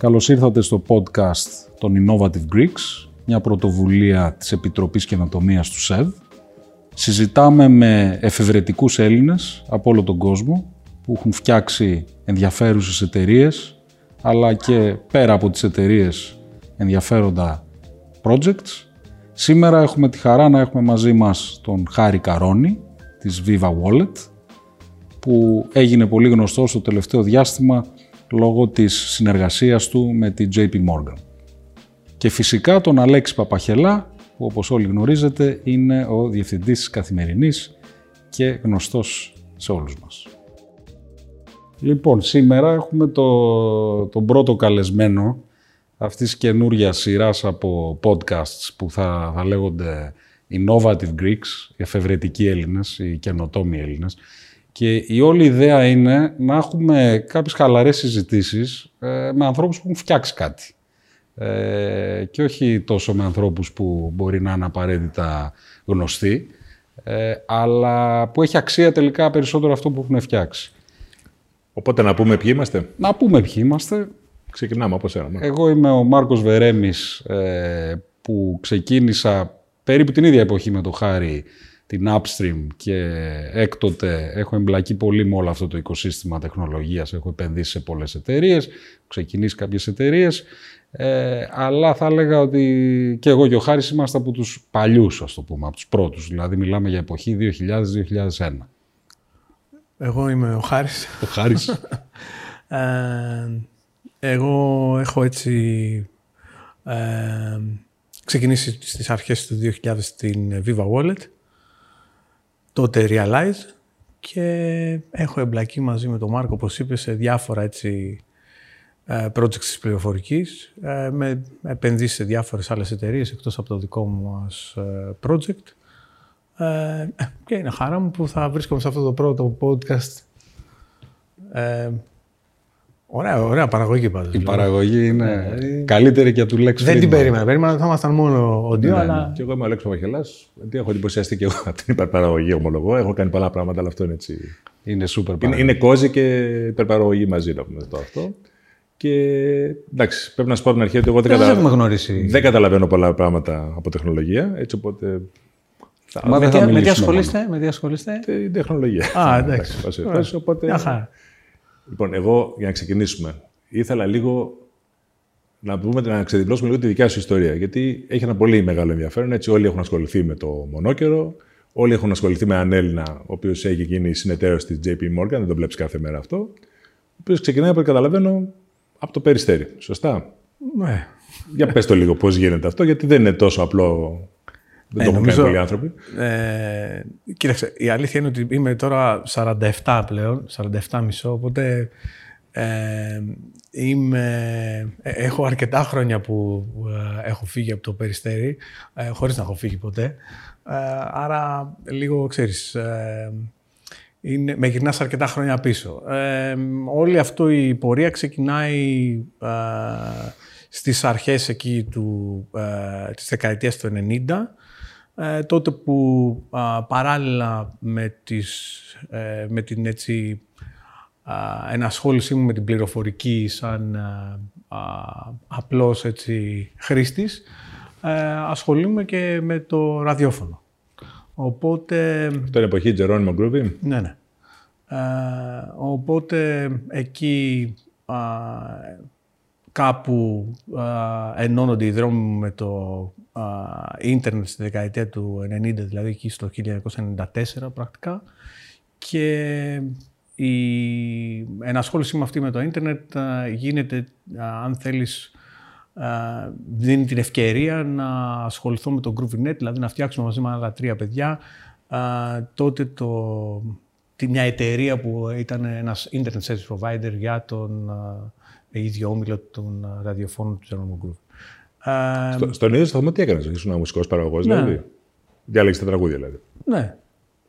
Καλώς ήρθατε στο podcast των Innovative Greeks, μια πρωτοβουλία της Επιτροπής Καινοτομίας του ΣΕΔ. Συζητάμε με εφευρετικούς Έλληνες από όλο τον κόσμο που έχουν φτιάξει ενδιαφέρουσες εταιρείες, αλλά και πέρα από τις εταιρείες ενδιαφέροντα projects. Σήμερα έχουμε τη χαρά να έχουμε μαζί μας τον Χάρη Καρόνη της Viva Wallet που έγινε πολύ γνωστό στο τελευταίο διάστημα λόγω της συνεργασίας του με την JP Morgan. Και φυσικά τον Αλέξη Παπαχελά, που όπως όλοι γνωρίζετε είναι ο Διευθυντής της Καθημερινής και γνωστός σε όλους μας. Λοιπόν, σήμερα έχουμε το, τον πρώτο καλεσμένο αυτής της καινούργιας σειράς από podcasts που θα, θα λέγονται Innovative Greeks, οι εφευρετικοί Έλληνες, οι καινοτόμοι Έλληνες. Και η όλη ιδέα είναι να έχουμε κάποιες χαλαρές συζητήσεις ε, με ανθρώπους που έχουν φτιάξει κάτι. Ε, και όχι τόσο με ανθρώπους που μπορεί να είναι απαραίτητα γνωστοί, ε, αλλά που έχει αξία τελικά περισσότερο αυτό που έχουν φτιάξει. Οπότε να πούμε ποιοι είμαστε; Να πούμε ποιοι είμαστε. Ξεκινάμε από σένα. Εγώ είμαι ο Μάρκος Βερέμης ε, που ξεκίνησα περίπου την ίδια εποχή με το Χάρη την Upstream και έκτοτε έχω εμπλακεί πολύ με όλο αυτό το οικοσύστημα τεχνολογίας. Έχω επενδύσει σε πολλές εταιρείες, έχω ξεκινήσει κάποιες εταιρείες, ε, αλλά θα έλεγα ότι και εγώ και ο Χάρης είμαστε από τους παλιούς, ας το πούμε, από τους πρώτους. Δηλαδή μιλάμε για εποχή 2000-2001. Εγώ είμαι ο Χάρης. Ο Χάρης. ε, εγώ έχω έτσι ε, ξεκινήσει στις αρχές του 2000 στην Viva Wallet τότε Realize και έχω εμπλακεί μαζί με τον Μάρκο, όπως είπες, σε διάφορα έτσι, ε, projects της πληροφορικής, ε, με επενδύσεις σε διάφορες άλλες εταιρείες εκτός από το δικό μας ε, project. Και είναι χαρά μου που θα βρίσκομαι σε αυτό το πρώτο podcast Ωραία, ωραία παραγωγή πάντως. Η δηλαδή. παραγωγή είναι ναι. καλύτερη και από του λέξη. Δεν την περίμενα. Περίμενα ότι θα ήμασταν μόνο ο δύο, ναι, αλλά. Ναι. Και εγώ είμαι ο Αλέξο Παπαχελά. Γιατί έχω εντυπωσιαστεί και εγώ από την υπερπαραγωγή, ομολογώ. Έχω κάνει πολλά πράγματα, αλλά αυτό είναι έτσι. Είναι super Είναι, είναι κόζι και υπερπαραγωγή μαζί να πούμε το αυτό. Και εντάξει, πρέπει να σου πω την αρχή ότι εγώ δεν, καταλαβαίνω, δεν καταλαβαίνω πολλά πράγματα από τεχνολογία. Έτσι οπότε Μα με, τι, με τι ασχολείστε, με τι ασχολείστε. Την τεχνολογία. Α, εντάξει. Οπότε... Λοιπόν, εγώ για να ξεκινήσουμε, ήθελα λίγο να, πούμε, να ξεδιπλώσουμε λίγο τη δικιά σου ιστορία. Γιατί έχει ένα πολύ μεγάλο ενδιαφέρον. Έτσι, όλοι έχουν ασχοληθεί με το μονόκερο, όλοι έχουν ασχοληθεί με έναν Έλληνα, ο οποίος έχει γίνει συνεταίρος της JP Morgan, δεν το βλέπεις κάθε μέρα αυτό. Ο οποίος ξεκινάει, από ό,τι καταλαβαίνω, από το περιστέρι. Σωστά; Ναι. Για πες το λίγο πώς γίνεται αυτό, γιατί δεν είναι τόσο απλό δεν το ε, έχουν κάνει πολλοί άνθρωποι. Ε, κοίταξε, η αλήθεια είναι ότι είμαι τώρα 47 πλέον, 47 μισό, οπότε ε, είμαι, ε, έχω αρκετά χρόνια που ε, έχω φύγει από το Περιστέρι, ε, χωρίς να έχω φύγει ποτέ. άρα λίγο, ξέρεις, είναι, με γυρνάς αρκετά χρόνια πίσω. όλη αυτό η πορεία ξεκινάει στις αρχές εκεί του, της δεκαετίας του 90, ε, τότε που παράλληλα με, τις, ε, με την έτσι, ενασχόλησή μου με την πληροφορική σαν α, απλός έτσι, χρήστης, ε, ασχολούμαι και με το ραδιόφωνο. Οπότε... Αυτό είναι εποχή Τζερόνιμο Γκρούπι. Ναι, ναι. Ε, οπότε εκεί κάπου ενώνονται οι δρόμοι μου με το ίντερνετ στη δεκαετία του 90, δηλαδή εκεί στο 1994 πρακτικά. Και η ενασχόλησή με αυτή με το ίντερνετ γίνεται, αν θέλεις, δίνει την ευκαιρία να ασχοληθώ με το GroovyNet, δηλαδή να φτιάξουμε μαζί με άλλα τρία παιδιά τότε το, μια εταιρεία που ήταν ένας internet service provider για τον ίδιο όμιλο των ραδιοφώνων του German Group. Στο, στον ίδιο σταθμό τι έκανες, ήσουν ένα μουσικός παραγωγός, ναι. δηλαδή. Διάλεξες τα τραγούδια, δηλαδή. Ναι.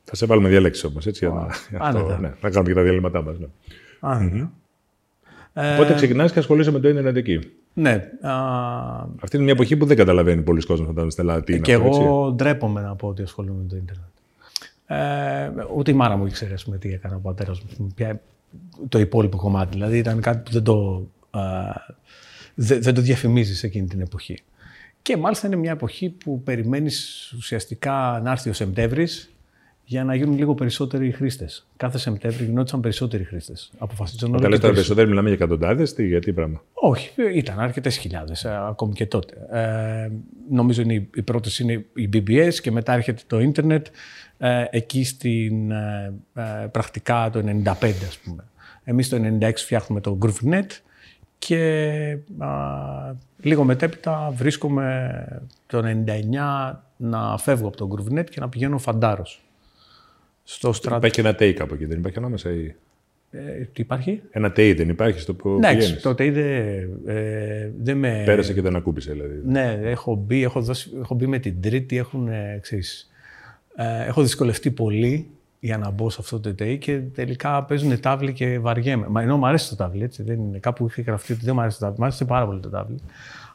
Θα σε βάλουμε διάλεξη όμως, έτσι. Για να, αυτό, ναι, να κάνουμε και τα διαλύματά μας. Ναι. Mm-hmm. Ε, Οπότε ξεκινάς και ασχολείσαι με το Ιντερνετ εκεί. Ναι. Αυτή είναι μια εποχή που δεν καταλαβαίνει πολλοί κόσμοι όταν στην Ελλάδα τι είναι. Και εγώ ντρέπομαι να πω ότι ασχολούμαι με το Ιντερνετ. Ε, ούτε η μάρα μου ήξερε πούμε, τι έκανε ο πατέρας μου. Το υπόλοιπο κομμάτι. Δηλαδή ήταν κάτι που δεν το δεν το διαφημίζεις εκείνη την εποχή. Και μάλιστα είναι μια εποχή που περιμένεις ουσιαστικά να έρθει ο Σεπτέμβρης για να γίνουν λίγο περισσότεροι χρήστες. Κάθε Σεπτέμβριο γινόντουσαν περισσότεροι χρήστες. Αποφασίζονταν. Όταν λέτε περισσότεροι, μιλάμε για εκατοντάδες, τι, για τι πράγμα; Όχι, ήταν αρκετές χιλιάδες, ε, ακόμη και τότε. Ε, νομίζω είναι, οι πρώτες είναι οι BBS και μετά έρχεται το ίντερνετ ε, εκεί στην ε, ε, πρακτικά το 95 ας πούμε. Εμείς το 96 φτιάχνουμε το GrooveNet και λίγο μετέπειτα βρίσκομαι το 99 να φεύγω από το GrooveNet και να πηγαίνω φαντάρος. Στο στρατό. Υπάρχει και ένα ΤΕΙ κάπου εκεί, δεν υπάρχει ανάμεσα ή... Ε, τι υπάρχει; Ένα ΤΕΙ δεν υπάρχει στο που Ναι, το ΤΕΙ δεν, ε, δεν με... Πέρασε και δεν ακούπησε δηλαδή. Ναι, έχω μπει, έχω, δώσει, έχω μπει με την τρίτη, έχουν, ε, ξέρεις, ε, έχω δυσκολευτεί πολύ για να μπω σε αυτό το ΤΕΙ και τελικά παίζουν τάβλη και βαριέμαι. Μα ενώ μου αρέσει το τάβλι, έτσι, δεν είναι. Κάπου είχε γραφτεί ότι δεν μου αρέσει το τάβλι, μου αρέσει πάρα πολύ το τάβλι.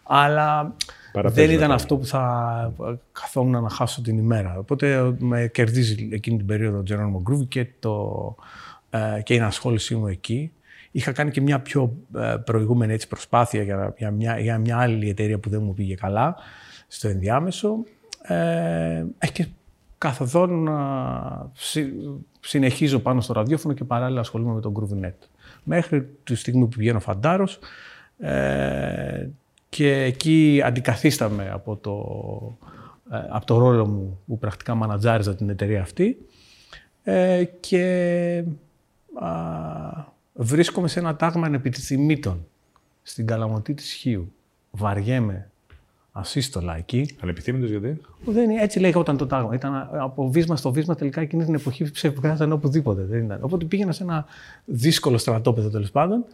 Αλλά δεν ήταν αυτό που θα καθόμουν να χάσω την ημέρα. Οπότε με κερδίζει εκείνη την περίοδο ο Τζερόνιμο Γκρούβι και, το, ε, και η ενασχόλησή μου εκεί. Είχα κάνει και μια πιο ε, προηγούμενη έτσι, προσπάθεια για, για, μια, για μια άλλη εταιρεία που δεν μου πήγε καλά στο ενδιάμεσο. Ε, και καθοδόν συνεχίζω πάνω στο ραδιόφωνο και παράλληλα ασχολούμαι με τον GrooveNet. Μέχρι τη στιγμή που πηγαίνω φαντάρος ε, και εκεί αντικαθίσταμε από το, ε, από το ρόλο μου που πρακτικά μανατζάριζα την εταιρεία αυτή ε, και α, βρίσκομαι σε ένα τάγμα ανεπιθυμήτων στην Καλαμωτή της Χίου. Βαριέμαι ασύστολα εκεί. Ανεπιθύμητος γιατί; Δεν, έτσι λέγονταν το τάγμα. Ήταν από βίσμα στο βίσμα τελικά εκείνη την εποχή ψευδάζαν οπουδήποτε. Δεν ήταν. Οπότε πήγαινα σε ένα δύσκολο στρατόπεδο τέλος πάντων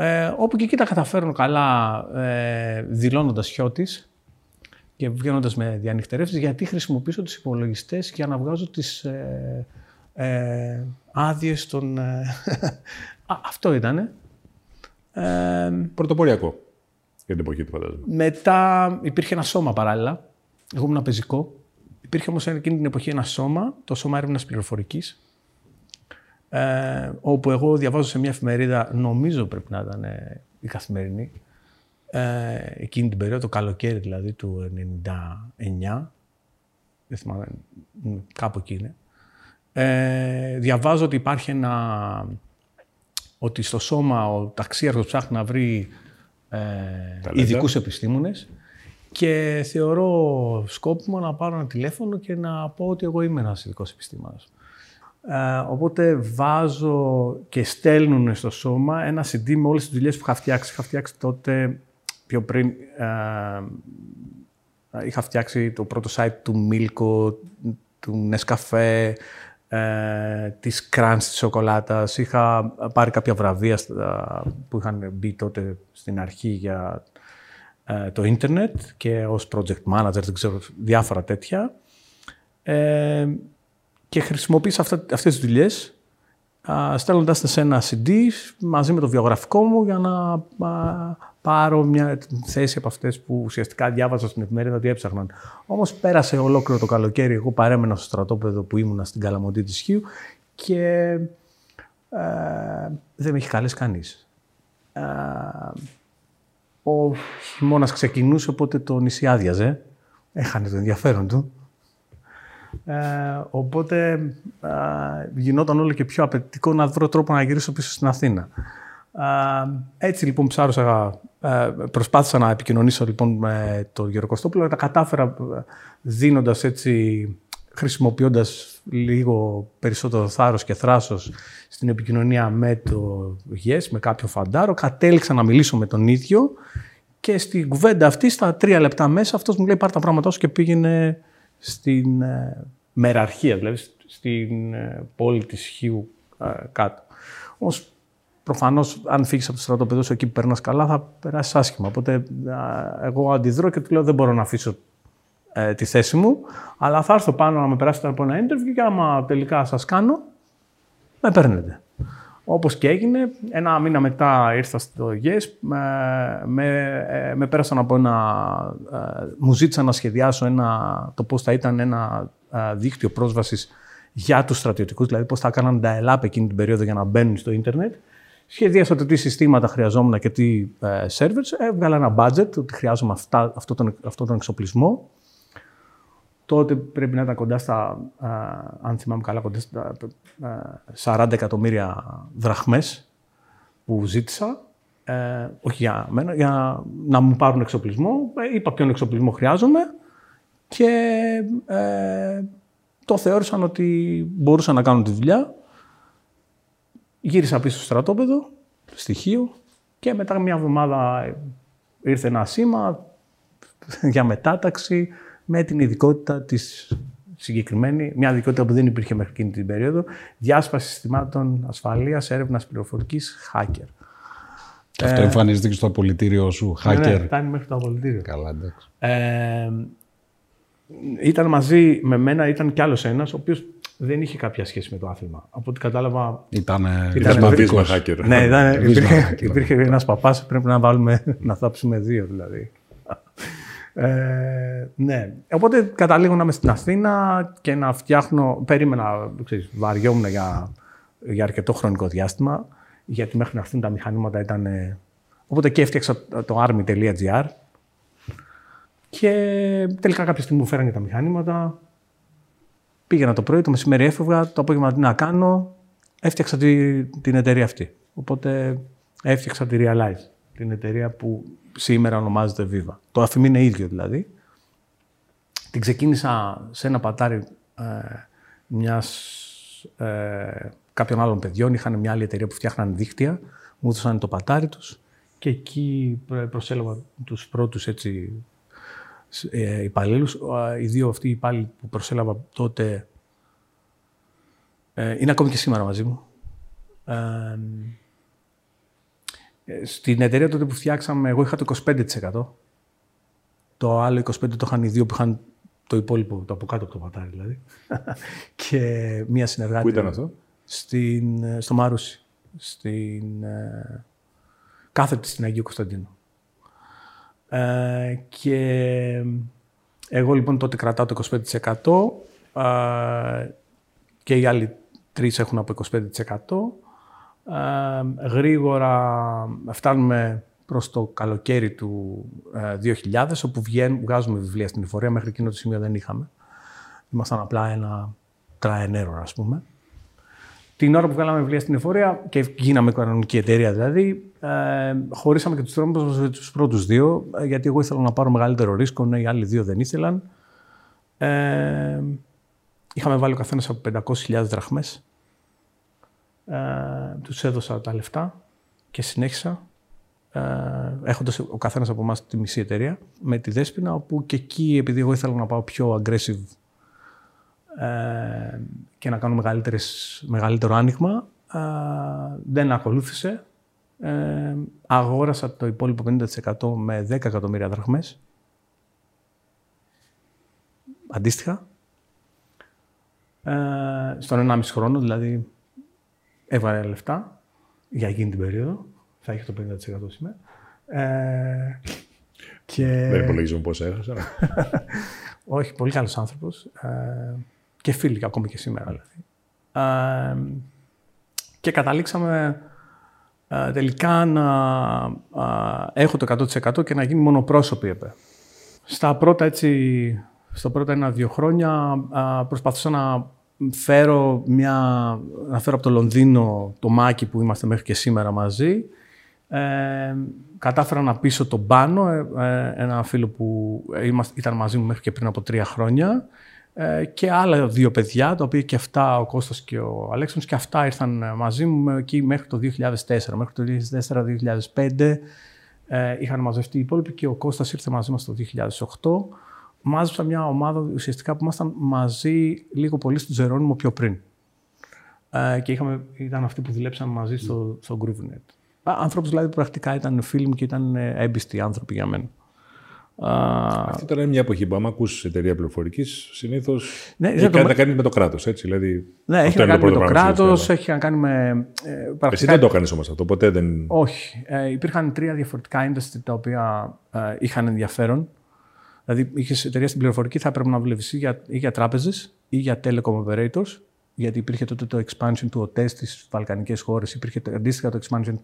ε, όπου και εκεί τα καταφέρνω καλά ε, δηλώνοντας χιώτης και βγαίνοντας με διανυκτερεύσει, γιατί χρησιμοποιήσω τους υπολογιστές για να βγάζω τις ε, ε, άδειες των. Ε, αυτό ήταν. Ε, Πρωτοποριακό για την εποχή του φαντάζομαι. Μετά υπήρχε ένα σώμα παράλληλα. Εγώ ήμουν πεζικό. Υπήρχε όμως εκείνη την εποχή ένα σώμα, το Σώμα Έρευνας Πληροφορικής, ε, όπου εγώ διαβάζω σε μια εφημερίδα, νομίζω πρέπει να ήταν ε, η καθημερινή, ε, εκείνη την περίοδο, το καλοκαίρι δηλαδή του 99, δεν θυμάμαι, κάπου εκεί είναι, ε, διαβάζω ότι υπάρχει ένα, ότι στο σώμα ο ταξίαρχος ψάχνει να βρει ε, ειδικούς επιστήμονες και θεωρώ σκόπιμο να πάρω ένα τηλέφωνο και να πω ότι εγώ είμαι ένας ειδικός επιστήμονας. Ε, οπότε βάζω και στέλνουν στο σώμα ένα CD με όλες τις δουλειές που είχα φτιάξει. Είχα φτιάξει τότε, πιο πριν, ε, είχα φτιάξει το πρώτο site του Milko, του Nescafe, ε, της Crunch της σοκολάτας. Είχα πάρει κάποια βραβεία που είχαν μπει τότε στην αρχή για ε, το ίντερνετ και ως project manager, δεν ξέρω, διάφορα τέτοια. Ε, και χρησιμοποίησα αυτά, αυτές τις δουλειές στέλνοντας σε ένα CD μαζί με το βιογραφικό μου για να πάρω μια θέση από αυτές που ουσιαστικά διάβαζα στην εφημερίδα ότι έψαχναν. Όμως πέρασε ολόκληρο το καλοκαίρι, εγώ παρέμενα στο στρατόπεδο που ήμουνα στην Καλαμοντή της Χίου και ε, δεν με έχει καλέσει κανείς. Ε, ο χειμώνας ξεκινούσε, οπότε το νησί άδειαζε. Έχανε το ενδιαφέρον του. Ε, οπότε ε, γινόταν όλο και πιο απαιτητικό να βρω τρόπο να γυρίσω πίσω στην Αθήνα. Ε, έτσι λοιπόν ψάρωσα, ε, προσπάθησα να επικοινωνήσω λοιπόν με τον Γιώργο Κωστόπουλο, τα κατάφερα ε, δίνοντας έτσι, χρησιμοποιώντας λίγο περισσότερο θάρρος και θράσος στην επικοινωνία με το ΓΕΣ, με κάποιο φαντάρο. Κατέληξα να μιλήσω με τον ίδιο και στην κουβέντα αυτή, στα τρία λεπτά μέσα, αυτός μου λέει πάρ' τα πράγματά σου και πήγαινε στην ε, μεραρχία, δηλαδή στην ε, πόλη της Χίου ε, κάτω. Όμως, προφανώς, αν φύγεις από το στρατόπεδο σου εκεί που περνάς καλά, θα περάσεις άσχημα. Οπότε, εγώ αντιδρώ και του λέω: Δεν μπορώ να αφήσω τη θέση μου, αλλά θα έρθω πάνω να με περάσετε από ένα interview και άμα τελικά σας κάνω, με παίρνετε. Όπως και έγινε, ένα μήνα μετά ήρθα στο Yes, με, με, με πέρασαν από ένα... Μου ζήτησαν να σχεδιάσω ένα, το πώς θα ήταν ένα δίκτυο πρόσβασης για τους στρατιωτικούς, δηλαδή πώς θα έκαναν τα ΕΛΑΠ εκείνη την περίοδο για να μπαίνουν στο ίντερνετ. Σχεδίασα το τι συστήματα χρειαζόμουν και τι ε, servers. Έβγαλα ένα budget ότι χρειάζομαι αυτά, αυτό, τον, αυτό τον εξοπλισμό. Τότε πρέπει να ήταν κοντά στα, ε, αν θυμάμαι καλά, κοντά στα 40 εκατομμύρια δραχμές που ζήτησα. Ε, όχι για μένα, για να μου πάρουν εξοπλισμό. Ε, είπα ποιον εξοπλισμό χρειάζομαι και ε, το θεώρησαν ότι μπορούσαν να κάνουν τη δουλειά. Γύρισα πίσω στο στρατόπεδο, στοιχείο και μετά μια εβδομάδα ήρθε ένα σήμα για μετάταξη με την ειδικότητα της συγκεκριμένη, μια ειδικότητα που δεν υπήρχε μέχρι εκείνη την περίοδο, διάσπασης συστημάτων ασφαλείας, έρευνας πληροφορικής, hacker. Αυτό ε, εμφανίζεται και στο απολυτήριο σου, ναι, ναι, hacker. Ναι, φτάνει μέχρι το απολυτήριο. Καλά, εντάξει. Ε, ήταν μαζί με μένα, ήταν κι άλλος ένας, ο οποίος δεν είχε κάποια σχέση με το άθλημα. Από ό,τι κατάλαβα. Ήταν. Ήταν με hacker. Ναι, ήταν, υπήρχε, υπήρχε ένας παπάς, πρέπει να βάλουμε να θάψουμε δύο δηλαδή. Ε, ναι. Οπότε καταλήγω να είμαι στην Αθήνα και να φτιάχνω. Περίμενα, ξέρεις, βαριόμουν για, για αρκετό χρονικό διάστημα, γιατί μέχρι να έρθουν τα μηχανήματα ήταν. Οπότε και έφτιαξα το army.gr και τελικά κάποια στιγμή μου φέρανε τα μηχανήματα. Πήγαινα το πρωί, το μεσημέρι έφευγα, το απόγευμα τι να κάνω. Έφτιαξα τη, την εταιρεία αυτή. Οπότε έφτιαξα τη Realize, την εταιρεία που σήμερα ονομάζεται Viva. Το αφημί είναι ίδιο δηλαδή. Την ξεκίνησα σε ένα πατάρι ε, μιας, ε, κάποιων άλλων παιδιών. Είχαν μια άλλη εταιρεία που φτιάχναν δίκτυα. Μου έδωσαν το πατάρι τους και εκεί προσέλαβα τους πρώτους έτσι, ε, υπαλλήλους. Οι δύο αυτοί οι υπάλληλοι που προσέλαβα τότε ε, είναι ακόμη και σήμερα μαζί μου. Ε, στην εταιρεία τότε που φτιάξαμε, εγώ είχα το 25%. Το άλλο 25% το είχαν οι δύο που είχαν το υπόλοιπο, το από κάτω από το πατάρι δηλαδή. και μία συνεργάτη. Πού ήταν αυτό; Στην, στο Μάρουσι. Στην, ε, κάθετη στην Αγίου Κωνσταντίνου. Ε, και εγώ λοιπόν τότε κρατάω το 25% ε, και οι άλλοι τρεις έχουν από 25% γρήγορα φτάνουμε προς το καλοκαίρι του 2000, ε, όπου βγαίνουν, βγάζουμε βιβλία στην εφορία. Μέχρι εκείνο το σημείο δεν είχαμε. Ήμασταν απλά ένα τράενέρο, ας πούμε. Την ώρα που βγάλαμε βιβλία στην εφορία και γίναμε κανονική εταιρεία δηλαδή, ε, χωρίσαμε και τους τρόπους μας με τους πρώτους δύο, ε, γιατί εγώ ήθελα να πάρω μεγαλύτερο ρίσκο, ναι, οι άλλοι δύο δεν ήθελαν. Ε, είχαμε βάλει ο καθένας από 500.000 δραχμές ε, τους έδωσα τα λεφτά και συνέχισα ε, έχοντας ο καθένας από εμάς τη μισή εταιρεία με τη Δέσποινα, όπου και εκεί επειδή εγώ ήθελα να πάω πιο aggressive ε, και να κάνω μεγαλύτερο άνοιγμα, ε, δεν ακολούθησε. Ε, αγόρασα το υπόλοιπο 50% με 10 εκατομμύρια δραχμές. Αντίστοιχα. Ε, στον 1,5 χρόνο, δηλαδή έβαλε λεφτά για εκείνη την περίοδο. Θα είχε το 50% σήμερα. Ε, και... Δεν υπολογίζουμε πόσα έχασα. Όχι, πολύ καλός άνθρωπος. Ε, και φίλοι, ακόμη και σήμερα δηλαδή. Ε, και καταλήξαμε ε, τελικά να ε, έχω το 100% και να γίνει μονοπρόσωπη ΕΠΕ. Στα πρώτα έτσι, στο πρώτα ένα-δύο χρόνια ε, προσπαθούσα να φέρω μια, να φέρω από το Λονδίνο το Μάκη που είμαστε μέχρι και σήμερα μαζί. Ε, κατάφερα να πείσω τον Πάνο, ε, ε, ένα φίλο που ήταν μαζί μου μέχρι και πριν από τρία χρόνια ε, και άλλα δύο παιδιά, τα οποία και αυτά, ο Κώστας και ο Αλέξανδρος, και αυτά ήρθαν μαζί μου εκεί μέχρι το 2004. Μέχρι το 2004-2005 ε, είχαν μαζευτεί οι υπόλοιποι και ο Κώστας ήρθε μαζί μας το 2008 μάζεψα μια ομάδα ουσιαστικά που ήμασταν μαζί λίγο πολύ στο Τζερόνιμο πιο πριν. Ε, και είχαμε, ήταν αυτοί που δουλέψαν μαζί στο, στο GrooveNet. Άνθρωποι δηλαδή που πρακτικά ήταν φίλοι μου και ήταν ε, έμπιστοι άνθρωποι για μένα. Αυτή τώρα είναι μια εποχή που, άμα ακούσεις εταιρεία πληροφορικής, συνήθως ναι, έχει το... να κάνει με το κράτος. Δηλαδή, ναι, έχει να κάνει με το κράτος, έχει να κάνει με. Ε, πρακτικά... Εσύ δεν το έκανε όμως αυτό, ποτέ δεν. Όχι. Ε, υπήρχαν τρία διαφορετικά industry τα οποία ε, είχαν ενδιαφέρον. Δηλαδή, είχες εταιρεία στην πληροφορική, θα έπρεπε να δουλεύει ή για, ή για τράπεζες ή για telecom operators γιατί υπήρχε τότε το expansion του ΟΤΕ στις Βαλκανικές χώρες, υπήρχε το, αντίστοιχα το expansion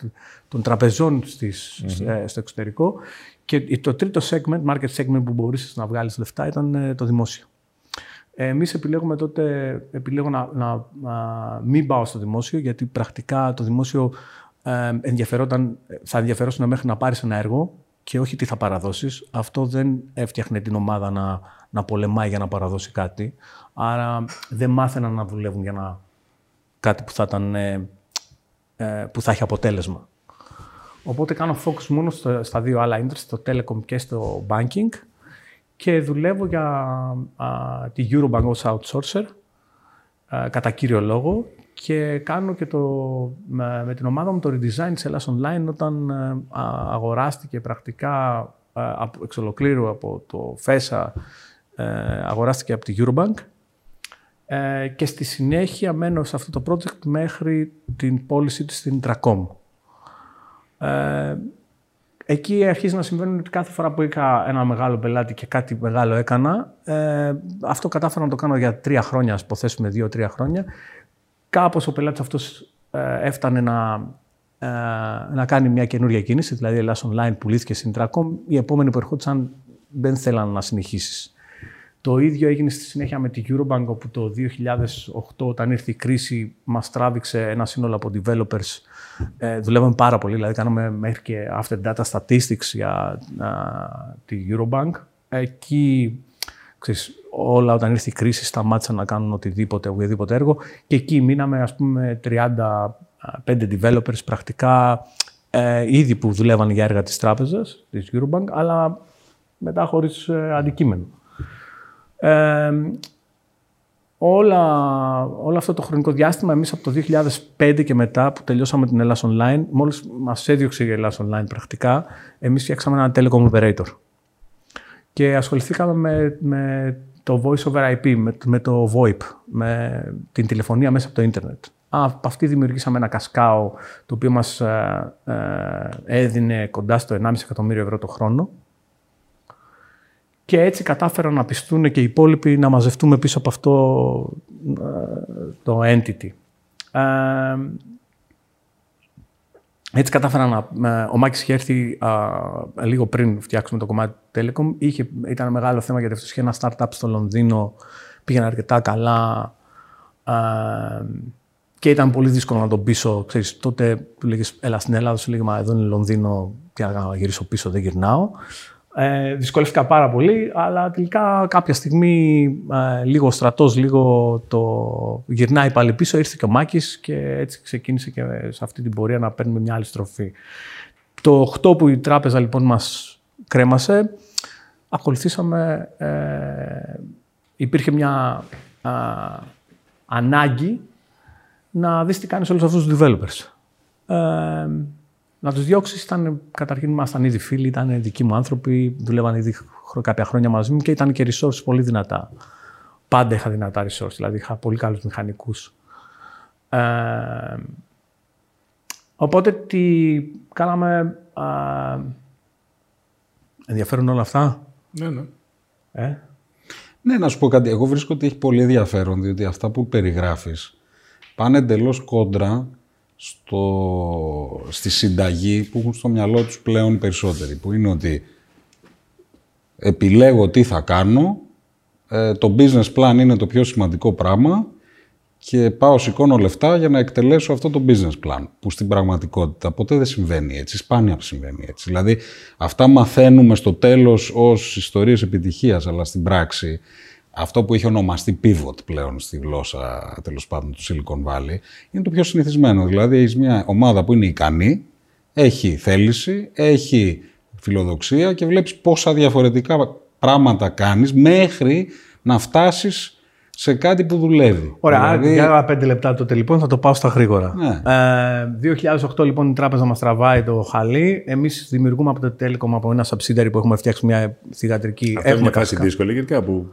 των τραπεζών στις, mm-hmm. στο εξωτερικό και το τρίτο segment, market segment που μπορούσες να βγάλεις λεφτά ήταν ε, το δημόσιο. Εμείς επιλέγουμε τότε, επιλέγω να, να, να, μην πάω στο δημόσιο, γιατί πρακτικά το δημόσιο ε, ενδιαφερόταν, θα ενδιαφερόσουν μέχρι να πάρεις ένα έργο και όχι τι θα παραδώσεις. Αυτό δεν έφτιαχνε την ομάδα να, να πολεμάει για να παραδώσει κάτι. Άρα δεν μάθαιναν να δουλεύουν για να... κάτι που θα, ήταν, ε, ε, που θα έχει αποτέλεσμα. Οπότε κάνω focus μόνο στα δύο άλλα interest, στο telecom και στο banking και δουλεύω για α, τη Eurobank ως outsourcer κατά κύριο λόγο και κάνω και το, με, την ομάδα μου το redesign της Ελλάς Online όταν ε, αγοράστηκε πρακτικά εξ ολοκλήρου από το FESA ε, αγοράστηκε από τη Eurobank ε, και στη συνέχεια μένω σε αυτό το project μέχρι την πώληση της στην Tracom. Ε, εκεί αρχίζει να συμβαίνει ότι κάθε φορά που είχα ένα μεγάλο πελάτη και κάτι μεγάλο έκανα, ε, αυτό κατάφερα να το κάνω για τρία χρόνια, ας υποθέσουμε δύο-τρία χρόνια. Κάπως ο πελάτης αυτός ε, έφτανε να, ε, να κάνει μια καινούργια κίνηση, δηλαδή η Ελλάς Online πουλήθηκε στην Tracom, οι επόμενοι που ερχόντουσαν δεν θέλαν να συνεχίσεις. Το ίδιο έγινε στη συνέχεια με τη Eurobank, όπου το 2008, όταν ήρθε η κρίση, μας τράβηξε ένα σύνολο από developers. Ε, δουλεύαμε πάρα πολύ, δηλαδή κάναμε μέχρι και after data statistics για τη Eurobank. Εκεί, ξέρεις, όλα όταν ήρθε η κρίση σταμάτησαν να κάνουν οτιδήποτε, οποιοδήποτε έργο και εκεί μείναμε, ας πούμε, 35 developers πρακτικά ε, ήδη που δουλεύαν για έργα της τράπεζας, της Eurobank, αλλά μετά χωρίς ε, αντικείμενο όλα, όλο αυτό το χρονικό διάστημα, εμείς από το 2005 και μετά που τελειώσαμε την Ελλάς Online, μόλις μας έδιωξε η Ελλάς Online πρακτικά, εμείς φτιάξαμε ένα telecom operator. Και ασχοληθήκαμε με, με το voice over IP, με, με το VoIP, με την τηλεφωνία μέσα από το ίντερνετ. Από αυτή δημιουργήσαμε ένα κασκάο το οποίο μας ε, ε, έδινε κοντά στο 1,5 εκατομμύριο ευρώ το χρόνο και έτσι κατάφεραν να πιστούν και οι υπόλοιποι να μαζευτούμε πίσω από αυτό ε, το entity. Ε, έτσι κατάφερα να... Ο Μάκης είχε έρθει λίγο πριν φτιάξουμε το κομμάτι του Telecom. Είχε, ήταν μεγάλο θέμα γιατί αυτός είχε ένα startup στο Λονδίνο. Πήγαινε αρκετά καλά. και ήταν πολύ δύσκολο να τον πείσω. Ξέρεις, τότε του λέγες, έλα στην Ελλάδα, σου λέγε, μα εδώ είναι Λονδίνο και να γυρίσω πίσω, δεν γυρνάω. Ε, δυσκολεύτηκα πάρα πολύ, αλλά τελικά κάποια στιγμή ε, λίγο ο στρατός, λίγο το γυρνάει πάλι πίσω, ήρθε και ο Μάκης και έτσι ξεκίνησε και σε αυτή την πορεία να παίρνουμε μια άλλη στροφή. Το 8 που η τράπεζα λοιπόν μας κρέμασε, ακολουθήσαμε, ε, υπήρχε μια ανάγκη να δεις τι κάνεις όλους αυτούς τους developers. Ε, να τους διώξεις ήταν καταρχήν ήμασταν ήδη φίλοι, ήταν δικοί μου άνθρωποι, δουλεύαν ήδη κάποια χρόνια μαζί μου και ήταν και resources πολύ δυνατά. Πάντα είχα δυνατά resources, δηλαδή είχα πολύ καλούς μηχανικούς. Ε, οπότε τι κάναμε. Ε, ενδιαφέρον όλα αυτά; Ναι, ναι. Ε; Ναι, να σου πω κάτι. Εγώ βρίσκω ότι έχει πολύ ενδιαφέρον, διότι αυτά που περιγράφεις πάνε εντελώς κόντρα στο, στη συνταγή που έχουν στο μυαλό τους πλέον οι περισσότεροι, που είναι ότι επιλέγω τι θα κάνω, ε, το business plan είναι το πιο σημαντικό πράγμα και πάω σηκώνω λεφτά για να εκτελέσω αυτό το business plan, που στην πραγματικότητα ποτέ δεν συμβαίνει έτσι, σπάνια συμβαίνει έτσι. Δηλαδή, αυτά μαθαίνουμε στο τέλος ως ιστορίες επιτυχίας, αλλά στην πράξη αυτό που έχει ονομαστεί pivot πλέον στη γλώσσα τέλος πάντων του Silicon Valley είναι το πιο συνηθισμένο. Δηλαδή έχεις μια ομάδα που είναι ικανή, έχει θέληση, έχει φιλοδοξία και βλέπεις πόσα διαφορετικά πράγματα κάνεις μέχρι να φτάσεις σε κάτι που δουλεύει. Ωραία, δηλαδή... για πέντε λεπτά τότε λοιπόν θα το πάω στα γρήγορα. Ναι. Ε, 2008 λοιπόν η τράπεζα μας τραβάει το χαλί. Εμείς δημιουργούμε από το Telecom από ένα subsidiary που έχουμε φτιάξει μια θηγατρική. Αυτό είναι μια φάση δύσκολη γιατί κάπου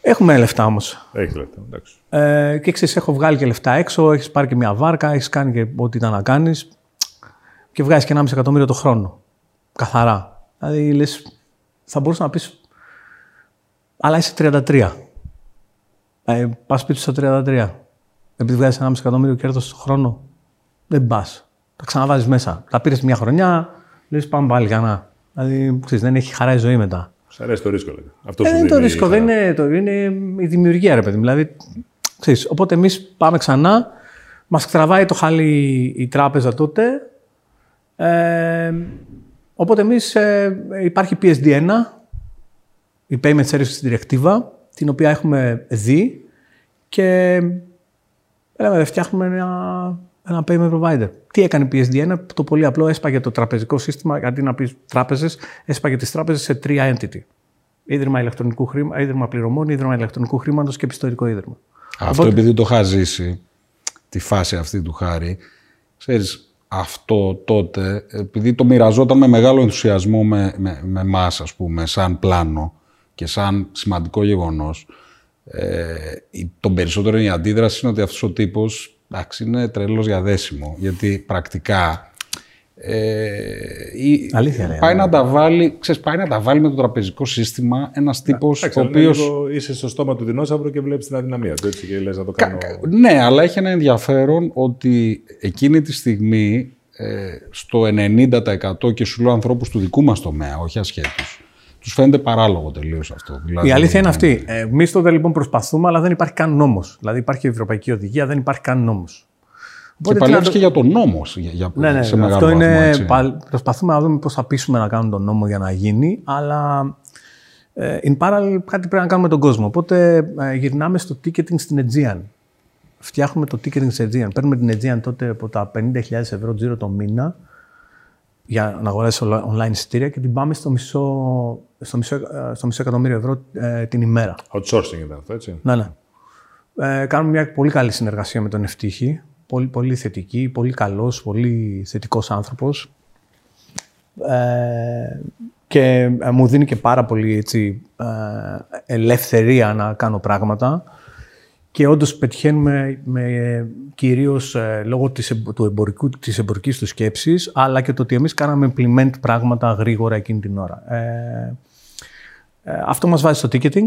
Έχουμε λεφτά όμως. Έχεις λεφτά, εντάξει. Ε, και ξέρεις, έχω βγάλει και λεφτά έξω, έχεις πάρει και μια βάρκα, έχεις κάνει και ό,τι ήταν να κάνεις. Και βγάζεις και 1,5 εκατομμύριο το χρόνο. Καθαρά. Δηλαδή λες, θα μπορούσα να πεις. Αλλά είσαι 33. Ε, Πας σπίτι στα 33. επειδή βγάζεις 1,5 εκατομμύριο κέρδος το χρόνο, δεν πας. Τα ξαναβάζεις μέσα. Τα πήρες μια χρονιά, λες πάμε πάλι για να. Δηλαδή, ξέρεις, δεν έχει χαρά η ζωή μετά. Σ' αρέσει το ρίσκο, δηλαδή. Αυτό δεν σου είναι το δίνει ρίσκο, χαρά. δεν είναι, το, είναι η δημιουργία, ρε παιδί. μου. Δηλαδή, ξέρεις, οπότε εμείς πάμε ξανά, μας τραβάει το χάλι η τράπεζα τότε. Ε, οπότε εμείς υπάρχει PSD1, η Payment Services Directive, την οποία έχουμε δει και λέμε, φτιάχνουμε ένα, ένα payment provider. Τι έκανε η PSD1, το πολύ απλό, έσπαγε το τραπεζικό σύστημα, αντί να πεις τράπεζες, έσπαγε τις τράπεζες σε τρία entity. Ίδρυμα ηλεκτρονικού χρήμα, ίδρυμα πληρωμών, ίδρυμα ηλεκτρονικού χρήματος και πιστοτικό ίδρυμα. Αυτό επειδή το είχα ζήσει, τη φάση αυτή του Χάρη, ξέρεις, αυτό τότε, επειδή το μοιραζόταν με μεγάλο ενθουσιασμό με, με, με εμάς, ας πούμε, σαν πλάνο και σαν σημαντικό γεγονός, ε, η- τον περισσότερο η αντίδραση είναι ότι αυτός ο τύπος, εντάξει, είναι τρελός για δέσιμο, γιατί πρακτικά ε, η- Αλήθεια λέει, πάει, ναι. να τα βάλει, ξέρεις, πάει να τα βάλει με το τραπεζικό σύστημα ένας τύπος Εντάξει, ο αλλά είναι οποίος... λίγο είσαι στο στόμα του δεινόσαυρου και βλέπεις την αδυναμία του. Έτσι και λες να το Κα- κάνω. κα- Ναι, αλλά έχει ένα ενδιαφέρον ότι εκείνη τη στιγμή ε, στο 90% και σου λέω ανθρώπους του δικού μας τομέα, όχι ασχέτους, τους φαίνεται παράλογο τελείως αυτό. Δηλαδή, Η αλήθεια είναι αυτή. Εμείς τότε λοιπόν προσπαθούμε, αλλά δεν υπάρχει καν νόμος. Δηλαδή υπάρχει η Ευρωπαϊκή Οδηγία, δεν υπάρχει καν νόμος. Και παλιεύεις και για τον νόμο για, για, Ναι, ναι, σε μεγάλο αυτό βαθμό, είναι. έτσι. πάλι- Προσπαθούμε να δούμε πώς θα πείσουμε να κάνουν τον νόμο για να γίνει, αλλά ε, in parallel κάτι πρέπει να κάνουμε τον κόσμο. Οπότε ε, γυρνάμε στο ticketing στην Aegean. Φτιάχνουμε το ticketing στην Aegean. Παίρνουμε την Aegean τότε από τα 50.000 ευρώ τζίρο το μήνα για να αγοράσει online εισιτήρια και την πάμε στο μισό, στο μισό, ε, στο μισό εκατομμύριο ευρώ ε, την ημέρα. Outsourcing ήταν αυτό, έτσι. Ναι, ναι. Ε, κάνουμε μια πολύ καλή συνεργασία με τον Ευτύχη. Πολύ, πολύ θετική, πολύ καλός, πολύ θετικός άνθρωπος. Ε, και ε, μου δίνει και πάρα πολύ έτσι, ε, ελευθερία να κάνω πράγματα. Και όντως πετυχαίνουμε με, κυρίως ε, λόγω της, εμπο- του εμπορικού, της εμπορικής του σκέψης, αλλά και το ότι εμείς κάναμε implement πράγματα γρήγορα εκείνη την ώρα. Ε, ε, αυτό μας βάζει στο ticketing.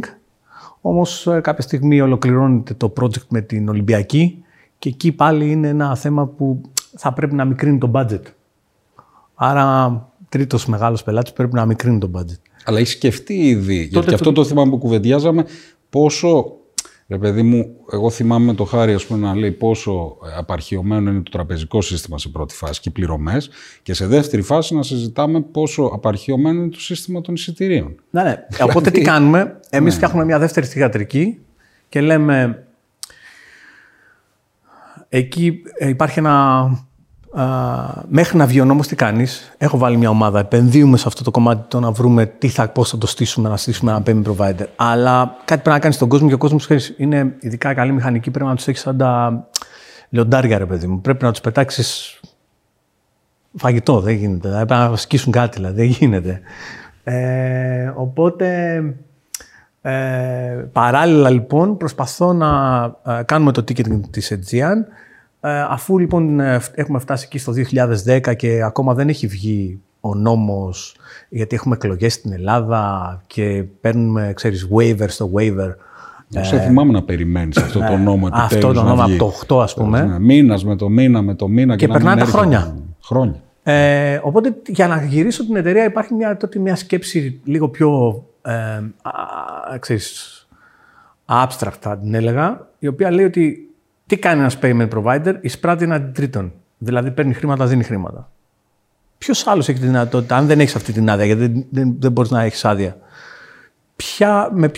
Όμως ε, κάποια στιγμή ολοκληρώνεται το project με την Ολυμπιακή και εκεί πάλι είναι ένα θέμα που θα πρέπει να μικρύνει το budget. Άρα τρίτος μεγάλος πελάτης πρέπει να μικρύνει το budget. Αλλά έχει σκεφτεί ήδη, γιατί Τότε και αυτό το θυμάμαι που κουβεντιάζαμε, πόσο, ρε παιδί μου, εγώ θυμάμαι το χάρη ας πούμε, να λέει πόσο ε, απαρχιωμένο είναι το τραπεζικό σύστημα σε πρώτη φάση και οι πληρωμές και σε δεύτερη φάση να συζητάμε πόσο απαρχιωμένο είναι το σύστημα των εισιτηρίων. Ναι, ναι. Οπότε τι κάνουμε, εμείς φτιάχνουμε μια δεύτερη θηγατρική και λέμε εκεί ε, υπάρχει ένα... α, μέχρι να βγει ο νόμος τι κάνεις; Έχω βάλει μια ομάδα, επενδύουμε σε αυτό το κομμάτι το να βρούμε τι θα, πώς θα το στήσουμε, να στήσουμε ένα payment provider. Αλλά κάτι πρέπει να κάνεις στον κόσμο και ο κόσμος ξέρεις, είναι ειδικά καλή μηχανική, πρέπει να τους έχεις σαν τα λιοντάρια ρε παιδί μου. Πρέπει να τους πετάξεις φαγητό, δεν γίνεται. Δηλαδή, πρέπει να σκίσουν κάτι, δηλαδή, δεν γίνεται. Ε, οπότε, ε, παράλληλα λοιπόν, προσπαθώ να ε, κάνουμε το ticketing της Aegean. Ε, αφού λοιπόν ε, φ- έχουμε φτάσει εκεί στο 2010 και ακόμα δεν έχει βγει ο νόμος, γιατί έχουμε εκλογές στην Ελλάδα και παίρνουμε, ξέρεις, waiver στο waiver. Σε θυμάμαι να περιμένεις αυτό το νόμο επιτέλους Ε, Αυτό το να νόμο βγει. από το 8 ας πούμε. Ναι, Μήνας με το μήνα με το μήνα και, Και να μην περνάνε τα έρχεται. χρόνια. Χρόνια. Ε, οπότε για να γυρίσω την εταιρεία υπάρχει μια, τότε μια σκέψη λίγο πιο ε, α, ξέρεις, abstract θα την έλεγα, η οποία λέει ότι τι κάνει ένας payment provider, εισπράττει έναν τρίτον. Δηλαδή παίρνει χρήματα, δίνει χρήματα. Ποιος άλλος έχει τη δυνατότητα, αν δεν έχεις αυτή την άδεια, γιατί δεν, δεν, δεν μπορείς να έχεις άδεια. Ποια, με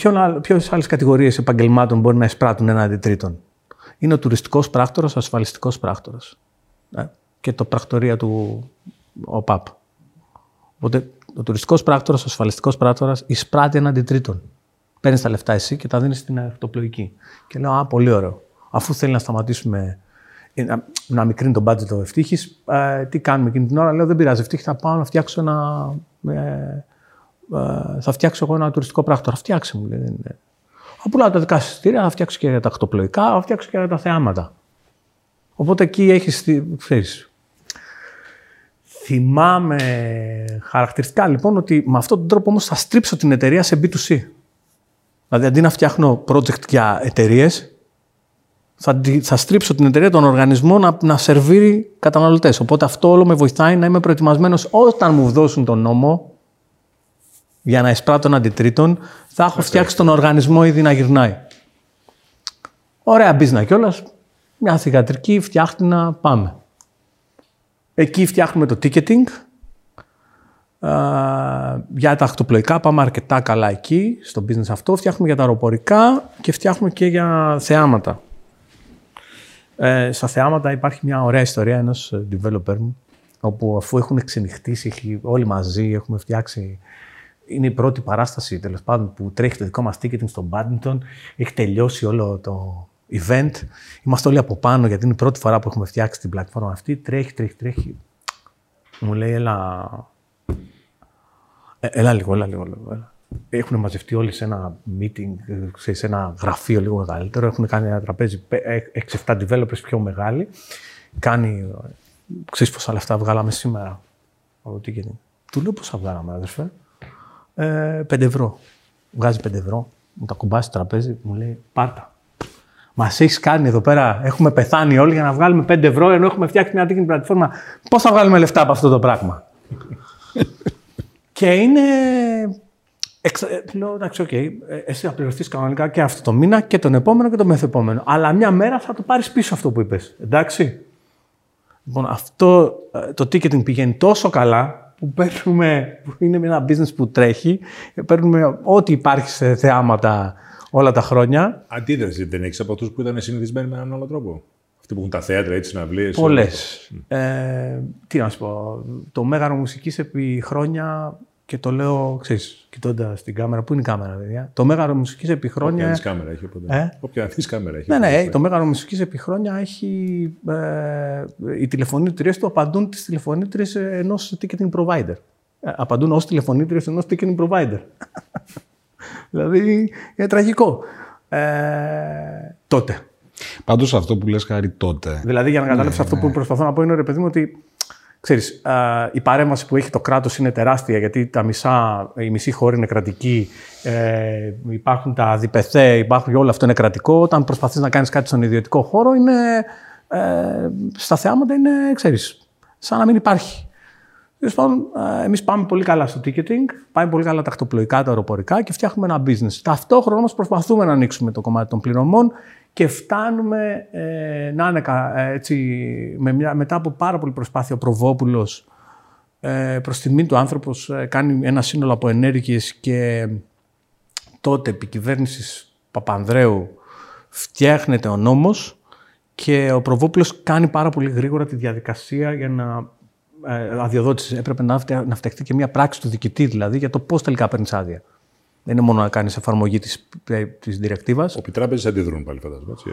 ποιες άλλες κατηγορίες επαγγελμάτων μπορεί να εισπράττουν έναν τρίτον; Είναι ο τουριστικός πράκτορας, ο ασφαλιστικός πράκτορας. Ε, και το πρακτορία του ΟΠΑΠ. Οπότε ο τουριστικός πράκτορας, ο ασφαλιστικός πράκτορας εισπράττει έναντι τρίτον. Παίρνεις τα λεφτά εσύ και τα δίνεις στην αυτοπλοϊκή. Και λέω, Α, πολύ ωραίο. Αφού θέλει να σταματήσουμε ε, να, να μικρύνει τον budget ο ευτύχης, ε, τι κάνουμε εκείνη την ώρα; Λέω, δεν πειράζει. Ευτύχη, θα πάω να φτιάξω ένα. Ε, ε, θα φτιάξω εγώ ένα τουριστικό πράκτορα. Φτιάξε μου. Λέει, ναι. Θα πουλάω τα δικά σα εισιτήρια, θα φτιάξω και τα ακτοπλοϊκά, θα φτιάξω και τα θεάματα. Οπότε εκεί έχεις. Ξέρεις, Θυμάμαι χαρακτηριστικά λοιπόν ότι με αυτόν τον τρόπο όμως θα στρίψω την εταιρεία σε B2C. Δηλαδή αντί να φτιάχνω project για εταιρείες, θα, θα στρίψω την εταιρεία, τον οργανισμό να, να σερβίρει καταναλωτές. Οπότε αυτό όλο με βοηθάει να είμαι προετοιμασμένος όταν μου δώσουν τον νόμο για να εισπράττω έναν αντιτρίτων, θα έχω φτιάξει τον οργανισμό ήδη να γυρνάει. Ωραία business κιόλας. Μια θηγατρική, φτιάχνει να πάμε. Εκεί φτιάχνουμε το ticketing. για τα ακτοπλοϊκά πάμε αρκετά καλά εκεί, στο business αυτό. Φτιάχνουμε για τα αεροπορικά και φτιάχνουμε και για θεάματα. Ε, στα θεάματα υπάρχει μια ωραία ιστορία ενός developer μου, όπου αφού έχουν ξενυχτήσει όλοι μαζί, έχουμε φτιάξει είναι η πρώτη παράσταση τέλος πάντων που τρέχει το δικό μας ticketing στο badminton. Έχει τελειώσει όλο το event. Είμαστε όλοι από πάνω γιατί είναι η πρώτη φορά που έχουμε φτιάξει την πλατφόρμα αυτή. Τρέχει, τρέχει, τρέχει. Μου λέει, έλα. Ε, έλα λίγο, έλα λίγο. Έλα. Έχουν μαζευτεί όλοι σε ένα meeting, σε ένα γραφείο λίγο μεγαλύτερο. Έχουν κάνει ένα τραπέζι 6-7 developers πιο μεγάλοι. Κάνει. Ξέρεις πόσα λεφτά βγάλαμε σήμερα από το ticketing. Του λέω πόσα βγάλαμε, αδερφέ; Ε, 5 ευρώ. Βγάζει 5 ευρώ, μου τα ακουμπάει στο τραπέζι, μου λέει πάρτα. Μας έχεις κάνει εδώ πέρα, έχουμε πεθάνει όλοι για να βγάλουμε 5 ευρώ ενώ έχουμε φτιάξει μια τέτοια πλατφόρμα. Πώς θα βγάλουμε λεφτά από αυτό το πράγμα; και είναι. Εξ... Ε, λέω, εντάξει, OK, okay, ε, εσύ θα πληρωθείς κανονικά και αυτό το μήνα και τον επόμενο και τον μεθεπόμενο. Αλλά μια μέρα θα το πάρεις πίσω αυτό που είπες. Εντάξει. Λοιπόν, αυτό ε, το ticketing πηγαίνει τόσο καλά που παίρνουμε, που είναι ένα business που τρέχει, παίρνουμε ό,τι υπάρχει σε θεάματα όλα τα χρόνια. Αντίδραση δεν έχεις από αυτούς που ήταν συνηθισμένοι με έναν άλλο τρόπο; Αυτοί που έχουν τα θέατρα ή τι συναυλίες. Πολλές. Ε, τι να σου πω. Το μέγαρο μουσικής επί χρόνια και το λέω, ξέρεις, κοιτώντα την κάμερα. Πού είναι η κάμερα, παιδιά; Το μέγαρο μουσικής επί χρόνια. Όποια κάμερα έχει. Οπότε. Ε; Όποια κάμερα έχει. Ναι, ναι, το μέγαρο μουσικής επί χρόνια έχει. Ε, οι τηλεφωνήτριες του απαντούν τις τηλεφωνήτριες ενός ticketing provider. Ε, απαντούν ως τηλεφωνήτριες ενός ticketing provider. δηλαδή είναι τραγικό. Ε, τότε. Πάντως αυτό που λες χάρη τότε. Δηλαδή για να καταλάβεις ναι, αυτό ναι. που προσπαθώ να πω είναι ρε παιδί μου ότι ξέρεις, η παρέμβαση που έχει το κράτος είναι τεράστια γιατί τα μισά, η μισή χώρα είναι κρατική, ε, υπάρχουν τα διπεθέ, υπάρχουν όλο αυτό είναι κρατικό. Όταν προσπαθείς να κάνεις κάτι στον ιδιωτικό χώρο, είναι, ε, στα θεάματα είναι, ξέρεις, σαν να μην υπάρχει. Τέλος πάντων, εμείς πάμε πολύ καλά στο ticketing, πάμε πολύ καλά τα ακτοπλοϊκά, τα αεροπορικά και φτιάχνουμε ένα business. Ταυτόχρονα όμως προσπαθούμε να ανοίξουμε το κομμάτι των πληρωμών και φτάνουμε ε, να είναι έτσι, με μια, μετά από πάρα πολύ προσπάθεια ο Προβόπουλος ε, προς τιμή του άνθρωπος ε, κάνει ένα σύνολο από ενέργειες και τότε επί κυβέρνησης Παπανδρέου φτιάχνεται ο νόμος και ο Προβόπουλος κάνει πάρα πολύ γρήγορα τη διαδικασία για να ε, αδειοδότηση. Έπρεπε να, να φτιαχτεί και μια πράξη του διοικητή δηλαδή για το πώς τελικά παίρνεις άδεια. Δεν είναι μόνο να κάνεις εφαρμογή της της διρεκτίβας. Όπου οι τράπεζες αντιδρούν πάλι, φαντάζομαι. Έτσι,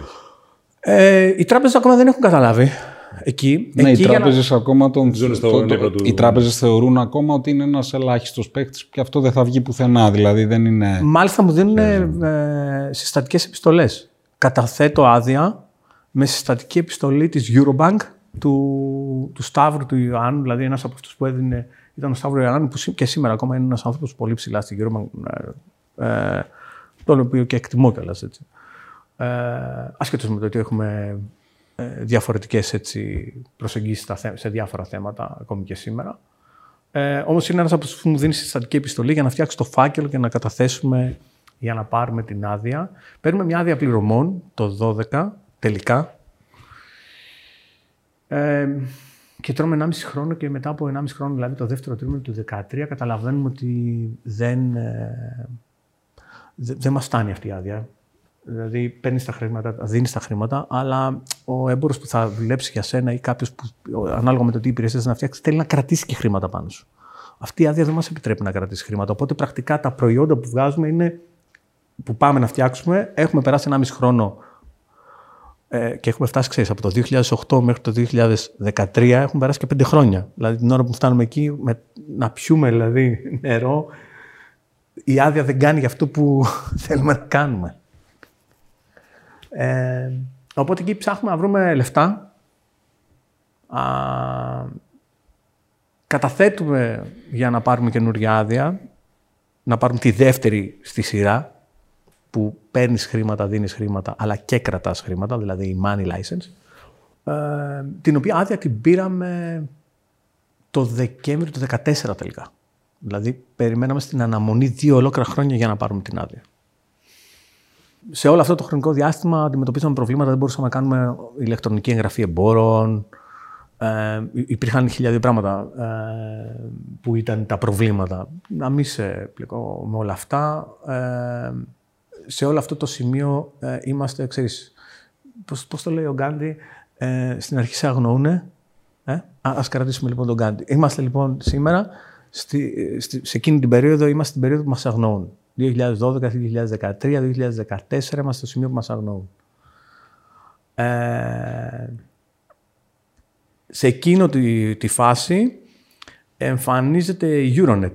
ε, οι τράπεζες ακόμα δεν έχουν καταλάβει. Εκεί, ναι, εκεί οι τράπεζες να... ακόμα τον. Το, το, το, του... Οι τράπεζες θεωρούν ακόμα ότι είναι ένας ελάχιστος παίκτης και αυτό δεν θα βγει πουθενά. Δηλαδή δεν είναι. Μάλιστα μου δίνουν ε, συστατικές επιστολές. Καταθέτω άδεια με συστατική επιστολή της Eurobank του, του Σταύρου του Ιωάννου, δηλαδή ένας από αυτούς που έδινε ήταν ο Σταύρος Ιωάννη, που και σήμερα ακόμα είναι ένας άνθρωπος πολύ ψηλά στην Γύρω ε, ε, τον οποίο και εκτιμώ κιόλας έτσι. Ε, Ασχέτω με το ότι έχουμε ε, διαφορετικές προσεγγίσεις σε διάφορα θέματα, ακόμη και σήμερα. Ε, Όμως είναι ένας από αυτού που μου δίνει συστατική επιστολή για να φτιάξει το φάκελο και να καταθέσουμε για να πάρουμε την άδεια. Παίρνουμε μια άδεια πληρωμών το 12 τελικά. Ε, και τρώμε 1,5 χρόνο και μετά από 1,5 χρόνο, δηλαδή το δεύτερο τρίμηνο του 2013, καταλαβαίνουμε ότι δεν, ε, δεν μας φτάνει αυτή η άδεια. Δηλαδή, παίρνεις τα χρήματα, δίνεις τα χρήματα, αλλά ο έμπορος που θα δουλέψει για σένα ή κάποιος που, ανάλογα με το τι υπηρεσία να φτιάξει, θέλει να κρατήσει και χρήματα πάνω σου. Αυτή η άδεια δεν μας επιτρέπει να κρατήσει χρήματα. Οπότε, πρακτικά τα προϊόντα που βγάζουμε είναι που πάμε να φτιάξουμε. Έχουμε περάσει 1,5 χρόνο ε, και έχουμε φτάσει, ξέρεις, από το 2008 μέχρι το 2013 έχουν περάσει και πέντε χρόνια. Δηλαδή την ώρα που φτάνουμε εκεί, με, να πιούμε δηλαδή νερό, η άδεια δεν κάνει για αυτό που θέλουμε να κάνουμε. Ε, οπότε εκεί ψάχνουμε να βρούμε λεφτά. Α, καταθέτουμε για να πάρουμε καινούργια άδεια, να πάρουμε τη δεύτερη στη σειρά, που παίρνεις χρήματα, δίνεις χρήματα, αλλά και κρατάς χρήματα, δηλαδή η money license, ε, την οποία άδεια την πήραμε το Δεκέμβριο του 2014 τελικά. Δηλαδή, περιμέναμε στην αναμονή δύο ολόκληρα χρόνια για να πάρουμε την άδεια. Σε όλο αυτό το χρονικό διάστημα αντιμετωπίσαμε προβλήματα, δεν μπορούσαμε να κάνουμε ηλεκτρονική εγγραφή εμπόρων. Ε, υπήρχαν χιλιάδια πράγματα ε, που ήταν τα προβλήματα. Να μην σε πλεκώ με όλα αυτά. Ε, σε όλο αυτό το σημείο ε, είμαστε, ξέρεις, πώς, πώς το λέει ο Γκάντι, ε, στην αρχή σε αγνοούνε. Ε; Ας κρατήσουμε λοιπόν τον Γκάντι. Είμαστε λοιπόν σήμερα, στη, στη, σε εκείνη την περίοδο, είμαστε στην περίοδο που μας αγνοούν. 2012, 2013, 2014 είμαστε στο σημείο που μας αγνοούν. Ε, σε εκείνο τη, τη φάση εμφανίζεται η Euronet.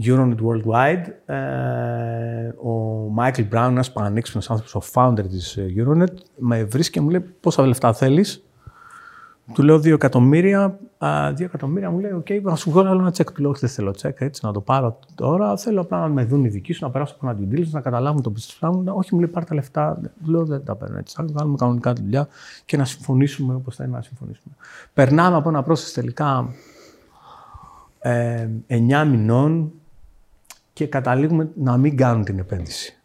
Euronet Worldwide. Ε, ο Michael Brown, ένας πανέξυπνος άνθρωπος, ο founder της ε, Euronet, με βρίσκει και μου λέει πόσα λεφτά θέλεις; Του λέω 2 εκατομμύρια. Α, 2 εκατομμύρια μου λέει: OK, okay, να σου βγάλω άλλο ένα τσεκ. Του λέω: Δεν θέλω τσεκ, έτσι να το πάρω τώρα. Θέλω απλά να με δουν οι δικοί σου, να περάσω από ένα due να καταλάβουν το business plan. Όχι, μου λέει: Πάρ τα λεφτά. Του λέω: Δεν τα παίρνω έτσι. Θα κάνουμε κανονικά τη δουλειά και να συμφωνήσουμε όπως θα είναι να συμφωνήσουμε. Περνάμε από ένα process τελικά ε, 9 μηνών και καταλήγουμε να μην κάνουν την επένδυση.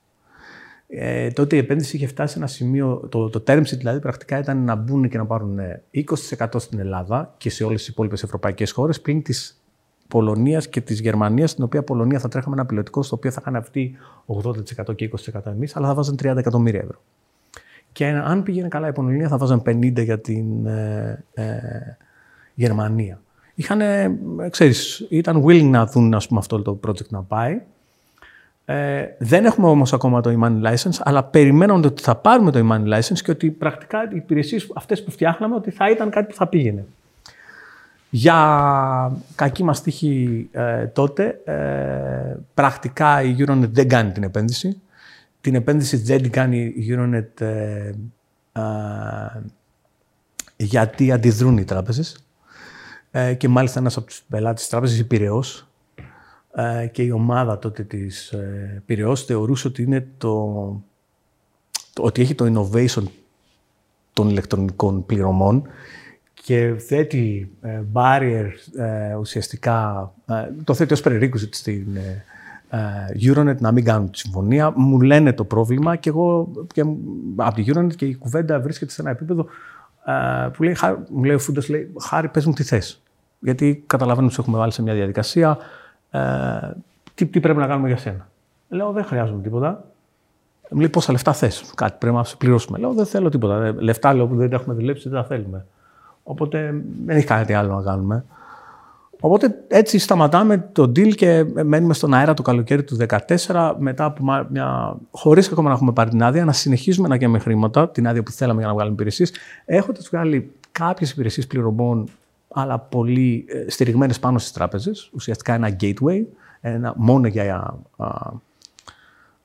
Ε, τότε η επένδυση είχε φτάσει σε ένα σημείο, το, το term sheet δηλαδή πρακτικά ήταν να μπουν και να πάρουν 20% ε, στην Ελλάδα και σε όλες τις υπόλοιπες ευρωπαϊκές χώρες πλην της Πολωνίας και της Γερμανίας, στην οποία Πολωνία θα τρέχαμε ένα πιλωτικό, στο οποίο θα είχαν αυτή 80% και 20% εμείς, αλλά θα βάζαν 30 εκατομμύρια ευρώ. Και αν πήγαινε καλά η Πολωνία θα βάζαν 50 για την ε, ε, Γερμανία. Είχαν, ξέρεις, ήταν willing να δουν ας πούμε, αυτό το project να πάει ε, δεν έχουμε όμως ακόμα το e-money license, αλλά περιμένουμε ότι θα πάρουμε το e-money license και ότι πρακτικά οι υπηρεσίες αυτές που φτιάχναμε ότι θα ήταν κάτι που θα πήγαινε. Για κακή μας τύχη ε, τότε, ε, πρακτικά η Euronet δεν κάνει την επένδυση. Την επένδυση δεν την κάνει η Euronet ε, γιατί αντιδρούν οι τράπεζες. Και μάλιστα ένας από τους πελάτες της τράπεζας, η Πυραιός, ε, και η ομάδα τότε της ε, Πυραιός θεωρούσε ότι είναι το, ότι έχει το innovation των ηλεκτρονικών πληρωμών και θέτει ε, barrier ουσιαστικά, το θέτει ως prerequisite στην Euronet να μην κάνουν τη συμφωνία. Μου λένε το πρόβλημα και εγώ και, από τη Euronet και η κουβέντα βρίσκεται σε ένα επίπεδο που λέει, μου λέει ο Φούντας, λέει, Χάρη, πες μου τι θες. Γιατί καταλαβαίνω ότι έχουμε βάλει σε μια διαδικασία, ε, τι, τι πρέπει να κάνουμε για σένα. Λέω, δεν χρειάζομαι τίποτα. Μου λέει, πόσα λεφτά θες, κάτι πρέπει να σου πληρώσουμε. Λέω, δεν θέλω τίποτα. Λεφτά λέω που δεν τα έχουμε δουλέψει, δεν τα θέλουμε. Οπότε δεν έχει κάτι άλλο να κάνουμε. Οπότε έτσι σταματάμε το deal και μένουμε στον αέρα το καλοκαίρι του 2014, μετά από μια. χωρίς ακόμα να έχουμε πάρει την άδεια, να συνεχίζουμε να γέμουμε χρήματα, την άδεια που θέλαμε για να βγάλουμε υπηρεσίες, έχοντας βγάλει κάποιες υπηρεσίες πληρωμών αλλά πολύ ε, στηριγμένες πάνω στις τράπεζες. Ουσιαστικά ένα gateway, ένα, μόνο για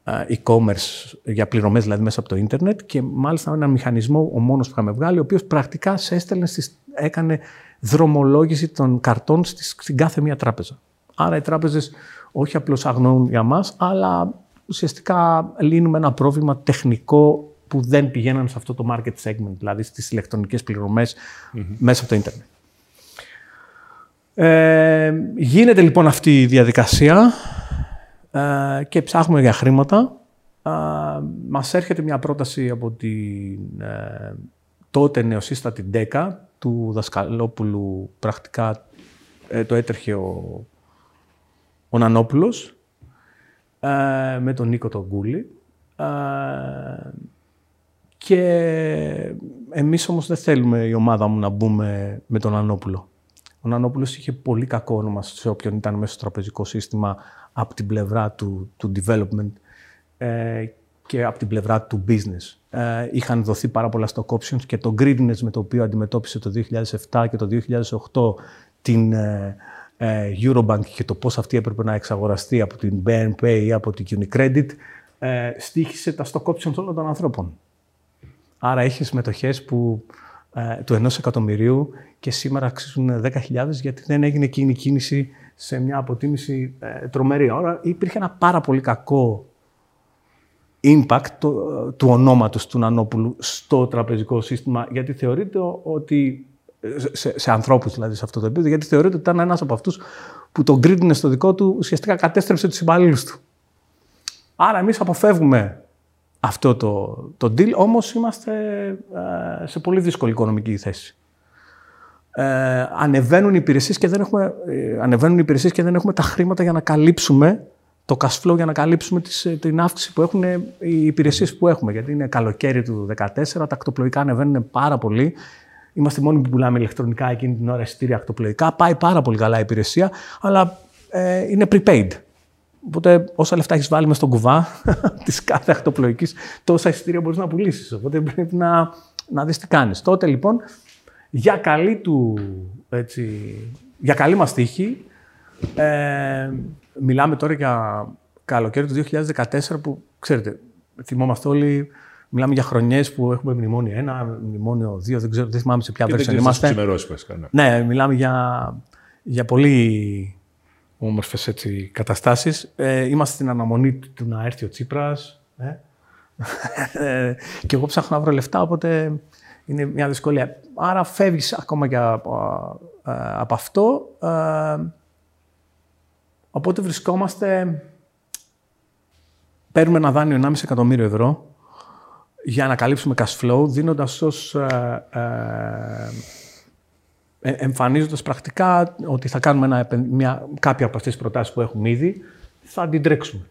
e-commerce, για πληρωμές δηλαδή μέσα από το ίντερνετ και μάλιστα ένα μηχανισμό, ο μόνος που είχαμε βγάλει, ο οποίος πρακτικά σε έστελνε, στις, έκανε δρομολόγηση των καρτών στις, στην κάθε μία τράπεζα. Άρα οι τράπεζες όχι απλώς αγνοούν για μας, αλλά ουσιαστικά λύνουμε ένα πρόβλημα τεχνικό που δεν πηγαίναν σε αυτό το market segment, δηλαδή στις ηλεκτρονικές μέσα από το ίντερνετ. Ε, γίνεται λοιπόν αυτή η διαδικασία ε, και ψάχνουμε για χρήματα. Ε, μας έρχεται μια πρόταση από την ε, τότε νεοσύστατη ΔΕΚΑ του Δασκαλόπουλου, πρακτικά ε, το έτρεχε ο, ο Νανόπουλος, με τον Νίκο τον Γκούλη. και εμείς όμως δεν θέλουμε η ομάδα μου να μπούμε με τον Νανόπουλο. Ο Νανόπουλος είχε πολύ κακό όνομα σε όποιον ήταν μέσα στο τραπεζικό σύστημα από την πλευρά του, του development ε, και από την πλευρά του business. Ε, είχαν δοθεί πάρα πολλά stock options και το greediness με το οποίο αντιμετώπισε το 2007 και το 2008 την ε, ε, Eurobank και το πώς αυτή έπρεπε να εξαγοραστεί από την BNP ή από την Unicredit, ε, στήχησε τα stock options όλων των ανθρώπων. Άρα έχει μετοχές που ε, του ενός εκατομμυρίου και σήμερα αξίζουν 10.000 γιατί δεν έγινε εκείνη η κίνηση σε μια αποτίμηση ε, τρομερή. Άρα υπήρχε ένα πάρα πολύ κακό impact του ονόματος του Νανόπουλου στο τραπεζικό σύστημα, γιατί θεωρείται ότι, σε, σε ανθρώπους δηλαδή σε αυτό το επίπεδο, γιατί θεωρείται ότι ήταν ένας από αυτούς που τον γκρίνουν στο δικό του, ουσιαστικά κατέστρεψε τους υπαλλήλους του. Άρα εμείς αποφεύγουμε αυτό το, το deal, όμως είμαστε ε, σε πολύ δύσκολη οικονομική θέση. Ε, ανεβαίνουν οι υπηρεσίες και δεν έχουμε, ε, ανεβαίνουν οι υπηρεσίες και δεν έχουμε τα χρήματα για να καλύψουμε το cash flow για να καλύψουμε τις, ε, την αύξηση που έχουν οι υπηρεσίες που έχουμε. Γιατί είναι καλοκαίρι του 2014, τα ακτοπλοϊκά ανεβαίνουν πάρα πολύ. Είμαστε μόνοι που πουλάμε ηλεκτρονικά εκείνη την ώρα εισιτήρια ακτοπλοϊκά. Πάει πάρα πολύ καλά η υπηρεσία, αλλά ε, είναι prepaid. Οπότε, όσα λεφτά έχεις βάλει μες στον κουβά της κάθε ακτοπλοϊκής, τόσα εισιτήρια μπορείς να πουλήσεις. Οπότε πρέπει να, να δεις τι κάνεις. Τότε λοιπόν, για καλή του. Έτσι, για καλή μας τύχη, ε, μιλάμε τώρα για καλοκαίρι του 2014 που, ξέρετε, θυμόμαστε όλοι, μιλάμε για χρονιές που έχουμε μνημόνιο ένα, μνημόνιο δύο, δεν ξέρω, δεν θυμάμαι σε ποια version είμαστε. ναι. ναι, μιλάμε για, για πολύ όμορφες καταστάσεις. Ε, είμαστε στην αναμονή του να έρθει ο Τσίπρας. Ε. και εγώ ψάχνω να βρω λεφτά, οπότε είναι μια δυσκολία. Άρα φεύγεις ακόμα και από, από αυτό. Ε, Οπότε βρισκόμαστε, παίρνουμε ένα δάνειο 1,5 εκατομμύριο ευρώ για να καλύψουμε cash flow, δίνοντας ως, ε, ε, ε, εμφανίζοντας πρακτικά ότι θα κάνουμε ένα, μια, κάποια από αυτές τις προτάσεις που έχουμε ήδη, θα την τρέξουμε.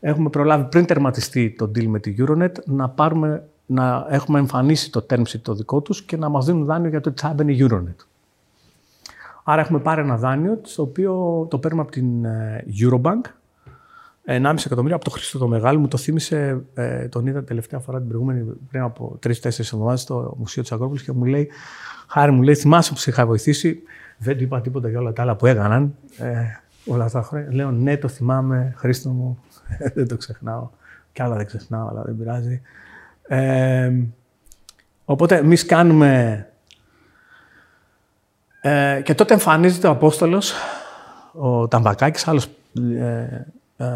Έχουμε προλάβει πριν τερματιστεί το deal με τη Euronet να, πάρουμε, να έχουμε εμφανίσει το term sheet το δικό τους και να μας δίνουν δάνειο για το τι η Euronet. Άρα έχουμε πάρει ένα δάνειο, το οποίο το παίρνουμε από την ε, Eurobank, 1,5 εκατομμύριο από το Χρήστο το Μεγάλο. Μου το θύμισε, ε, τον είδα τελευταία φορά την προηγούμενη, πριν από τρει-τέσσερι εβδομάδες στο Μουσείο της Ακρόπολης και μου λέει, Χάρη μου λέει, θυμάσαι που σε είχα βοηθήσει. Δεν του είπα τίποτα για όλα τα άλλα που έκαναν ε, όλα αυτά τα χρόνια. Λέω, ναι, το θυμάμαι, Χρήστο μου, δεν το ξεχνάω. Κι άλλα δεν ξεχνάω, αλλά δεν πειράζει. Ε, οπότε εμείς κάνουμε ε, και τότε εμφανίζεται ο Απόστολος, ο Ταμπακάκης, άλλος ε, ε,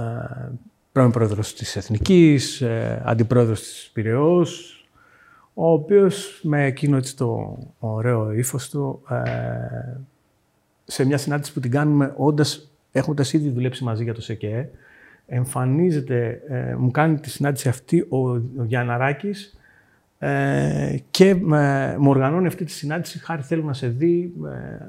πρώην πρόεδρος της Εθνικής, ε, αντιπρόεδρος της Πυραιός, ο οποίος με εκείνο έτσι το ωραίο ύφος του, ε, σε μια συνάντηση που την κάνουμε όντας, έχοντας ήδη δουλέψει μαζί για το ΣΕΚΕ, εμφανίζεται, ε, μου κάνει τη συνάντηση αυτή ο, ο Γιανναράκης, ε, και ε, μου οργανώνει αυτή τη συνάντηση. Χάρη θέλω να σε δει.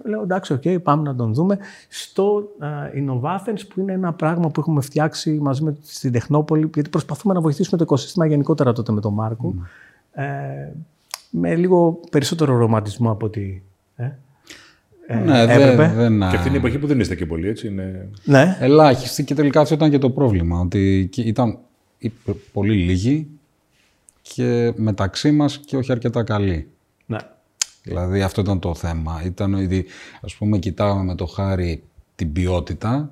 Ε, λέω εντάξει, okay, πάμε να τον δούμε. Στο ε, Innovathens, που είναι ένα πράγμα που έχουμε φτιάξει μαζί με την Τεχνόπολη, γιατί προσπαθούμε να βοηθήσουμε το οικοσύστημα γενικότερα τότε με τον Μάρκο. Mm. Ε, με λίγο περισσότερο ρομαντισμό από ότι. Ε, ε, ναι, δεν, δεν, και αυτή είναι η εποχή που δεν είστε και πολύ, έτσι. Είναι... Ναι. Ελάχιστη και τελικά αυτό ήταν και το πρόβλημα. Ότι ήταν πολύ λίγοι και μεταξύ μας και όχι αρκετά καλή. Ναι. Δηλαδή αυτό ήταν το θέμα. Ήταν ότι ας πούμε κοιτάγαμε με το χάρη την ποιότητα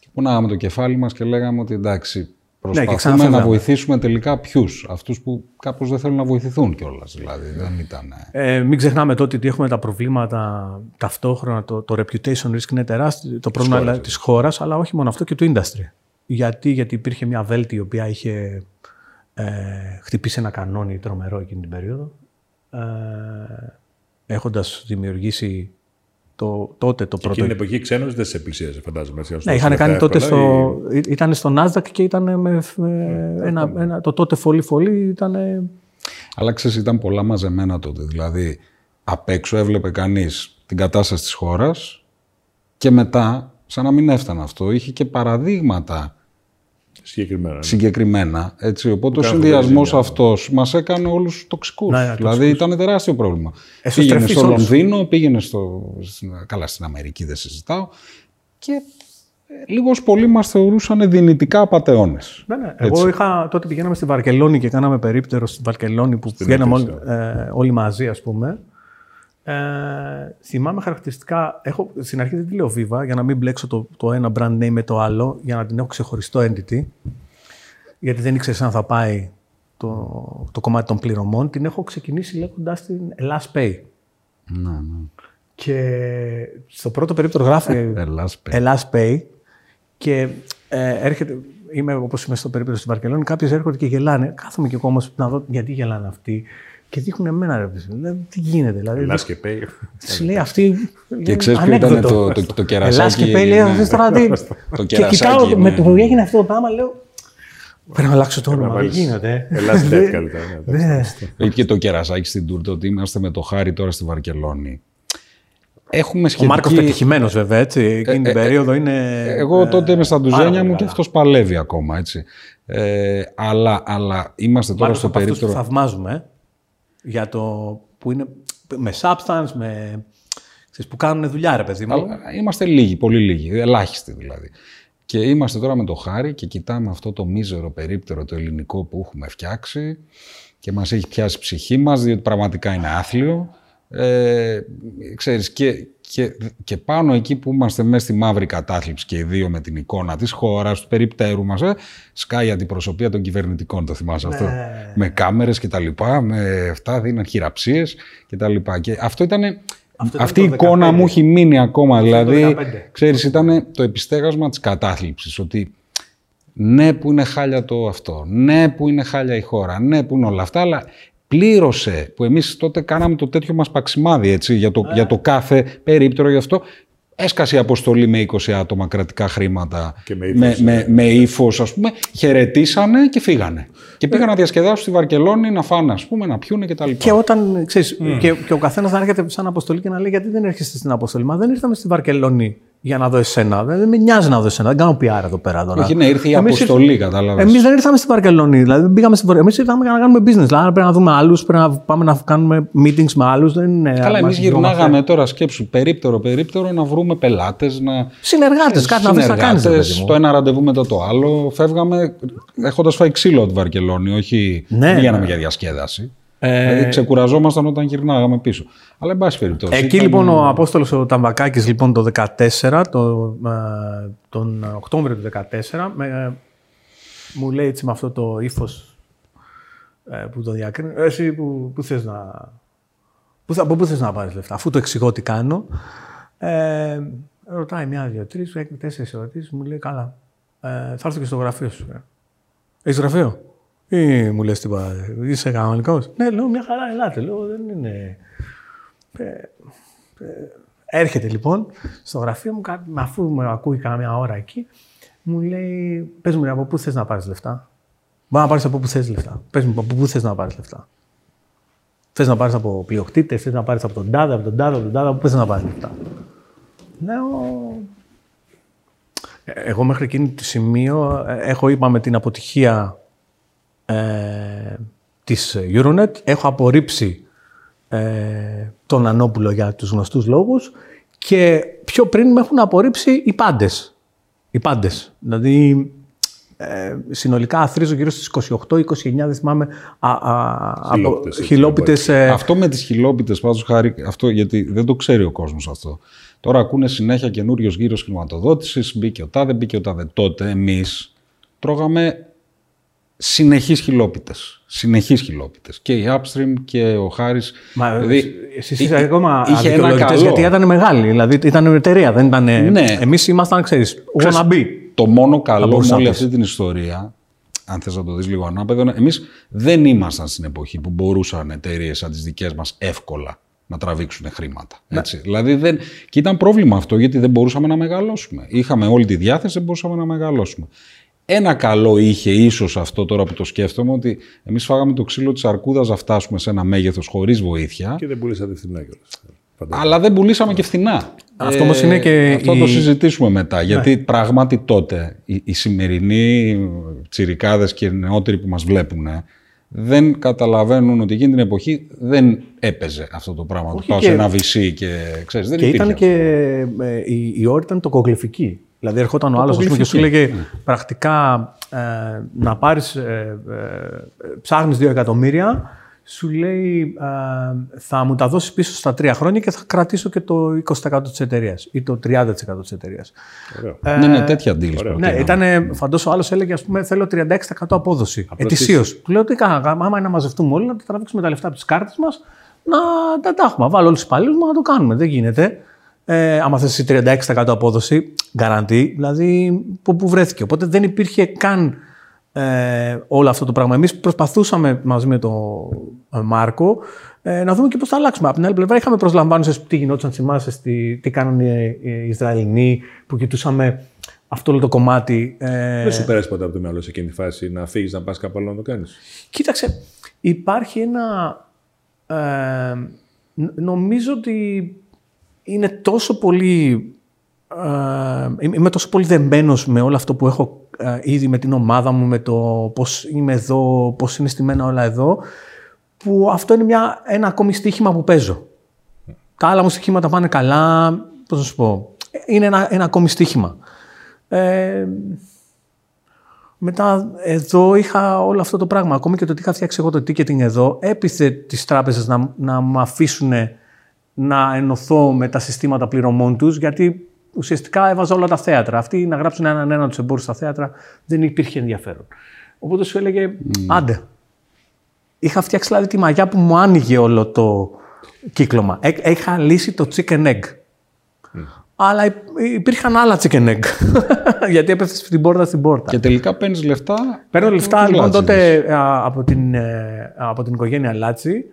και πούναγαμε το κεφάλι μας και λέγαμε ότι εντάξει ναι, προσπαθούμε να βοηθήσουμε τελικά ποιους; Αυτούς που κάπως δεν θέλουν να βοηθηθούν κιόλας. Δηλαδή δεν ήταν. Ε, μην ξεχνάμε τότε ότι έχουμε τα προβλήματα ταυτόχρονα. Το, το reputation risk είναι τεράστιο. Το πρόβλημα της χώρας, αλλά όχι μόνο αυτό και του industry. Γιατί, γιατί υπήρχε μια Βέλτη η οποία είχε ε, χτυπήσει ένα κανόνι τρομερό εκείνη την περίοδο, ε, έχοντας δημιουργήσει το, τότε το πρώτο... Εκείνη την εποχή ξένος δεν σε πλησίαζε, φαντάζομαι. Ναι, είχαν κάνει τότε στο... Ή... Ήταν στο Nasdaq και ήταν με, ναι, ένα, ένα, το τότε φωλή φωλή ήταν... Αλλά ξέρεις, ήταν πολλά μαζεμένα τότε. Δηλαδή, απ' έξω έβλεπε κανείς την κατάσταση της χώρας και μετά, σαν να μην έφτανε αυτό, είχε και παραδείγματα Συγκεκριμένα. Ναι. Συγκεκριμένα. Έτσι, οπότε ο συνδυασμός αυτός μας έκανε όλους τοξικούς. Ναι, δηλαδή ήταν τεράστιο πρόβλημα. πήγαινε στο Λονδίνο, πήγαινε στο. Καλά, στην Αμερική δεν συζητάω. Και ε, λίγος πολύ μας θεωρούσαν δυνητικά απαταιώνες. Ναι, ναι. Εγώ είχα, τότε πηγαίναμε στη Βαρκελόνη και κάναμε περίπτερο στη Βαρκελόνη που πηγαίναμε όλοι, ε, όλοι μαζί, ας πούμε. Ε, θυμάμαι χαρακτηριστικά, έχω, στην αρχή δεν τη λέω Viva για να μην μπλέξω το, το ένα brand name με το άλλο, για να την έχω ξεχωριστό entity, γιατί δεν ήξερες αν θα πάει το, το κομμάτι των πληρωμών. Την έχω ξεκινήσει λέγοντα την Last Pay. Ναι, ναι. Και στο πρώτο περίπτωμα γράφει Last Pay. Pay Και ε, έρχεται, είμαι όπως είμαι στο περίπτωση στη Βαρκελόνη, κάποιοι έρχονται και γελάνε. Κάθομαι και εγώ όμως να δω γιατί γελάνε αυτοί. Και δείχνουν εμένα, ρε παιδί. Τι γίνεται, δηλαδή. Ελλάς και Pay. Σου λέει αυτή. Και ξέρεις ποιο ήταν το, το, το κερασάκι. Ελλάς και Pay, λέει αυτό τώρα τι. Το Και κοιτάω με το που έγινε αυτό το πράγμα, λέω. Πρέπει να αλλάξω το όνομα. Δεν γίνεται. Ελλάς Death καλύτερα. ναι, Ναι. Έχει και το κερασάκι στην τούρτα ότι είμαστε με το χάρη τώρα στη Βαρκελόνη. Έχουμε Ο σχετική... Μάρκο πετυχημένος, βέβαια, έτσι. Εκείνη την περίοδο είναι. Εγώ τότε είμαι στα πάρα ντουζένια πολύ μου και καλά. αυτός παλεύει ακόμα, έτσι. Ε, αλλά, αλλά είμαστε τώρα Μάρκος στο από αυτούς που περίπτωρο... θαυμάζουμε ε, για το που είναι με substance, με, ξέρεις, που κάνουν δουλειά, ρε παιδί μου. Αλλά είμαστε λίγοι, πολύ λίγοι, ελάχιστοι δηλαδή. Και είμαστε τώρα με το χάρη και κοιτάμε αυτό το μίζερο περίπτερο το ελληνικό που έχουμε φτιάξει και μας έχει πιάσει η ψυχή μας, διότι πραγματικά είναι άθλιο. Ε, ξέρεις, και, και, και πάνω εκεί που είμαστε μέσα στη μαύρη κατάθλιψη και οι δύο με την εικόνα της χώρας, του περιπτέρου μας, ε, σκάει η αντιπροσωπεία των κυβερνητικών, το θυμάσαι αυτό; Ναι. Με κάμερες και τα λοιπά, με αυτά δίναν χειραψίες και τα λοιπά. Και αυτό ήταν... Αυτό ήταν αυτή η το εικόνα 15. μου έχει μείνει ακόμα. ήταν το Δηλαδή, 15. ξέρεις, ήταν το επιστέγασμα της κατάθλιψης. Ότι ναι που είναι χάλια το αυτό, ναι που είναι χάλια η χώρα, ναι που είναι όλα αυτά, αλλά πλήρωσε, που εμείς τότε κάναμε το τέτοιο μας παξιμάδι, έτσι, για το, για το κάθε περίπτερο γι' αυτό. Έσκασε η αποστολή με 20 άτομα κρατικά χρήματα, Και με ύφος, με, με, ναι. με ύφος, ας πούμε, χαιρετήσανε και φύγανε. Και πήγαν να διασκεδάσουν στη Βαρκελόνη, να φάνε, ας πούμε, να πιούνε κτλ. Και όταν, ξέρεις, και, και ο καθένας να έρχεται σαν αποστολή και να λέει γιατί δεν έρχεστε στην αποστολή. Μα δεν ήρθαμε στη Βαρκελόνη για να δω εσένα. Δεν, δεν με νοιάζει να δω εσένα. Δεν κάνω PR εδώ πέρα τώρα. Όχι, ναι, ήρθε η Εμείς αποστολή, κατάλαβες. Εμείς δεν ήρθαμε στη Βαρκελόνη. Δηλαδή, δεν πήγαμε στη Βαρκελόνη. Εμείς ήρθαμε για να κάνουμε business. Δηλαδή, πρέπει να δούμε άλλους, πρέπει να πάμε να κάνουμε meetings με άλλους. Δεν είναι. Καλά, εμείς μας γυρνάγαμε τώρα, σκέψου, περίπτερο, περίπτερο, να βρούμε πελάτες, να. Συνεργάτες, κάτι να βρει να κάνεις. συνεργάτες, το ένα ραντεβού μετά το άλλο. Φεύγαμε έχοντας φάει ξύλο από τη Βαρκελόνη, όχι Ναι, πηγαίναμε ναι. για διασκέδαση. Ε, Δηλαδή ξεκουραζόμασταν όταν γυρνάγαμε πίσω. Αλλά εν πάση περιπτώσει. Εκεί ήταν- λοιπόν ο Απόστολος ο Ταμπακάκης λοιπόν το 14, το, ε, τον Οκτώβριο του 14, με, ε, μου λέει έτσι με αυτό το ύφος που το διακρίνει, «Ε, εσύ που, που θες να... Πού θα, από πού θες να πάρεις λεφτά, αφού το εξηγώ τι κάνω. Ε, ρωτάει μια, δύο, τρεις, έχει τέσσερις ερωτήσεις, μου λέει καλά, ε, θα έρθω και στο γραφείο σου. Ε. Έχεις γραφείο; Ή μου λες τίποτα, είσαι κανονικός; Ναι, λέω μια χαρά, ελάτε, λέω δεν είναι... Έρχεται λοιπόν στο γραφείο μου, κάτι- αφού με ακούει καμιά ώρα εκεί, μου λέει: Πες μου, ρε, από πού θες να πάρεις λεφτά; Μπορεί να πάρεις από πού θες λεφτά. Πες μου, από πού θες να πάρεις λεφτά. Θες να πάρεις από πλειοκτήτες, θες να πάρεις από τον τάδε, από τον τάδε, από τον τάδε, από πού θες να πάρεις λεφτά. Λέω. «Ε, Εγώ μέχρι εκείνη το σημείο ε, έχω είπαμε την αποτυχία ε, της Euronet. Έχω απορρίψει ε, τον Ανόπουλο για τους γνωστούς λόγους και πιο πριν με έχουν απορρίψει οι πάντες. Οι πάντες. Δηλαδή, ε, συνολικά αθρίζω γύρω στις 28-29, δεν θυμάμαι, α, α, από Χιλόπιτες, έτσι, χιλόπιτες, ε, Αυτό με τις χιλόπιτες, πάντως χάρη, αυτό γιατί δεν το ξέρει ο κόσμος αυτό. Τώρα ακούνε συνέχεια καινούριο γύρος χρηματοδότησης, μπήκε ο τάδε, μπήκε ο τάδε. Τότε εμείς τρώγαμε συνεχείς χιλόπιτες. Συνεχείς χιλόπιτες. Και η Upstream και ο Χάρης. Μα δηλαδή, εσείς εί- είστε ακόμα είχε ένα αδικαιολογητές καλό. γιατί ήταν μεγάλη. Δηλαδή ήταν εταιρεία, δεν ήταν... Ναι. Εμείς ήμασταν, ξέρεις, Ξέρεις, wannabe. Το μόνο καλό με μπορούσα να όλη πεις. αυτή την ιστορία, αν θες να το δεις λίγο ανάπεδο, είναι εμείς δεν ήμασταν στην εποχή που μπορούσαν εταιρείες σαν τις δικές μας εύκολα να τραβήξουν χρήματα. Ναι. Έτσι. Δηλαδή δεν... Και ήταν πρόβλημα αυτό γιατί δεν μπορούσαμε να μεγαλώσουμε. Είχαμε όλη τη διάθεση, δεν μπορούσαμε να μεγαλώσουμε. Ένα καλό είχε ίσως αυτό τώρα που το σκέφτομαι ότι εμείς φάγαμε το ξύλο της αρκούδας να φτάσουμε σε ένα μέγεθος χωρίς βοήθεια, Και δεν πουλήσατε φθηνά κιόλας. Φαντάζομαι. αλλά δεν πουλήσαμε και φθηνά. Αυτό όμως είναι και Αυτό η- το συζητήσουμε μετά. Γιατί πράγματι τότε οι, οι σημερινοί τσιρικάδες και οι νεότεροι που μας βλέπουν ε, δεν καταλαβαίνουν ότι εκείνη την εποχή δεν έπαιζε αυτό το πράγμα. Το πάω και- σε ένα βυσί και ξέρεις, δεν Και υπήρχε ήταν αυτό. και. ε, η, η ώρα ήταν το κογλυφική. Δηλαδή, ερχόταν ο άλλος και σου κογλυφική, λέγε πρακτικά ε, να πάρεις. Ε, ε, Ψάχνεις δύο εκατομμύρια, σου λέει ε, θα μου τα δώσεις πίσω στα τρία χρόνια και θα κρατήσω και το 20% της εταιρείας ή το 30% της εταιρείας. Ωραίο. Ναι, ναι, τέτοια deals ωραίο. Ναι, προτείναμε. ήταν. Φαντός ο άλλος έλεγε, ας πούμε, θέλω 36% απόδοση. Απλώς Ετησίως. Του λέω τι κάνα, άμα είναι να μαζευτούμε όλοι, να τα τραβήξουμε τα λεφτά από τις κάρτες μας, να τα, τα έχουμε. Βάλω όλους τους υπαλλήλους μου να το κάνουμε. Δεν γίνεται. Ε, άμα θες 36% απόδοση, guarantee, δηλαδή που, που βρέθηκε. Οπότε δεν υπήρχε καν ε, όλο αυτό το πράγμα. Εμείς προσπαθούσαμε μαζί με τον ε, Μάρκο ε, να δούμε και πώς θα αλλάξουμε. Από την άλλη πλευρά είχαμε προσλαμβάνωσες τι γινόταν, θυμάσαι, τι, τι κάνουν οι, οι Ισραηλινοί, που κοιτούσαμε αυτό όλο το κομμάτι. Ε... Δεν σου πέρασε ποτέ από το μυαλό σε εκείνη τη φάση να φύγεις να πας κάπου άλλο να το κάνεις; Κοίταξε, υπάρχει ένα. Ε, νομίζω ότι είναι τόσο πολύ. Ε, είμαι τόσο πολύ δεμένος με όλο αυτό που έχω ε, ήδη με την ομάδα μου, με το πώς είμαι εδώ, πώς είναι στημένα όλα εδώ, που αυτό είναι μια, ένα ακόμη στοίχημα που παίζω. Τα άλλα μου στοιχήματα πάνε καλά, πώς να σου πω, είναι ένα, ένα ακόμη στοίχημα. Ε, μετά εδώ είχα όλο αυτό το πράγμα. Ακόμη και το ότι είχα φτιάξει εγώ το ticketing εδώ, έπιθε τις τράπεζες να, να μου αφήσουν να ενωθώ με τα συστήματα πληρωμών τους, γιατί ουσιαστικά έβαζα όλα τα θέατρα. Αυτοί να γράψουν έναν ένα τους εμπόρους στα θέατρα δεν υπήρχε ενδιαφέρον. Οπότε σου έλεγε, άντε. Είχα φτιάξει δηλαδή τη μαγιά που μου άνοιγε όλο το κύκλωμα. Είχα λύσει το chicken egg. Αλλά υπήρχαν άλλα chicken egg. Γιατί έπεφτες την πόρτα στην πόρτα. Και τελικά παίρνεις λεφτά. Παίρνω λεφτά λοιπόν τότε από την, ε, από την οικογένεια Λάτσι,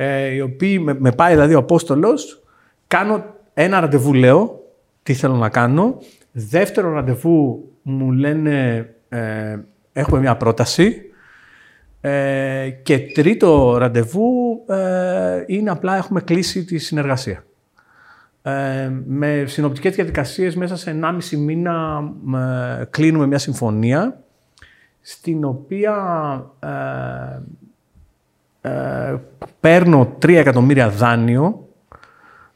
ε, η οποία με, με πάει δηλαδή ο Απόστολος. Κάνω ένα ραντεβού, λέω, τι θέλω να κάνω. Δεύτερο ραντεβού μου λένε ε, έχουμε μια πρόταση. Ε, και τρίτο ραντεβού ε, είναι απλά έχουμε κλείσει τη συνεργασία. Ε, με συνοπτικές διαδικασίες μέσα σε 1,5 μήνα ε, κλείνουμε μια συμφωνία στην οποία ε, παίρνω 3 εκατομμύρια δάνειο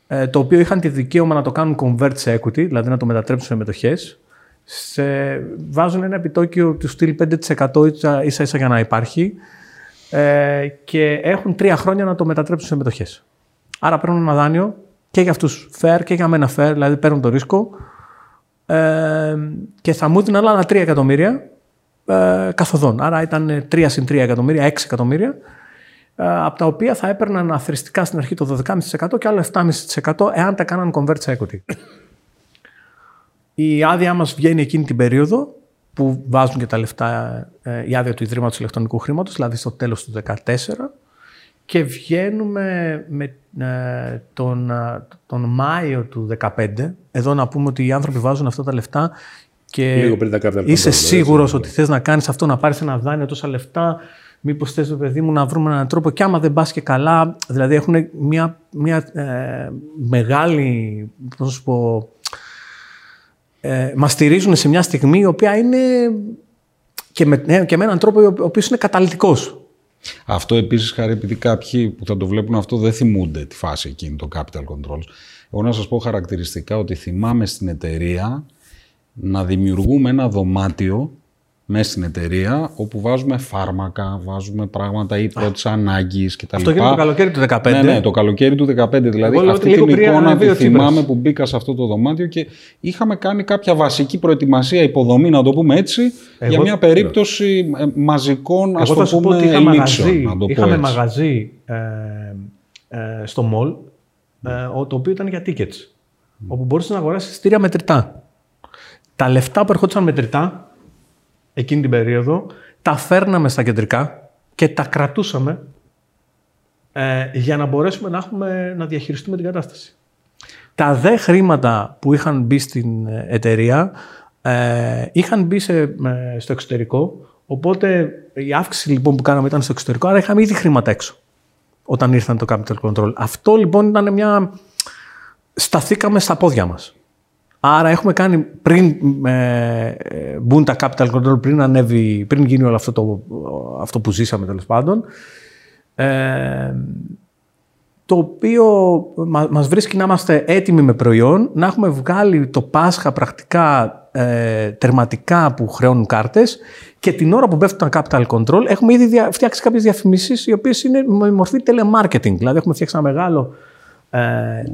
ε, το οποίο είχαν τη δικαίωμα να το κάνουν convert σε equity, δηλαδή να το μετατρέψουν σε μετοχές. Σε, βάζουν ένα επιτόκιο του στυλ 5% ίσα ίσα για να υπάρχει ε, και έχουν τρία χρόνια να το μετατρέψουν σε μετοχές. Άρα παίρνουν ένα δάνειο και για αυτούς fair και για μένα fair, δηλαδή παίρνουν το ρίσκο ε, και θα μου έδιναν άλλα 3 εκατομμύρια ε, καθοδόν. Άρα ήταν 3 συν 3 εκατομμύρια, 6 εκατομμύρια ε, από τα οποία θα έπαιρναν αθρηστικά στην αρχή το 12,5% και άλλο 7,5% εάν τα κάναν convert σε equity. Η άδειά μας βγαίνει εκείνη την περίοδο που βάζουν και τα λεφτά, ε, η άδεια του Ιδρύματος Ηλεκτρονικού Χρήματος, δηλαδή στο τέλος του 2014 και βγαίνουμε με ε, τον, τον Μάιο του 2015. Εδώ να πούμε ότι οι άνθρωποι βάζουν αυτά τα λεφτά και Λίγο πριν τα είσαι σίγουρος ότι θες να κάνεις αυτό, να πάρεις ένα δάνειο τόσα λεφτά Μήπως θες το παιδί μου να βρούμε έναν τρόπο και άμα δεν πας και καλά. Δηλαδή έχουν μια, μια ε, μεγάλη. Πώς σου πω. Ε, μας στηρίζουν σε μια στιγμή η οποία είναι. και με, ναι, και με έναν τρόπο ο οποίος είναι καταλητικός. Αυτό επίσης, χάρη, επειδή κάποιοι που θα το βλέπουν αυτό δεν θυμούνται τη φάση εκείνη, το capital controls. Εγώ να σας πω χαρακτηριστικά ότι θυμάμαι στην εταιρεία να δημιουργούμε ένα δωμάτιο μέσα στην εταιρεία, όπου βάζουμε φάρμακα, βάζουμε πράγματα ή πρώτης ανάγκης κτλ. Αυτό γίνεται το καλοκαίρι του 2015. Ναι, ναι, το καλοκαίρι του 2015. Δηλαδή, Εγώ αυτή την εικόνα τη θυμάμαι που μπήκα σε αυτό το δωμάτιο και είχαμε κάνει κάποια βασική προετοιμασία, υποδομή, να το πούμε έτσι, Εγώ... για μια περίπτωση ναι. μαζικών ας το πούμε, ότι είχα μαγαζί, να το είχαμε μαγαζί ε, ε, στο mall, ε, το οποίο ήταν για tickets, mm. όπου μπορούσες να αγοράσεις στήρια μετρητά. Τα λεφτά που ερχόντουσαν μετρητά εκείνη την περίοδο, τα φέρναμε στα κεντρικά και τα κρατούσαμε ε, για να μπορέσουμε να, έχουμε, να διαχειριστούμε την κατάσταση. Τα δε χρήματα που είχαν μπει στην εταιρεία ε, είχαν μπει σε, στο εξωτερικό, οπότε η αύξηση λοιπόν που κάναμε ήταν στο εξωτερικό, άρα είχαμε ήδη χρήματα έξω όταν ήρθαν το capital control. Αυτό λοιπόν ήταν μια... Σταθήκαμε στα πόδια μας. Άρα έχουμε κάνει πριν ε, μπουν τα capital control, πριν, ανέβει, πριν γίνει όλο αυτό, το, αυτό που ζήσαμε τέλος πάντων, ε, το οποίο μας βρίσκει να είμαστε έτοιμοι με προϊόν, να έχουμε βγάλει το Πάσχα πρακτικά ε, τερματικά που χρεώνουν κάρτες και την ώρα που πέφτουν τα capital control έχουμε ήδη φτιάξει κάποιες διαφημίσεις οι οποίες είναι με μορφή telemarketing. Δηλαδή έχουμε φτιάξει ένα μεγάλο ε,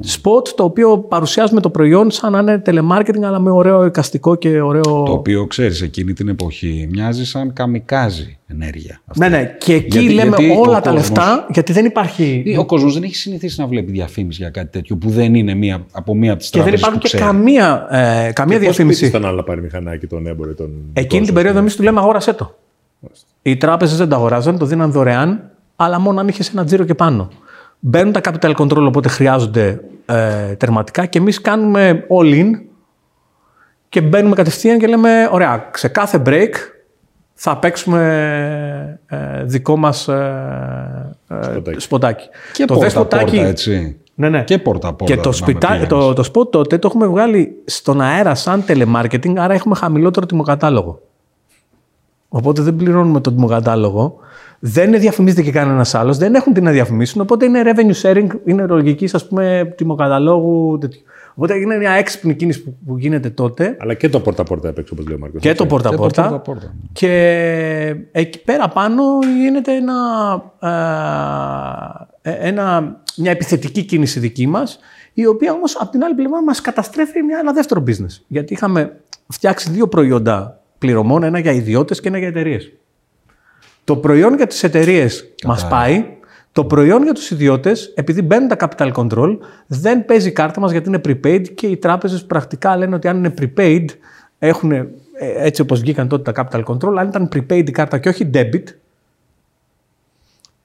spot το οποίο παρουσιάζουμε το προϊόν σαν να είναι telemarketing αλλά με ωραίο εικαστικό και ωραίο... Το οποίο ξέρεις εκείνη την εποχή μοιάζει σαν καμικάζι ενέργεια. Αυτή. Ναι, ναι. Και εκεί Γιατί- λέμε γιατί όλα ο τα κόσμος- λεφτά γιατί δεν υπάρχει... Ο κόσμος δεν έχει συνηθίσει να βλέπει διαφήμιση για κάτι τέτοιο που δεν είναι μία, από μία από τις Και δεν τράπεζες υπάρχει που και ξέρει. καμία, ε, καμία Πώς διαφήμιση. πείτης τον άλλο να πάρει μηχανάκι τον έμπορο ή τον. Εκείνη κόσμο, την περίοδο ας εμείς του λέμε αγόρασέ το. Οι τράπεζες δεν τα αγοράζαν, το δίναν δωρεάν, αλλά μόνο αν είχες ένα τζίρο και πάνω. Μπαίνουν τα capital control, οπότε χρειάζονται ε, τερματικά και εμείς κάνουμε all in και μπαίνουμε κατευθείαν και λέμε: Ωραία, σε κάθε break θα παίξουμε ε, δικό μας ε, ε, Σποτάκι. σποτάκι. Και το πόρτα, δε σποτάκι- πόρτα, έτσι. ναι, ναι. Και πόρτα, πόρτα. Και το, να σπιτά, με το, το spot τότε το έχουμε βγάλει στον αέρα σαν telemarketing, άρα έχουμε χαμηλότερο τιμοκατάλογο. Οπότε δεν πληρώνουμε τον τιμοκατάλογο. Δεν διαφημίζεται και κανένας άλλος, δεν έχουν τι να διαφημίσουν. Οπότε είναι revenue sharing, είναι λογική ας πούμε τιμοκαταλόγου. Τέτοιο. Οπότε είναι μια έξυπνη κίνηση που, που γίνεται τότε Αλλά και το πόρτα-πόρτα έπαιξε, όπως λέει ο Μάρκος. και το πόρτα Και το πόρτα. πόρτα-πόρτα. Και εκεί πέρα πάνω γίνεται ένα, ε, ένα, μια επιθετική κίνηση δική μας, η οποία όμως από την άλλη πλευρά μας καταστρέφει μια, ένα δεύτερο business. Γιατί είχαμε φτιάξει δύο προϊόντα πληρωμών, ένα για ιδιώτες και ένα για εταιρείες. Το προϊόν για τις εταιρείες μας πάει, το προϊόν για τους ιδιώτες, επειδή μπαίνουν τα capital control, δεν παίζει η κάρτα μας γιατί είναι prepaid και οι τράπεζες πρακτικά λένε ότι αν είναι prepaid, έχουν ε, έτσι όπως βγήκαν τότε τα capital control, αν ήταν prepaid η κάρτα και όχι debit,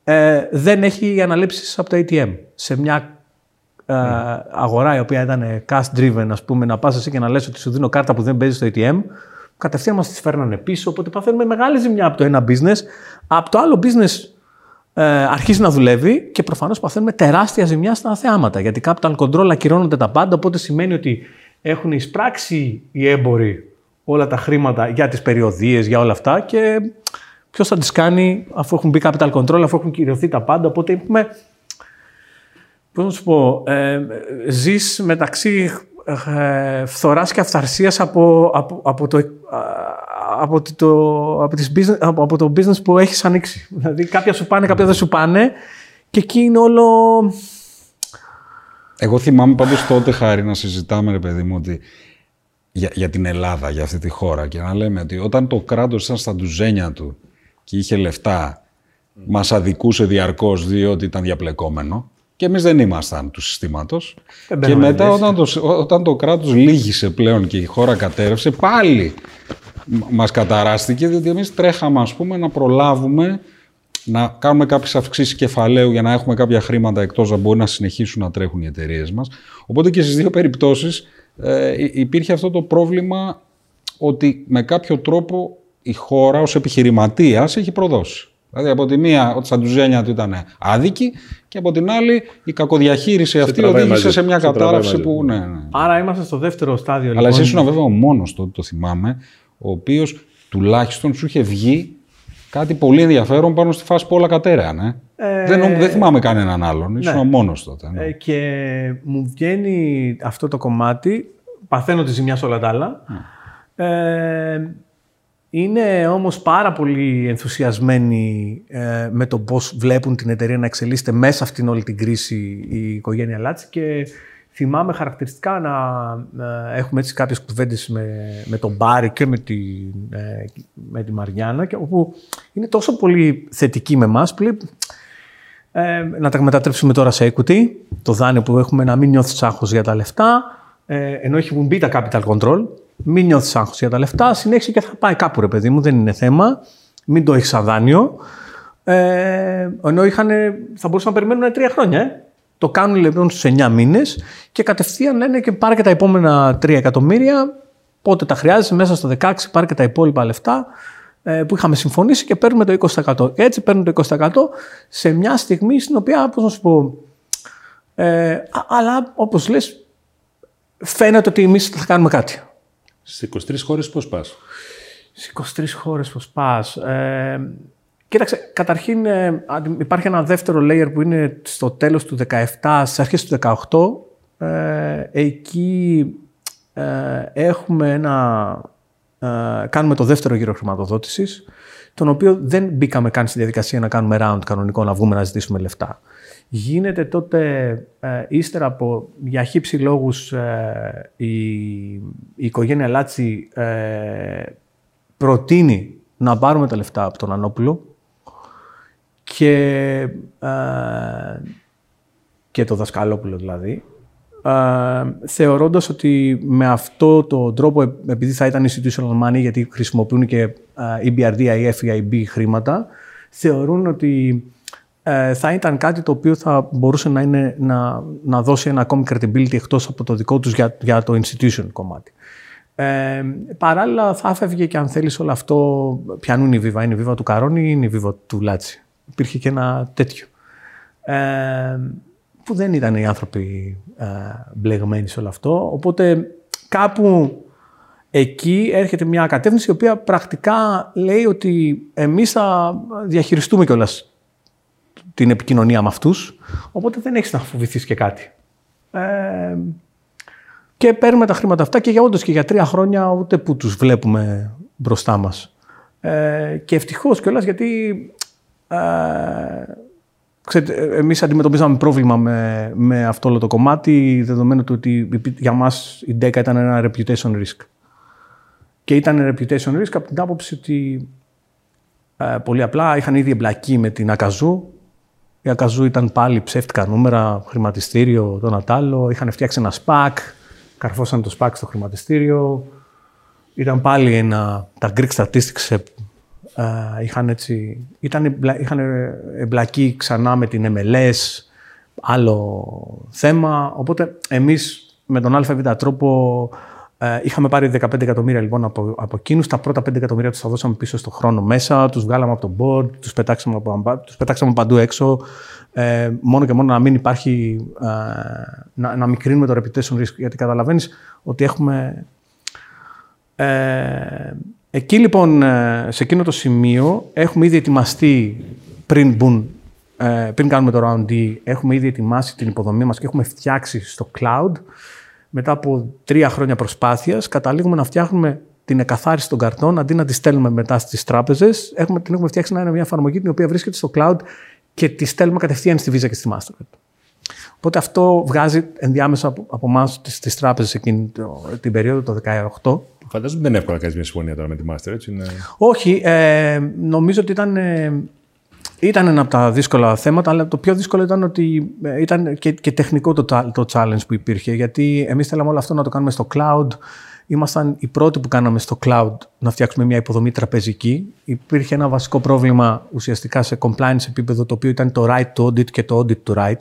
ε, δεν έχει αναλήψεις από το ATM. Σε μια ε, αγορά η οποία ήταν cash driven, ας πούμε, να πας εσύ και να λες ότι σου δίνω κάρτα που δεν παίζει στο ATM, κατευθείαν μας τις φέρνανε πίσω, οπότε παθαίνουμε μεγάλη ζημιά από το ένα business. Από το άλλο business ε, αρχίζει να δουλεύει και προφανώς παθαίνουμε τεράστια ζημιά στα θεάματα, γιατί capital control ακυρώνονται τα πάντα, οπότε σημαίνει ότι έχουν εισπράξει οι έμποροι όλα τα χρήματα για τις περιοδίες, για όλα αυτά και ποιος θα τις κάνει αφού έχουν μπει capital control, αφού έχουν κυριωθεί τα πάντα, οπότε έχουμε Πώς να σου πω, ε, ζεις μεταξύ ε, φθοράς και αυθαρσίας από, από, από, το, α, από, το, από, τις business, από, από το business που έχεις ανοίξει. Δηλαδή κάποια σου πάνε, κάποια δεν σου πάνε και εκεί είναι όλο... Εγώ θυμάμαι πάντως τότε χάρη να συζητάμε, ρε παιδί μου, ότι για, για την Ελλάδα, για αυτή τη χώρα και να λέμε ότι όταν το κράτος ήταν στα ντουζένια του και είχε λεφτά, μας αδικούσε διαρκώς διότι ήταν διαπλεκόμενο και εμείς δεν ήμασταν του συστήματος. Δεν Και μπαίναμε μετά λες. όταν το, όταν το κράτος λύγησε πλέον και η χώρα κατέρευσε, πάλι μ- μας καταράστηκε, διότι εμείς τρέχαμε ας πούμε να προλάβουμε να κάνουμε κάποιες αυξήσεις κεφαλαίου για να έχουμε κάποια χρήματα εκτός να μπορεί να συνεχίσουν να τρέχουν οι εταιρείες μας. Οπότε και στις δύο περιπτώσεις ε, υ- υπήρχε αυτό το πρόβλημα ότι με κάποιο τρόπο η χώρα ως επιχειρηματίας έχει προδώσει. Δηλαδή από τη μία ότι στα ντουζένια του ήταν άδικη και από την άλλη η κακοδιαχείριση αυτή τραβάει οδήγησε μαζί. σε μια Σε τραβάει κατάρρευση μαζί. που... Ναι, ναι. Άρα είμαστε στο δεύτερο στάδιο. Αλλά λοιπόν. εσύ ήσουν βέβαια ο μόνος τότε, το θυμάμαι, ο οποίος τουλάχιστον σου είχε βγει κάτι πολύ ενδιαφέρον πάνω στη φάση που όλα κατέρεαν. Ε. Ε, δεν, νομ- δεν θυμάμαι κανέναν άλλον. Ήσουν ναι. ο μόνος τότε. ναι. Ε, και μου βγαίνει αυτό το κομμάτι, παθαίνω τη ζημιά σε όλα τα άλλα. Ε, είναι όμως πάρα πολύ ενθουσιασμένοι ε, με το πώς βλέπουν την εταιρεία να εξελίσσεται μέσα αυτήν όλη την κρίση η οικογένεια Λάτση και θυμάμαι χαρακτηριστικά να ε, έχουμε έτσι κάποιες κουβέντες με, με τον Μπάρι και με τη, ε, με τη Μαριάννα και όπου είναι τόσο πολύ θετική με εμάς που λέει ε, να τα μετατρέψουμε τώρα σε equity, το δάνειο που έχουμε να μην νιώθεις άγχος για τα λεφτά, ε, ενώ έχουν μπει τα capital control, μην νιώθεις άγχος για τα λεφτά, συνέχισε και θα πάει κάπου ρε παιδί μου, δεν είναι θέμα, μην το έχεις σαν δάνειο. Ε, ενώ είχαν, θα μπορούσαν να περιμένουν τρία χρόνια. Ε. Το κάνουν λοιπόν στους 9 μήνες και κατευθείαν λένε και πάρε και τα επόμενα 3 εκατομμύρια, πότε τα χρειάζεσαι, μέσα στο 16 πάρε και τα υπόλοιπα λεφτά ε, που είχαμε συμφωνήσει και παίρνουμε το 20%. Έτσι παίρνουν το 20% σε μια στιγμή στην οποία, πώς να σου πω, ε, α- αλλά όπως λες, φαίνεται ότι εμείς θα κάνουμε κάτι. Στις 23 χώρες πώς πας; Στις 23 χώρες πώς πας. Ε, κοίταξε, καταρχήν ε, αντι- υπάρχει ένα δεύτερο layer που είναι στο τέλος του 17, στις αρχές του 18. Ε, εκεί ε, έχουμε ένα ε, κάνουμε το δεύτερο γύρο χρηματοδότησης, τον οποίο δεν μπήκαμε καν στη διαδικασία να κάνουμε round κανονικό, να βγούμε να ζητήσουμε λεφτά. Γίνεται τότε, ε, ύστερα από για χύψη λόγους, ε, η, η οικογένεια Λάτσι ε, προτείνει να πάρουμε τα λεφτά από τον Ανόπουλο και, ε, και το Δασκαλόπουλο δηλαδή, ε, θεωρώντας ότι με αυτό το τρόπο, επειδή θα ήταν institutional money, γιατί χρησιμοποιούν και ε, EBRD, IF, EIB χρήματα, θεωρούν ότι ε, θα ήταν κάτι το οποίο θα μπορούσε να, είναι, να, να δώσει ένα ακόμη credibility εκτός από το δικό τους για, για το institution κομμάτι. Ε, παράλληλα θα έφευγε και αν θέλεις όλο αυτό, πιανούν η βίβα, είναι η βίβα του Καρόνι ή είναι η βίβα του Λάτσι. Υπήρχε και ένα τέτοιο. Ε, που δεν ήταν οι άνθρωποι ε, μπλεγμένοι σε όλο αυτό. Οπότε κάπου εκεί έρχεται μια κατεύθυνση η οποία πρακτικά λέει ότι εμείς θα διαχειριστούμε κιόλας την επικοινωνία με αυτούς, οπότε δεν έχεις να φοβηθείς και κάτι. Ε, και παίρνουμε τα χρήματα αυτά και για όντως και για τρία χρόνια ούτε που τους βλέπουμε μπροστά μας. Ε, και ευτυχώς κιόλας γιατί ε, ξέρετε, εμείς αντιμετωπίζαμε πρόβλημα με, με αυτό όλο το κομμάτι, δεδομένου του ότι για μας η DECA ήταν ένα reputation risk. Και ήταν reputation risk από την άποψη ότι ε, πολύ απλά είχαν ήδη εμπλακεί με την Ακαζού, η Ακαζού ήταν πάλι ψεύτικα νούμερα, χρηματιστήριο, το Νατάλο. Είχαν φτιάξει ένα SPAC, καρφώσαν το SPAC στο χρηματιστήριο. Ήταν πάλι ένα, τα Greek Statistics ε, είχαν έτσι, ήταν, είχαν εμπλακεί ξανά με την MLS, άλλο θέμα. Οπότε εμείς με τον ΑΒ τρόπο ε, είχαμε πάρει 15 εκατομμύρια λοιπόν από, από εκείνους. Τα πρώτα 5 εκατομμύρια τους τα δώσαμε πίσω στο χρόνο μέσα, τους βγάλαμε από το board, τους πετάξαμε, από, τους πετάξαμε παντού έξω. Ε, μόνο και μόνο να μην υπάρχει, ε, να, να μικρύνουμε το reputation risk. Γιατί καταλαβαίνεις ότι έχουμε... Ε, εκεί λοιπόν, ε, σε εκείνο το σημείο, έχουμε ήδη ετοιμαστεί πριν μπουν ε, πριν κάνουμε το round D, έχουμε ήδη ετοιμάσει την υποδομή μας και έχουμε φτιάξει στο cloud μετά από τρία χρόνια προσπάθειας, καταλήγουμε να φτιάχνουμε την εκαθάριση των καρτών αντί να τη στέλνουμε μετά στις τράπεζες. Έχουμε, την έχουμε φτιάξει να είναι μια εφαρμογή την οποία βρίσκεται στο cloud και τη στέλνουμε κατευθείαν στη Visa και στη Mastercard. Οπότε αυτό βγάζει ενδιάμεσα από, από εμάς τι τράπεζες εκείνη το, την περίοδο το 2018. Φαντάζομαι δεν είναι εύκολο να κάνεις μια συμφωνία τώρα με τη Master, έτσι. Είναι... Όχι. Ε, νομίζω ότι ήταν. Ε, ήταν ένα από τα δύσκολα θέματα, αλλά το πιο δύσκολο ήταν ότι ε, ήταν και, και τεχνικό το, το challenge που υπήρχε. Γιατί εμείς θέλαμε όλο αυτό να το κάνουμε στο cloud. Ήμασταν οι πρώτοι που κάναμε στο cloud να φτιάξουμε μια υποδομή τραπεζική. Υπήρχε ένα βασικό πρόβλημα ουσιαστικά σε compliance επίπεδο, το οποίο ήταν το right to audit και το audit to right.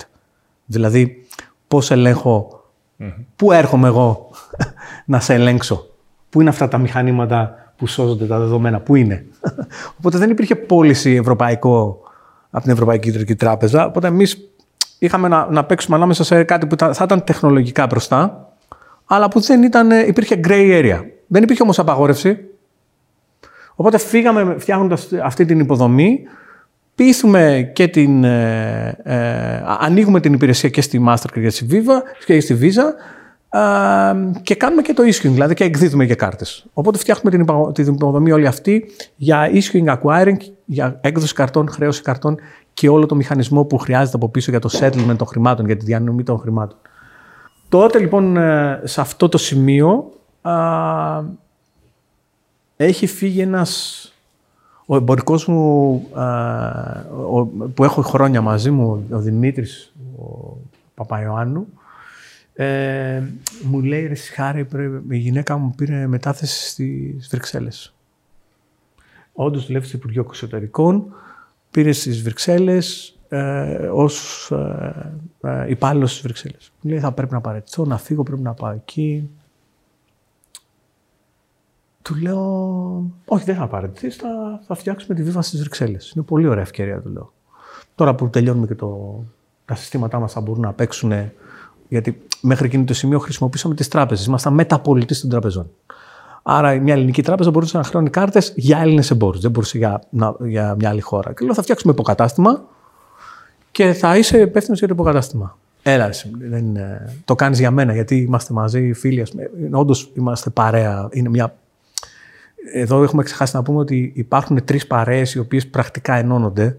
Δηλαδή, πώς ελέγχω, mm-hmm. πού έρχομαι εγώ να σε ελέγξω, πού είναι αυτά τα μηχανήματα που σώζονται τα δεδομένα, πού είναι. Οπότε δεν υπήρχε πώληση ευρωπαϊκό από την Ευρωπαϊκή Κεντρική Τράπεζα. Οπότε εμείς είχαμε να, να παίξουμε ανάμεσα σε κάτι που θα ήταν τεχνολογικά μπροστά, αλλά που δεν ήταν, υπήρχε gray area. Δεν υπήρχε όμως απαγόρευση. Οπότε φύγαμε φτιάχνοντας αυτή την υποδομή, πείθουμε και την. Ε, ε, ανοίγουμε την υπηρεσία και στη Mastercard και στη Viva και στη Visa και κάνουμε και το issuing, δηλαδή και εκδίδουμε και κάρτες. Οπότε φτιάχνουμε την υποδομή όλη αυτή για issuing, acquiring, για έκδοση καρτών, χρέωση καρτών και όλο το μηχανισμό που χρειάζεται από πίσω για το settlement των χρημάτων, για τη διανομή των χρημάτων. Τότε λοιπόν ε, σε αυτό το σημείο α, έχει φύγει ένας ο εμπορικός μου που έχω χρόνια μαζί μου, ο Δημήτρης ο Παπαϊωάννου, ε, μου λέει ρε Χάρη, η γυναίκα μου πήρε μετάθεση στις Βρυξέλλες. Όντως δουλεύει στο Υπουργείο Εξωτερικών, πήρε στις Βρυξέλλες ε, ως ε, ε, υπάλληλος στις Βρυξέλλες. Μου λέει θα πρέπει να παρετηθώ, να φύγω, πρέπει να πάω εκεί. Του λέω, όχι δεν θα παρετηθείς, θα, θα φτιάξουμε τη βίβα στις Βρυξέλλες. Είναι πολύ ωραία ευκαιρία, του λέω. Τώρα που τελειώνουμε και το, τα συστήματά μας θα μπορούν να παίξουν γιατί μέχρι εκείνο το σημείο χρησιμοποιήσαμε τις τράπεζες. Ήμασταν μεταπολιτή των τραπεζών. Άρα μια ελληνική τράπεζα μπορούσε να χρεώνει κάρτες για Έλληνες εμπόρους. Δεν μπορούσε για, για μια άλλη χώρα. Και λέω θα φτιάξουμε υποκατάστημα και θα είσαι υπεύθυνος για το υποκατάστημα. Έλα, δεν το κάνεις για μένα γιατί είμαστε μαζί, φίλοι. Όντως είμαστε παρέα. Είναι μια εδώ έχουμε ξεχάσει να πούμε ότι υπάρχουν τρεις παρέες οι οποίες πρακτικά ενώνονται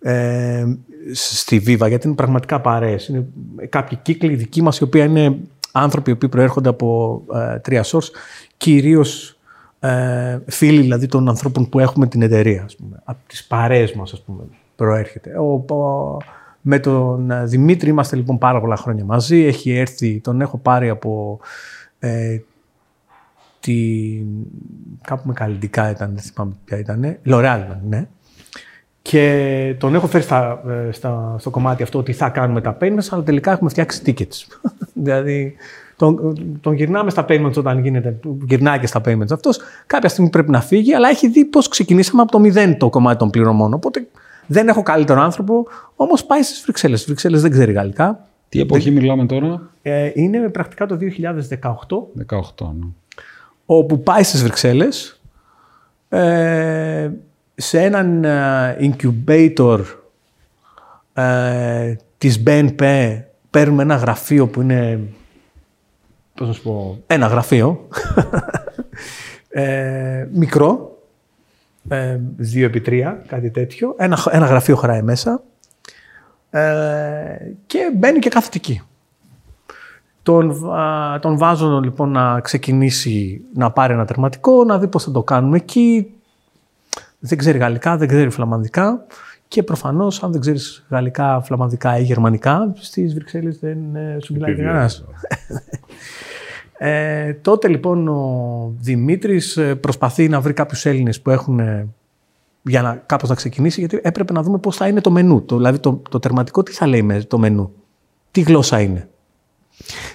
ε, στη Βίβα, γιατί είναι πραγματικά παρέες. Είναι κάποιοι κύκλοι δικοί μας, οι οποίοι είναι άνθρωποι οι οποίοι προέρχονται από ε, τρία source, κυρίως ε, φίλοι δηλαδή των ανθρώπων που έχουμε την εταιρεία, ας πούμε, από τις παρέες μας, ας πούμε, προέρχεται. Ο, με τον ε, Δημήτρη είμαστε λοιπόν πάρα πολλά χρόνια μαζί. Έχει έρθει, τον έχω πάρει από ε, τη, κάπου με καλλιτικά ήταν, δεν θυμάμαι ποια ήταν, Λορεάλ ναι. Και τον έχω φέρει στα, ε, στα, στο κομμάτι αυτό ότι θα κάνουμε τα payments, αλλά τελικά έχουμε φτιάξει tickets. δηλαδή, τον, τον γυρνάμε στα payments όταν γίνεται, γυρνάει και στα payments αυτός. Κάποια στιγμή πρέπει να φύγει, αλλά έχει δει πώς ξεκινήσαμε από το μηδέν το κομμάτι των πληρωμών. Οπότε δεν έχω καλύτερο άνθρωπο, όμως πάει στις Βρυξέλλες. Στι Βρυξέλλες δεν ξέρει γαλλικά. Τι εποχή μιλάμε τώρα, ε, Είναι πρακτικά το 2018. 18, ναι. Όπου πάει στις Βρυξέλλες ε, σε έναν uh, incubator ε, της BNP παίρνουμε ένα γραφείο που είναι, πώς να σου πω, ένα γραφείο, ε, μικρό, ε, δύο επί τρία, κάτι τέτοιο. Ένα, ένα γραφείο χωράει μέσα ε, και μπαίνει και κάθεται εκεί. Τον, α, τον βάζω λοιπόν να ξεκινήσει να πάρει ένα τερματικό, να δει πώς θα το κάνουμε εκεί. Δεν ξέρει γαλλικά, δεν ξέρει φλαμανδικά και προφανώς αν δεν ξέρεις γαλλικά, φλαμανδικά ή γερμανικά στις Βρυξέλλες δεν ε, σου μιλάει κανένας. Ε, τότε λοιπόν ο Δημήτρης ε, προσπαθεί να βρει κάποιους Έλληνες που έχουν ε, για να κάπως να ξεκινήσει, γιατί έπρεπε να δούμε πώς θα είναι το μενού. Το, δηλαδή το, το τερματικό τι θα λέει με το μενού. Τι γλώσσα είναι.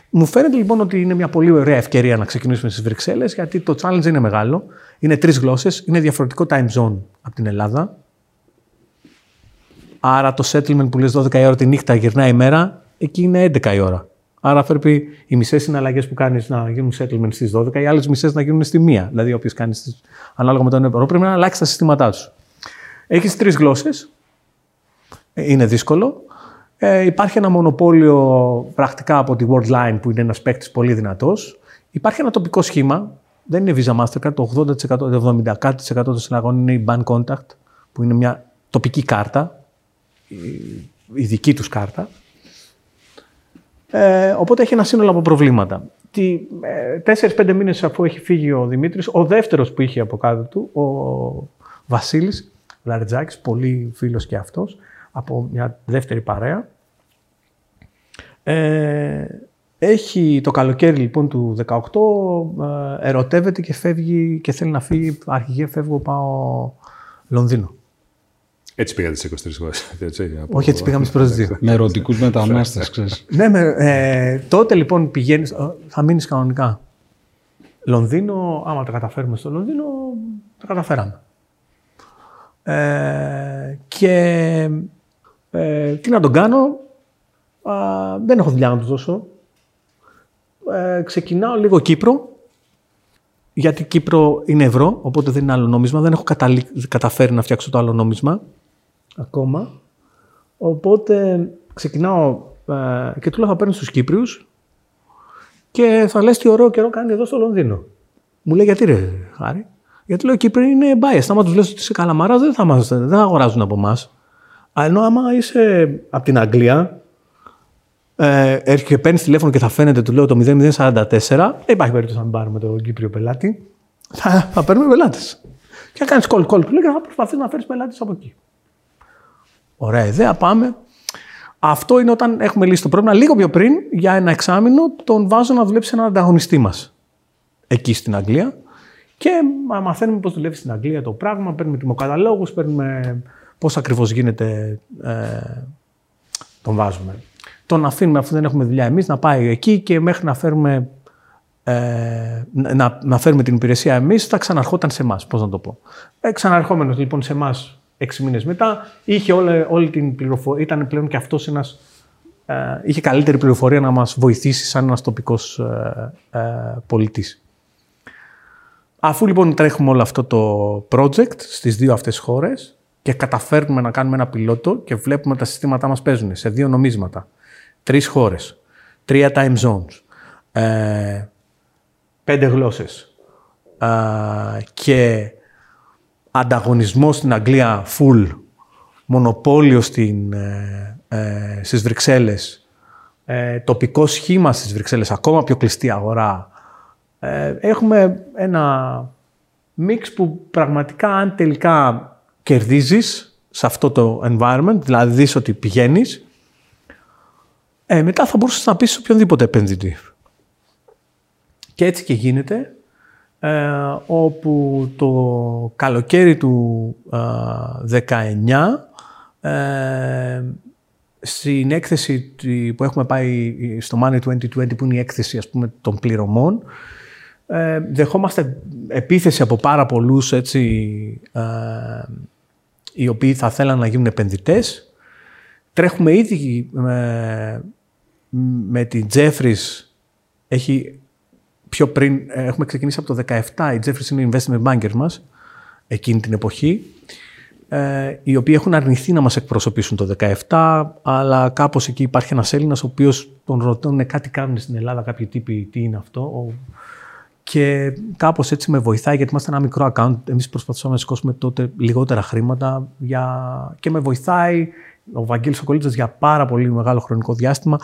Μου φαίνεται λοιπόν ότι είναι μια πολύ ωραία ευκαιρία να ξεκινήσουμε στις Βρυξέλλες, γιατί το challenge είναι μεγάλο. Είναι τρεις γλώσσες, είναι διαφορετικό time zone από την Ελλάδα. Άρα το settlement που λες 12 η ώρα τη νύχτα γυρνάει η μέρα, εκεί είναι 11 η ώρα. Άρα πρέπει οι μισές συναλλαγές που κάνεις να γίνουν settlement στις 12, οι άλλες μισές να γίνουν στη μία. Δηλαδή, όποιες κάνεις ανάλογα με τον ευρώ, πρέπει να αλλάξεις τα συστήματά τους. Έχεις τρεις γλώσσες. Είναι δύσκολο. Ε, υπάρχει ένα μονοπόλιο πρακτικά από τη Worldline που είναι ένας παίκτης πολύ δυνατός. Υπάρχει ένα τοπικό σχήμα. Δεν είναι Visa Mastercard. Το 80%, το 70% των συναλλαγών είναι η Bank Contact, που είναι μια τοπική κάρτα, η δική τους κάρτα. Ε, οπότε έχει ένα σύνολο από προβλήματα. Ε, Τέσσερι-πέντε μήνες αφού έχει φύγει ο Δημήτρης, ο δεύτερος που είχε από κάτω του, ο Βασίλης Λαριτζάκης, πολύ φίλος και αυτός, από μια δεύτερη παρέα. Ε, έχει το καλοκαίρι λοιπόν του 18, ε, ερωτεύεται και φεύγει και θέλει να φύγει. Αρχηγέ φεύγω, πάω Λονδίνο. Έτσι πήγατε στι 23 χώρες. Όχι, έτσι πήγαμε στις πρώτες δύο. με ερωτικούς μετανάστες, ξέρεις. ναι, με, ε, τότε λοιπόν πηγαίνεις. Θα μείνεις κανονικά. Λονδίνο, άμα τα καταφέρουμε στο Λονδίνο, τα καταφέραμε. Ε, και ε, τι να τον κάνω, δεν έχω δουλειά να τους δώσω. Ε, ξεκινάω λίγο Κύπρο, γιατί Κύπρο είναι ευρώ, οπότε δεν είναι άλλο νόμισμα. Δεν έχω καταφέρει να φτιάξω το άλλο νόμισμα ακόμα. Οπότε ξεκινάω ε, και του λέω θα παίρνω στους Κύπριους και θα λες τι ωραίο καιρό κάνει εδώ στο Λονδίνο. Μου λέει γιατί ρε Χάρη; Γιατί λέω Κύπροι είναι biased. Άμα τους λες ότι είσαι καλαμαράς δεν θα, μας, δεν θα αγοράζουν από εμάς. Ενώ άμα είσαι από την Αγγλία ε, έρχεται και παίρνεις τηλέφωνο και θα φαίνεται, του λέω το 0044, δεν υπάρχει περίπτωση να μην πάρουμε τον Κύπριο πελάτη. Θα, θα παίρνουμε πελάτες. Και να κάνεις call call, και θα προσπαθείς να φέρεις πελάτες από εκεί. Ωραία ιδέα, πάμε. Αυτό είναι όταν έχουμε λύσει το πρόβλημα. Λίγο πιο πριν, για ένα εξάμεινο, τον βάζω να δουλέψει έναν ανταγωνιστή μας. Εκεί στην Αγγλία. Και μαθαίνουμε πώς δουλεύει στην Αγγλία το πράγμα. Παίρνουμε τιμοκαταλόγους, παίρνουμε πώς ακριβώς γίνεται. Ε, τον βάζουμε. Τον αφήνουμε αφού δεν έχουμε δουλειά εμείς να πάει εκεί και μέχρι να φέρουμε, ε, να, να φέρουμε την υπηρεσία εμείς, θα ξαναρχόταν σε εμάς. Πώς να το πω. Ε, ξαναρχόμενος λοιπόν σε εμάς έξι μήνες μετά, είχε όλη, όλη την πληροφορία, ήταν πλέον και αυτός ένας. Ε, είχε καλύτερη πληροφορία να μας βοηθήσει σαν ένας τοπικός ε, ε, πολιτής. Αφού λοιπόν τρέχουμε όλο αυτό το project στις δύο αυτές χώρες και καταφέρνουμε να κάνουμε ένα πιλότο και βλέπουμε τα συστήματά μας παίζουν σε δύο νομίσματα, τρεις χώρες, τρία time zones, ε, πέντε γλώσσες, και ανταγωνισμό στην Αγγλία full, μονοπόλιο στην, ε, ε, στις Βρυξέλλες, ε, τοπικό σχήμα στις Βρυξέλλες, ακόμα πιο κλειστή αγορά. Ε, έχουμε ένα μίξ που πραγματικά αν τελικά κερδίζεις σε αυτό το environment, δηλαδή δεις ότι πηγαίνεις, ε, μετά θα μπορούσες να πεις οποιονδήποτε επενδυτή. Και έτσι και γίνεται, ε, όπου το καλοκαίρι του 19 ε, στην έκθεση που έχουμε πάει στο Money 2020 που είναι η έκθεση ας πούμε, των πληρωμών ε, δεχόμαστε επίθεση από πάρα πολλούς έτσι, ε, οι οποίοι θα θέλαν να γίνουν επενδυτές. Τρέχουμε ήδη με, με την Jeffries, έχει πιο πριν, έχουμε ξεκινήσει από το 2017, η Jeffries είναι investment banker μας, εκείνη την εποχή, ε, οι οποίοι έχουν αρνηθεί να μας εκπροσωπήσουν το 2017, αλλά κάπως εκεί υπάρχει ένας Έλληνας ο οποίος τον ρωτούν κάτι κάνουν στην Ελλάδα, κάποιοι τύποι, τι είναι αυτό, και κάπως έτσι με βοηθάει, γιατί είμαστε ένα μικρό account. Εμείς προσπαθούσαμε να σηκώσουμε τότε λιγότερα χρήματα για... και με βοηθάει ο Βαγγέλης Σοκολίτσα για πάρα πολύ μεγάλο χρονικό διάστημα.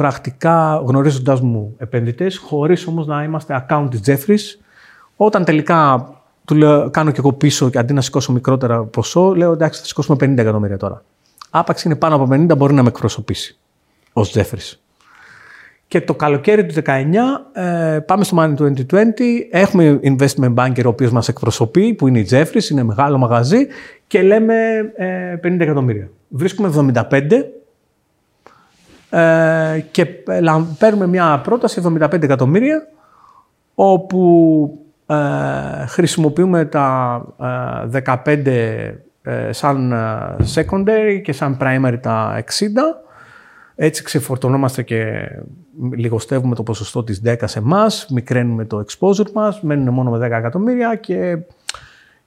Πρακτικά γνωρίζοντας μου επενδυτές, χωρίς όμως να είμαστε account της Jeffries. Όταν τελικά του λέω, κάνω και εγώ πίσω και αντί να σηκώσω μικρότερα ποσό, λέω εντάξει, θα σηκώσουμε 50 εκατομμύρια τώρα. Άπαξ είναι πάνω από 50, μπορεί να με εκπροσωπήσει ως Jeffries. Και το καλοκαίρι του 19 ε, πάμε στο Money 2020. Έχουμε investment banker ο οποίος μας εκπροσωπεί, που είναι η Jeffries, είναι μεγάλο μαγαζί και λέμε ε, 50 εκατομμύρια. Βρίσκουμε 75 ε, και παίρνουμε μια πρόταση 75 εκατομμύρια όπου ε, χρησιμοποιούμε τα 15 ε, σαν secondary και σαν primary τα 60 έτσι ξεφορτωνόμαστε και λιγοστεύουμε το ποσοστό της 10 σε εμάς, μικραίνουμε το exposure μας, μένουν μόνο με 10 εκατομμύρια και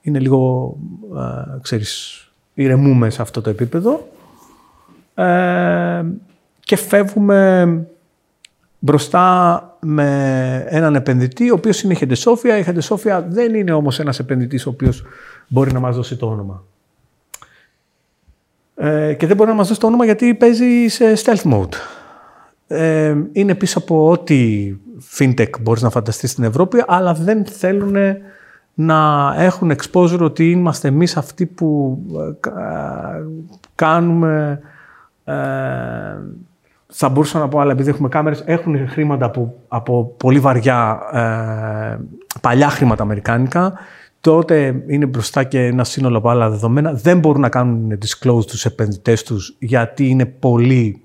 είναι λίγο, ε, ξέρεις, ηρεμούμε σε αυτό το επίπεδο. Ε, και φεύγουμε μπροστά με έναν επενδυτή, ο οποίος είναι η Χεντεσόφια. Η Χεντεσόφια δεν είναι όμως ένας επενδυτής ο οποίος μπορεί να μας δώσει το όνομα. Ε, και δεν μπορεί να μας δώσει το όνομα γιατί παίζει σε stealth mode. Ε, είναι πίσω από ό,τι fintech μπορείς να φανταστείς στην Ευρώπη, αλλά δεν θέλουν να έχουν exposure ότι είμαστε εμείς αυτοί που ε, κάνουμε... Ε, θα μπορούσα να πω, αλλά επειδή έχουμε κάμερες, έχουν χρήματα από, από πολύ βαριά, ε, παλιά χρήματα αμερικάνικα τότε είναι μπροστά και ένα σύνολο από άλλα δεδομένα. Δεν μπορούν να κάνουν disclose τους επενδυτές τους γιατί είναι πολύ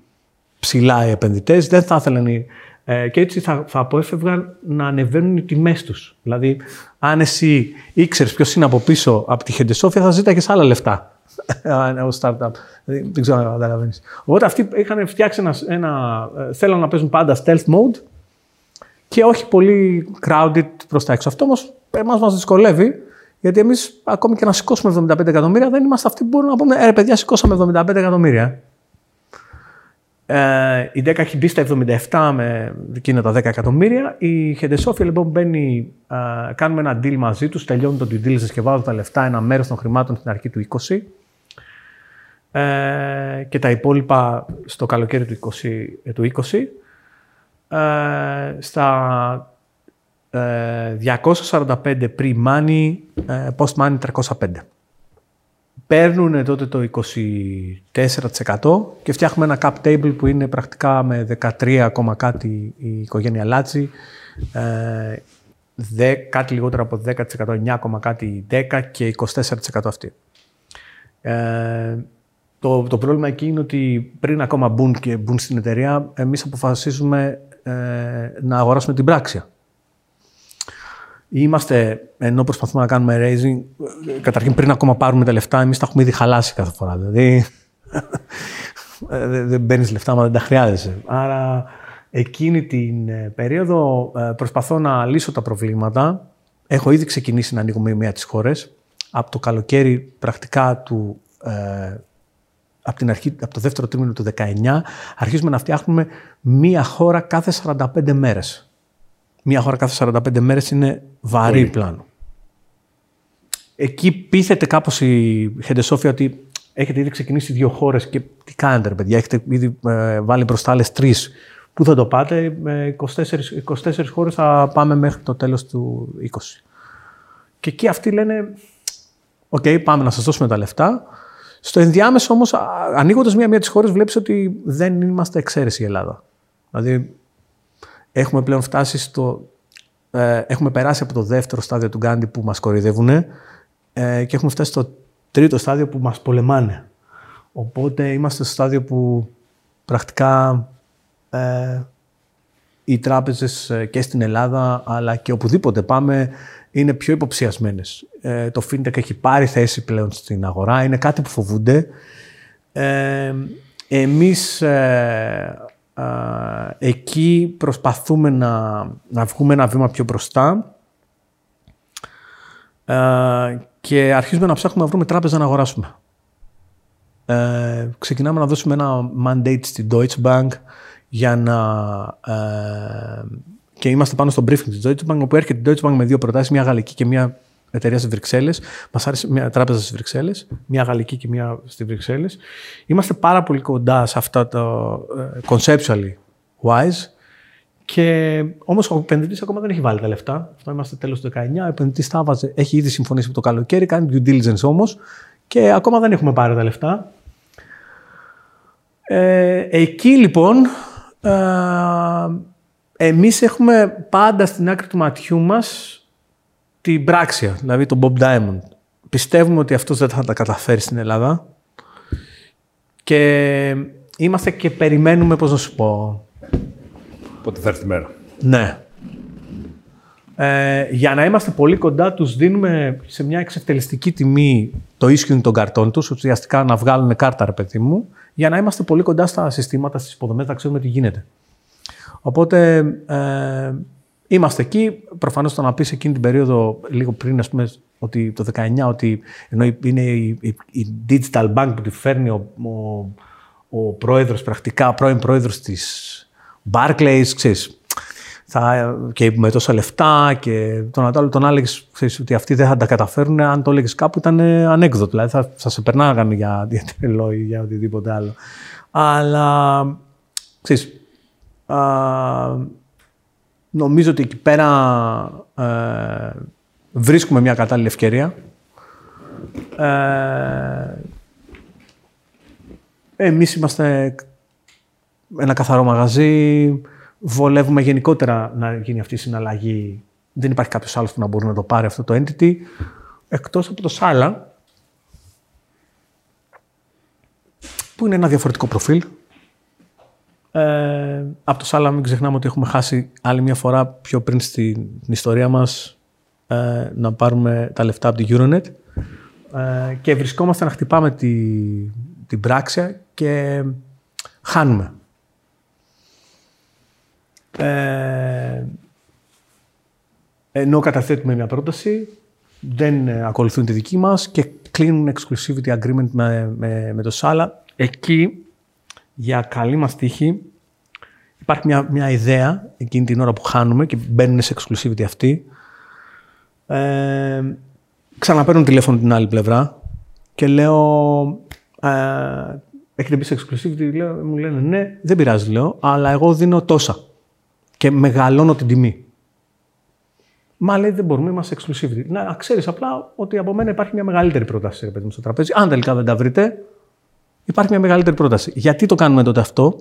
ψηλά οι επενδυτές. Δεν θα ήθελαν ε, και έτσι θα, θα απόεφευγαν να ανεβαίνουν οι τιμές τους. Δηλαδή, αν εσύ ήξερες ποιος είναι από πίσω από τη Χεντεσόφια, θα ζήταγες άλλα λεφτά ως startup. Δηλαδή, δεν ξέρω αν καταλαβαίνεις. Οπότε αυτοί είχαν φτιάξει ένα, ένα ε, θέλουν να παίζουν πάντα stealth mode και όχι πολύ crowded προς τα έξω. Αυτό όμως εμάς μας δυσκολεύει γιατί εμείς, ακόμη και να σηκώσουμε 75 εκατομμύρια, δεν είμαστε αυτοί που μπορούμε να πούμε: Ε, παιδιά, σηκώσαμε 75 εκατομμύρια. Ε, η 10 έχει μπει στα 77 με εκείνα τα 10 εκατομμύρια. Η Χεντεσόφια λοιπόν μπαίνει, ε, κάνουμε ένα deal μαζί τους, τελειώνουν το due diligence και βάζουν τα λεφτά, ένα μέρος των χρημάτων στην αρχή του 20. Ε, και τα υπόλοιπα στο καλοκαίρι του 20. Ε, του 20. Ε, στα 245 pre-money, ε, post-money 305. Παίρνουν τότε το 24% και φτιάχνουμε ένα cap table που είναι πρακτικά με 13, κάτι η οικογένεια Λάτσι, ε, κάτι λιγότερο από 10%, 9, κάτι 10 και 24% αυτή. Ε, το, το πρόβλημα εκεί είναι ότι πριν ακόμα μπουν και μπουν στην εταιρεία, εμείς αποφασίζουμε ε, να αγοράσουμε την πράξια. Είμαστε, ενώ προσπαθούμε να κάνουμε raising, καταρχήν πριν ακόμα πάρουμε τα λεφτά, εμείς τα έχουμε ήδη χαλάσει κάθε φορά. Δηλαδή, δεν παίρνεις λεφτά, μα δεν τα χρειάζεσαι. Άρα, εκείνη την ε, περίοδο ε, προσπαθώ να λύσω τα προβλήματα. Έχω ήδη ξεκινήσει να ανοίγουμε μία τις χώρες. Από το καλοκαίρι πρακτικά του, ε, από, την αρχή, από το δεύτερο τρίμηνο του 19, αρχίζουμε να φτιάχνουμε μία χώρα κάθε 45 μέρες. μία χώρα κάθε 45 μέρες είναι βαρύ πλάνο. Εκεί πείθεται κάπως η Hedosophia ότι έχετε ήδη ξεκινήσει δύο χώρες και τι κάνετε ρε παιδιά, έχετε ήδη ε, βάλει μπροστά άλλες τρεις. Πού θα το πάτε, με 24, 24 χώρες θα πάμε μέχρι το τέλος του 20. Και εκεί αυτοί λένε, OK, okay, πάμε να σας δώσουμε τα λεφτά. Στο ενδιάμεσο όμως, ανοίγοντας μία-μία τις χώρες, βλέπεις ότι δεν είμαστε εξαίρεση η Ελλάδα. Δηλαδή, έχουμε πλέον φτάσει στο... Ε, έχουμε περάσει από το δεύτερο στάδιο του Γκάντι που μας κοροϊδεύουν ε, και έχουμε φτάσει στο τρίτο στάδιο που μας πολεμάνε. Οπότε είμαστε στο στάδιο που πρακτικά ε, οι τράπεζες ε, και στην Ελλάδα αλλά και οπουδήποτε πάμε είναι πιο υποψιασμένες. Ε, το fintech έχει πάρει θέση πλέον στην αγορά, είναι κάτι που φοβούνται. Ε, εμείς ε, εκεί προσπαθούμε να, να βγούμε ένα βήμα πιο μπροστά και αρχίζουμε να ψάχνουμε να βρούμε τράπεζα να αγοράσουμε. ξεκινάμε να δώσουμε ένα mandate στην Deutsche Bank για να και είμαστε πάνω στο briefing της Deutsche Bank, όπου έρχεται η Deutsche Bank με δύο προτάσεις, μια γαλλική και μια εταιρεία στις Βρυξέλλες. Μας άρεσε μια τράπεζα στις Βρυξέλλες, μια γαλλική και μια στις Βρυξέλλες. Είμαστε πάρα πολύ κοντά σε αυτά το uh, conceptually wise. Και όμως ο επενδυτής ακόμα δεν έχει βάλει τα λεφτά. Αυτό είμαστε τέλος του 19. Ο επενδυτής τα βάζει, έχει ήδη συμφωνήσει με το καλοκαίρι, κάνει due diligence όμως και ακόμα δεν έχουμε πάρει τα λεφτά. Ε, εκεί λοιπόν ε, εμείς έχουμε πάντα στην άκρη του ματιού μας την πράξια, δηλαδή τον Bob Diamond. Πιστεύουμε ότι αυτός δεν θα τα καταφέρει στην Ελλάδα και είμαστε και περιμένουμε, πώς να σου πω... Πότε θα έρθει η μέρα. Ναι. Ε, για να είμαστε πολύ κοντά, τους δίνουμε σε μια εξευτελιστική τιμή το issuing των καρτών τους, ουσιαστικά να βγάλουν κάρτα, ρε παιδί μου, για να είμαστε πολύ κοντά στα συστήματα, στις υποδομές, να ξέρουμε τι γίνεται. Οπότε ε, είμαστε εκεί. Προφανώς το να πεις εκείνη την περίοδο, λίγο πριν, ας πούμε, ότι το 19, ότι ενώ είναι η, η, Digital Bank που τη φέρνει ο, ο, ο πρόεδρος, πρακτικά πρώην πρόεδρος της Barclays, ξέρεις, θα, και με τόσα λεφτά και τον Ατάλο τον έλεγες ότι αυτοί δεν θα τα καταφέρουν. Αν το έλεγες κάπου ήταν ανέκδοτο. Δηλαδή θα, θα σε περνάγανε για, για τρελό ή για οτιδήποτε άλλο. Αλλά ξέρεις, νομίζω ότι εκεί πέρα ε, βρίσκουμε μια κατάλληλη ευκαιρία. Ε, εμείς είμαστε ένα καθαρό μαγαζί, βολεύουμε γενικότερα να γίνει αυτή η συναλλαγή. Δεν υπάρχει κάποιος άλλος που να μπορεί να το πάρει αυτό το entity, εκτός από το Σάλα, που είναι ένα διαφορετικό προφίλ. Ε, από το Σάλα μην ξεχνάμε ότι έχουμε χάσει άλλη μια φορά πιο πριν στην ιστορία μας ε, να πάρουμε τα λεφτά από τη Euronet ε, και βρισκόμαστε να χτυπάμε τη, την πράξια και χάνουμε. Ε, ενώ καταθέτουμε μια πρόταση, δεν ακολουθούν τη δική μας και κλείνουν exclusivity agreement με, με, με το Σάλα. Εκεί για καλή μας τύχη υπάρχει μια, μια ιδέα εκείνη την ώρα που χάνουμε και μπαίνουν σε exclusivity αυτή. Ε, ξαναπαίρνω τηλέφωνο την άλλη πλευρά και λέω ε, έχετε μπει σε exclusivity, λέω, μου λένε ναι, δεν πειράζει λέω, αλλά εγώ δίνω τόσα και μεγαλώνω την τιμή. Μα λέει δεν μπορούμε, είμαστε exclusivity. Να ξέρεις απλά ότι από μένα υπάρχει μια μεγαλύτερη πρόταση στο τραπέζι. Αν τελικά δεν τα βρείτε, υπάρχει μια μεγαλύτερη πρόταση. Γιατί το κάνουμε τότε αυτό,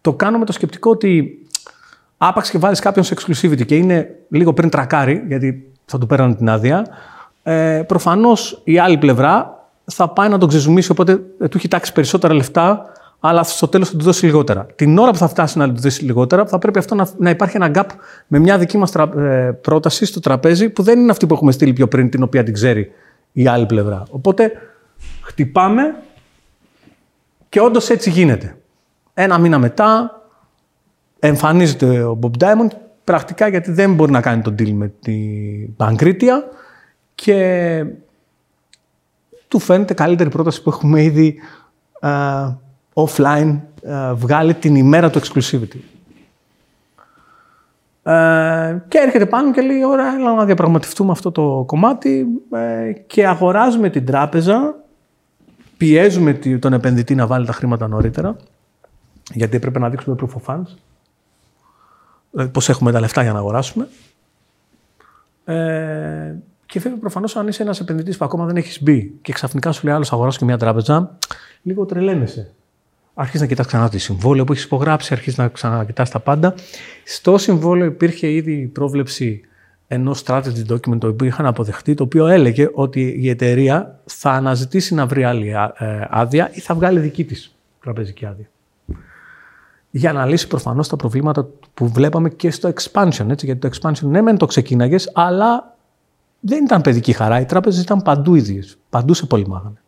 το κάνουμε το σκεπτικό ότι άπαξ και βάλεις κάποιον σε exclusivity και είναι λίγο πριν τρακάρει, γιατί θα του πέρανε την άδεια, ε, προφανώς η άλλη πλευρά θα πάει να τον ξεζουμίσει, οπότε ε, του έχει τάξει περισσότερα λεφτά, αλλά στο τέλος θα του δώσει λιγότερα. Την ώρα που θα φτάσει να του δώσει λιγότερα, θα πρέπει αυτό να, να υπάρχει ένα gap με μια δική μας ε, πρόταση στο τραπέζι, που δεν είναι αυτή που έχουμε στείλει πιο πριν, την οποία την ξέρει η άλλη πλευρά. Οπότε χτυπάμε και όντως έτσι γίνεται. Ένα μήνα μετά εμφανίζεται ο Bob Diamond πρακτικά γιατί δεν μπορεί να κάνει τον deal με την Παγκρίτια και του φαίνεται καλύτερη πρόταση που έχουμε ήδη uh, offline uh, βγάλει την ημέρα του exclusivity. Ε, και έρχεται πάνω και λέει: Ωραία, έλα να διαπραγματευτούμε αυτό το κομμάτι. Ε, και αγοράζουμε την τράπεζα, πιέζουμε τον επενδυτή να βάλει τα χρήματα νωρίτερα, γιατί έπρεπε να δείξουμε proof of funds. Δηλαδή, πώς έχουμε τα λεφτά για να αγοράσουμε. Ε, και βέβαια, προφανώς, αν είσαι ένας επενδυτής που ακόμα δεν έχεις μπει και ξαφνικά σου λέει άλλος αγοράσω και μια τράπεζα, λίγο τρελαίνεσαι. Αρχίζεις να κοιτάς ξανά το συμβόλαιο που έχεις υπογράψει, αρχίζεις να ξανακοιτάς τα πάντα. Στο συμβόλαιο υπήρχε ήδη η πρόβλεψη ενός strategy document το οποίο είχαν αποδεχτεί, το οποίο έλεγε ότι η εταιρεία θα αναζητήσει να βρει άλλη ε, άδεια ή θα βγάλει δική της τραπεζική άδεια. Για να λύσει προφανώς τα προβλήματα που βλέπαμε και στο expansion. Έτσι, γιατί το expansion ναι, μεν το ξεκίναγες, αλλά δεν ήταν παιδική χαρά. Οι τράπεζες ήταν παντού ίδιες. Παντού σε πολυμάγανε.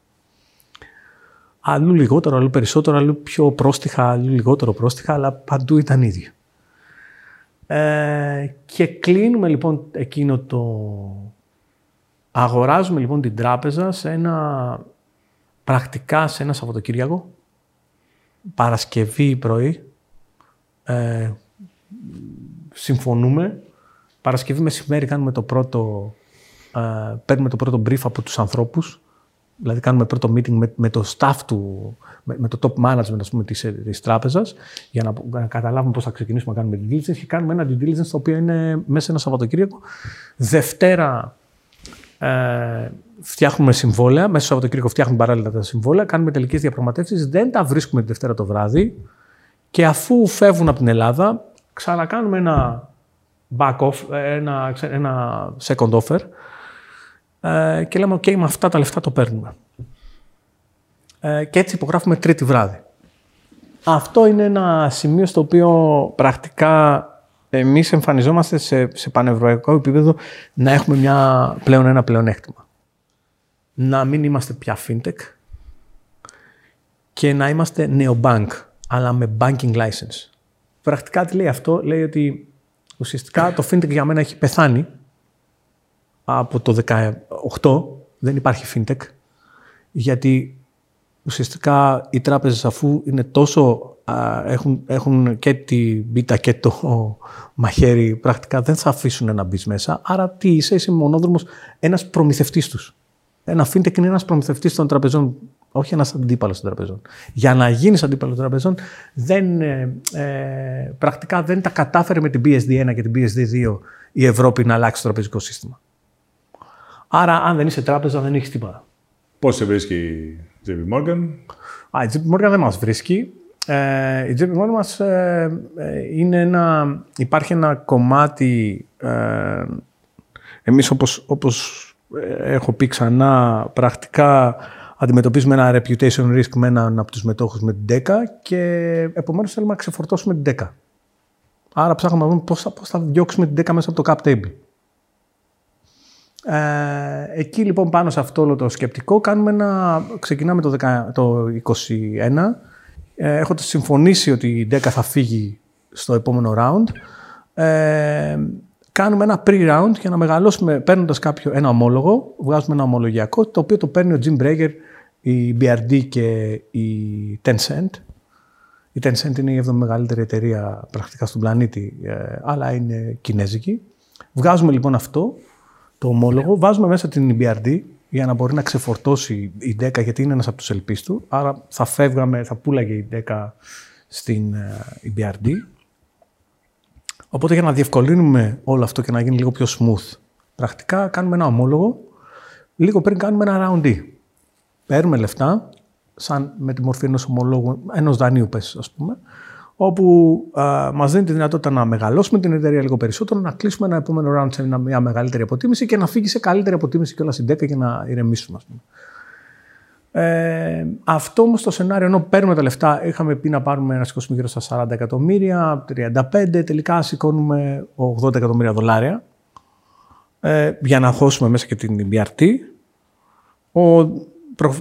Αλλού λιγότερο, αλλού περισσότερο, αλλού πιο πρόστιχα, αλλού λιγότερο πρόστιχα, αλλά παντού ήταν ίδια. Ε, και κλείνουμε λοιπόν εκείνο το... Αγοράζουμε λοιπόν την τράπεζα σε ένα... πρακτικά σε ένα Σαββατοκύριακο, Παρασκευή πρωί, ε, συμφωνούμε. Παρασκευή μεσημέρι κάνουμε το πρώτο, ε, παίρνουμε το πρώτο brief από τους ανθρώπους Δηλαδή κάνουμε πρώτο meeting με, με το staff του, με, με, το top management ας πούμε, της, της τράπεζας για να, να καταλάβουμε πώς θα ξεκινήσουμε να κάνουμε due diligence και κάνουμε ένα due diligence το οποίο είναι μέσα σε ένα Σαββατοκύριακο. Δευτέρα ε, φτιάχνουμε συμβόλαια, μέσα στο Σαββατοκύριακο φτιάχνουμε παράλληλα τα συμβόλαια, κάνουμε τελικές διαπραγματεύσεις, δεν τα βρίσκουμε τη Δευτέρα το βράδυ και αφού φεύγουν από την Ελλάδα ξανακάνουμε ένα back off, ένα, ένα second offer ε, και λέμε, OK, με αυτά τα λεφτά το παίρνουμε. Ε, και έτσι υπογράφουμε τρίτη βράδυ. Αυτό είναι ένα σημείο στο οποίο πρακτικά εμείς εμφανιζόμαστε σε, σε πανευρωπαϊκό επίπεδο να έχουμε μια, πλέον ένα πλεονέκτημα. Να μην είμαστε πια fintech και να είμαστε neobank, αλλά με banking license. Πρακτικά τι λέει αυτό, λέει ότι ουσιαστικά το fintech για μένα έχει πεθάνει από το 2018 δεν υπάρχει fintech, γιατί ουσιαστικά οι τράπεζες αφού είναι τόσο, έχουν, έχουν και τη μπίτα και το μαχαίρι, πρακτικά δεν θα αφήσουν να μπεις μέσα. Άρα τι είσαι, είσαι μονόδρομος ένας προμηθευτής τους. Ένα fintech είναι ένας προμηθευτής των τραπεζών, όχι ένας αντίπαλος των τραπεζών. Για να γίνεις αντίπαλος των τραπεζών, δεν, ε, ε, πρακτικά δεν τα κατάφερε με την BSD1 και την BSD2 η Ευρώπη να αλλάξει το τραπεζικό σύστημα. Άρα, αν δεν είσαι τράπεζα, δεν έχεις τίποτα. Πώς σε βρίσκει η JP Morgan, Α, η JP Morgan δεν μας βρίσκει. Ε, η JP Morgan μας, ε, ε, είναι ένα, υπάρχει ένα κομμάτι, ε, εμείς όπως, όπως ε, έχω πει ξανά, πρακτικά αντιμετωπίζουμε ένα reputation risk με έναν από τους μετόχους με την DECA και επομένως θέλουμε να ξεφορτώσουμε την DECA. Άρα ψάχνουμε να δούμε πώς, πώς θα διώξουμε την DECA μέσα από το cap table. Ε, εκεί λοιπόν πάνω σε αυτό όλο το σκεπτικό κάνουμε ένα, ξεκινάμε το, 10, το 21 ε, έχοντας συμφωνήσει ότι η DECA θα φύγει στο επόμενο round. Ε, κάνουμε ένα pre-round για να μεγαλώσουμε παίρνοντας κάποιο, ένα ομόλογο. Βγάζουμε ένα ομολογιακό το οποίο το παίρνει ο Jim Breger η BRD και η Tencent. Η Tencent είναι η έβδομη μεγαλύτερη εταιρεία πρακτικά στον πλανήτη ε, αλλά είναι κινέζικη. Βγάζουμε λοιπόν αυτό το ομόλογο, βάζουμε μέσα την EBRD για να μπορεί να ξεφορτώσει η 10 γιατί είναι ένας από τους ελπίς του. Άρα θα φεύγαμε, θα πουλάγε η 10 στην EBRD. Οπότε για να διευκολύνουμε όλο αυτό και να γίνει λίγο πιο smooth, πρακτικά κάνουμε ένα ομόλογο, λίγο πριν κάνουμε ένα round D. Παίρνουμε λεφτά, σαν με τη μορφή ενός ομολόγου, ενός δανείου πες ας πούμε, όπου α, μας δίνει τη δυνατότητα να μεγαλώσουμε την εταιρεία λίγο περισσότερο, να κλείσουμε ένα επόμενο round σε μια μεγαλύτερη αποτίμηση και να φύγει σε καλύτερη αποτίμηση και όλα στην 10 για να ηρεμήσουμε. Ας πούμε. Ε, αυτό όμως το σενάριο, ενώ παίρνουμε τα λεφτά, είχαμε πει να πάρουμε να σηκώσουμε γύρω στα 40 εκατομμύρια, 35, τελικά σηκώνουμε 80 εκατομμύρια δολάρια ε, για να χώσουμε μέσα και την BRT. Ο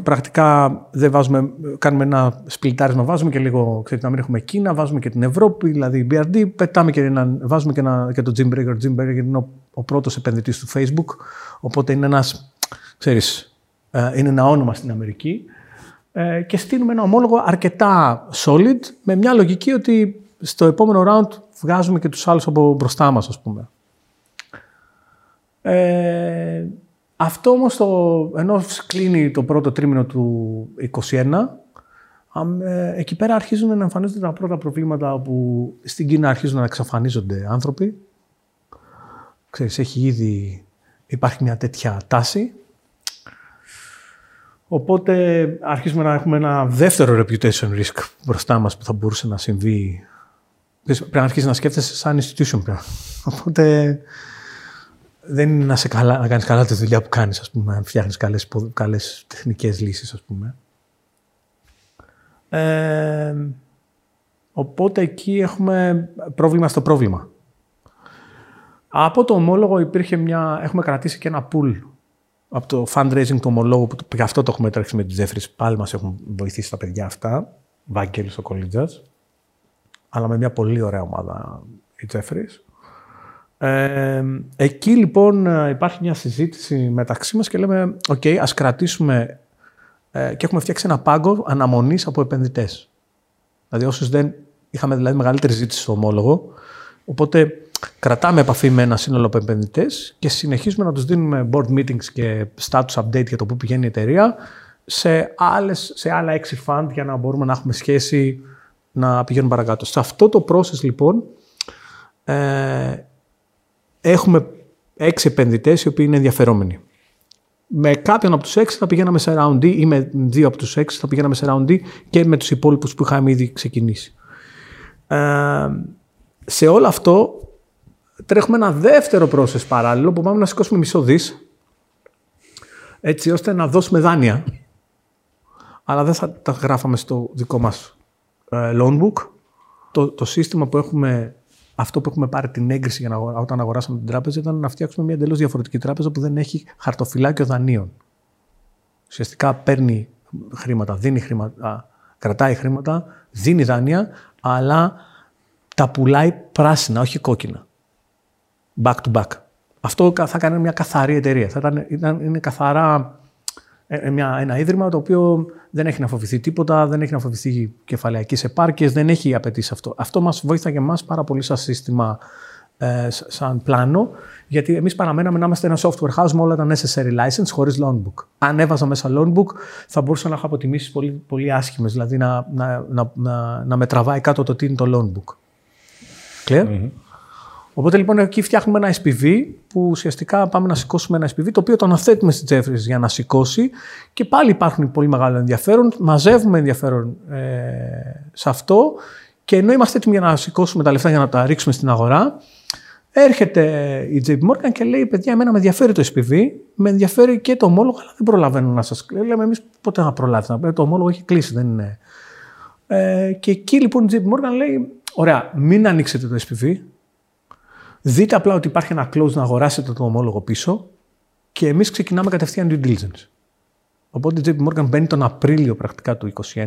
πρακτικά δεν βάζουμε, κάνουμε ένα σπλιτάρισμα, βάζουμε και λίγο, ξέρετε, να μην έχουμε Κίνα, βάζουμε και την Ευρώπη, δηλαδή η BRD, πετάμε και ένα, βάζουμε και, ένα, και το Jim Breger. Ο Jim Breger είναι ο, ο πρώτος επενδυτής του Facebook, οπότε είναι ένας, ξέρεις, ε, είναι ένα όνομα στην Αμερική ε, και στείλουμε ένα ομόλογο αρκετά solid, με μια λογική ότι στο επόμενο round βγάζουμε και τους άλλους από μπροστά μας, ας πούμε. Ε, αυτό όμως, το, ενώ κλείνει το πρώτο τρίμηνο του 2021, ε, εκεί πέρα αρχίζουν να εμφανίζονται τα πρώτα προβλήματα που στην Κίνα αρχίζουν να εξαφανίζονται άνθρωποι. Ξέρεις, έχει ήδη, υπάρχει μια τέτοια τάση. Οπότε αρχίζουμε να έχουμε ένα δεύτερο reputation risk μπροστά μας που θα μπορούσε να συμβεί. Πρέπει να αρχίσεις να σκέφτεσαι σαν institution πια. Οπότε δεν είναι να, σε καλά, να κάνεις καλά τη δουλειά που κάνεις, ας πούμε, να φτιάχνεις καλές, καλές τεχνικές λύσεις, ας πούμε. Ε, οπότε εκεί έχουμε πρόβλημα στο πρόβλημα. Από το ομόλογο υπήρχε μια, έχουμε κρατήσει και ένα pool από το fundraising του ομολόγου, που γι' αυτό το έχουμε τρέξει με τη Jeffries, πάλι μας έχουν βοηθήσει τα παιδιά αυτά, Βαγγέλης ο Κολίτζας, αλλά με μια πολύ ωραία ομάδα η Jeffries. Ε, εκεί λοιπόν υπάρχει μια συζήτηση μεταξύ μας και λέμε, OK, okay, ας κρατήσουμε ε, και έχουμε φτιάξει ένα πάγκο αναμονής από επενδυτές. Δηλαδή όσους δεν είχαμε δηλαδή μεγαλύτερη ζήτηση στο ομόλογο, οπότε κρατάμε επαφή με ένα σύνολο από επενδυτές και συνεχίζουμε να τους δίνουμε board meetings και status update για το πού πηγαίνει η εταιρεία σε, άλλες, σε άλλα exit fund για να μπορούμε να έχουμε σχέση να πηγαίνουμε παρακάτω. Σε αυτό το process λοιπόν ε, έχουμε έξι επενδυτές οι οποίοι είναι ενδιαφερόμενοι. Με κάποιον από τους έξι θα πηγαίναμε σε round D ή με δύο από τους έξι θα πηγαίναμε σε round D και με τους υπόλοιπους που είχαμε ήδη ξεκινήσει. Ε, σε όλο αυτό τρέχουμε ένα δεύτερο process παράλληλο που πάμε να σηκώσουμε μισό δις έτσι ώστε να δώσουμε δάνεια. Αλλά δεν θα τα γράφαμε στο δικό μας ε, loan book. Το, το σύστημα που έχουμε αυτό που έχουμε πάρει την έγκριση για να, όταν αγοράσαμε την τράπεζα ήταν να φτιάξουμε μια εντελώς διαφορετική τράπεζα που δεν έχει χαρτοφυλάκιο δανείων. Ουσιαστικά παίρνει χρήματα, δίνει χρήματα, κρατάει χρήματα, δίνει δάνεια, αλλά τα πουλάει πράσινα, όχι κόκκινα. Back to back. Αυτό θα κάνει μια καθαρή εταιρεία. Θα ήταν, ήταν, είναι καθαρά ε, ε, μια, ένα ίδρυμα το οποίο δεν έχει να φοβηθεί τίποτα, δεν έχει να φοβηθεί κεφαλαϊκές επάρκειες, δεν έχει απαιτήσει αυτό. Αυτό μας βοήθησε και εμάς πάρα πολύ σαν σύστημα, ε, σαν πλάνο, γιατί εμείς παραμέναμε να είμαστε ένα software house με όλα τα necessary license χωρίς loan book. Αν έβαζα μέσα loan book, θα μπορούσα να έχω αποτιμήσεις πολύ, πολύ άσχημες, δηλαδή να, να, να, να, να με τραβάει κάτω το τι είναι το loan book. Clear? Mm-hmm. Οπότε λοιπόν εκεί φτιάχνουμε ένα SPV που ουσιαστικά πάμε να σηκώσουμε ένα SPV το οποίο το αναθέτουμε στη Jeffries για να σηκώσει και πάλι υπάρχουν πολύ μεγάλο ενδιαφέρον. Μαζεύουμε ενδιαφέρον ε, σε αυτό και ενώ είμαστε έτοιμοι για να σηκώσουμε τα λεφτά για να τα ρίξουμε στην αγορά, έρχεται η JP Morgan και λέει: Παιδιά, εμένα με ενδιαφέρει το SPV, με ενδιαφέρει και το ομόλογο, αλλά δεν προλαβαίνω να σας κλείσω. Λέμε εμείς πότε θα προλάβει. Το ομόλογο έχει κλείσει, δεν είναι. Ε, και εκεί λοιπόν η JP Morgan λέει: Ωραία, μην ανοίξετε το SPV, Δείτε απλά ότι υπάρχει ένα close να αγοράσετε το ομόλογο πίσω και εμείς ξεκινάμε κατευθείαν due diligence. Οπότε η JP Morgan μπαίνει τον Απρίλιο πρακτικά του 2021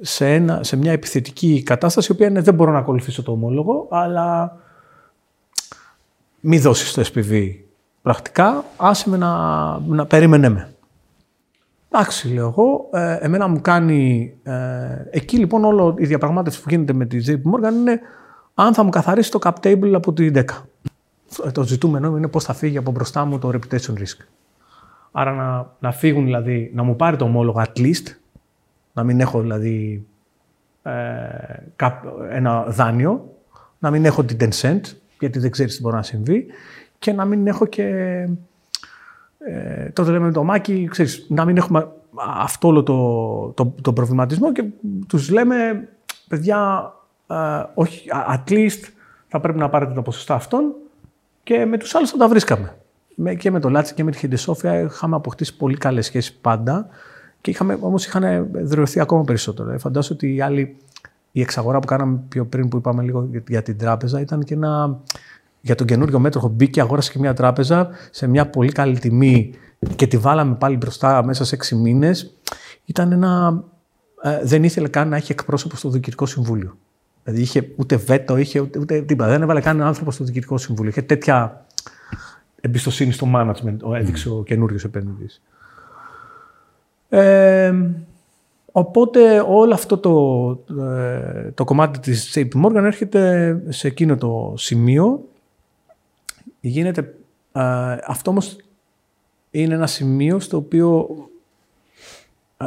σε, ένα, σε μια επιθετική κατάσταση, η οποία είναι, δεν μπορώ να ακολουθήσω το ομόλογο, αλλά μη δώσεις το SPV πρακτικά, άσε με να, να περίμενε με. Εντάξει, λέω εγώ. Ε, εμένα μου κάνει. Ε, εκεί λοιπόν όλο η διαπραγμάτευση που γίνεται με τη JP Morgan είναι αν θα μου καθαρίσει το cap table από τη 10. Το ζητούμενο είναι πώς θα φύγει από μπροστά μου το reputation risk. Άρα να, να φύγουν δηλαδή, να μου πάρει το ομόλογο at least, να μην έχω δηλαδή ε, ένα δάνειο, να μην έχω την Tencent, γιατί δεν ξέρεις τι μπορεί να συμβεί, και να μην έχω και, ε, τότε λέμε με το μάκι, ξέρεις, να μην έχουμε αυτό όλο το, το, το προβληματισμό και τους λέμε, παιδιά, όχι, at least θα πρέπει να πάρετε τα ποσοστά αυτών και με τους άλλους θα τα βρίσκαμε. και με το Λάτσι και με τη Χιντεσόφια είχαμε αποκτήσει πολύ καλές σχέσεις πάντα και είχαμε, όμως είχαν δρεωθεί ακόμα περισσότερο. Ε, φαντάζομαι ότι η άλλη, η εξαγορά που κάναμε πιο πριν που είπαμε λίγο για την τράπεζα ήταν και ένα, για τον καινούριο μέτροχο μπήκε, αγόρασε και μια τράπεζα σε μια πολύ καλή τιμή και τη βάλαμε πάλι μπροστά μέσα σε έξι μήνες. Ήταν ένα, ε, δεν ήθελε καν να έχει εκπρόσωπο στο Διοικητικό Συμβούλιο. Δηλαδή είχε ούτε βέτο, είχε ούτε, ούτε τίποτα. Δεν έβαλε καν άνθρωπο στο διοικητικό συμβούλιο. Είχε τέτοια εμπιστοσύνη στο management, ο έδειξε ο καινούριος επένδυτη. Ε, οπότε όλο αυτό το, ε, το κομμάτι της JP Morgan έρχεται σε εκείνο το σημείο. Γίνεται, ε, αυτό όμως είναι ένα σημείο στο οποίο ε,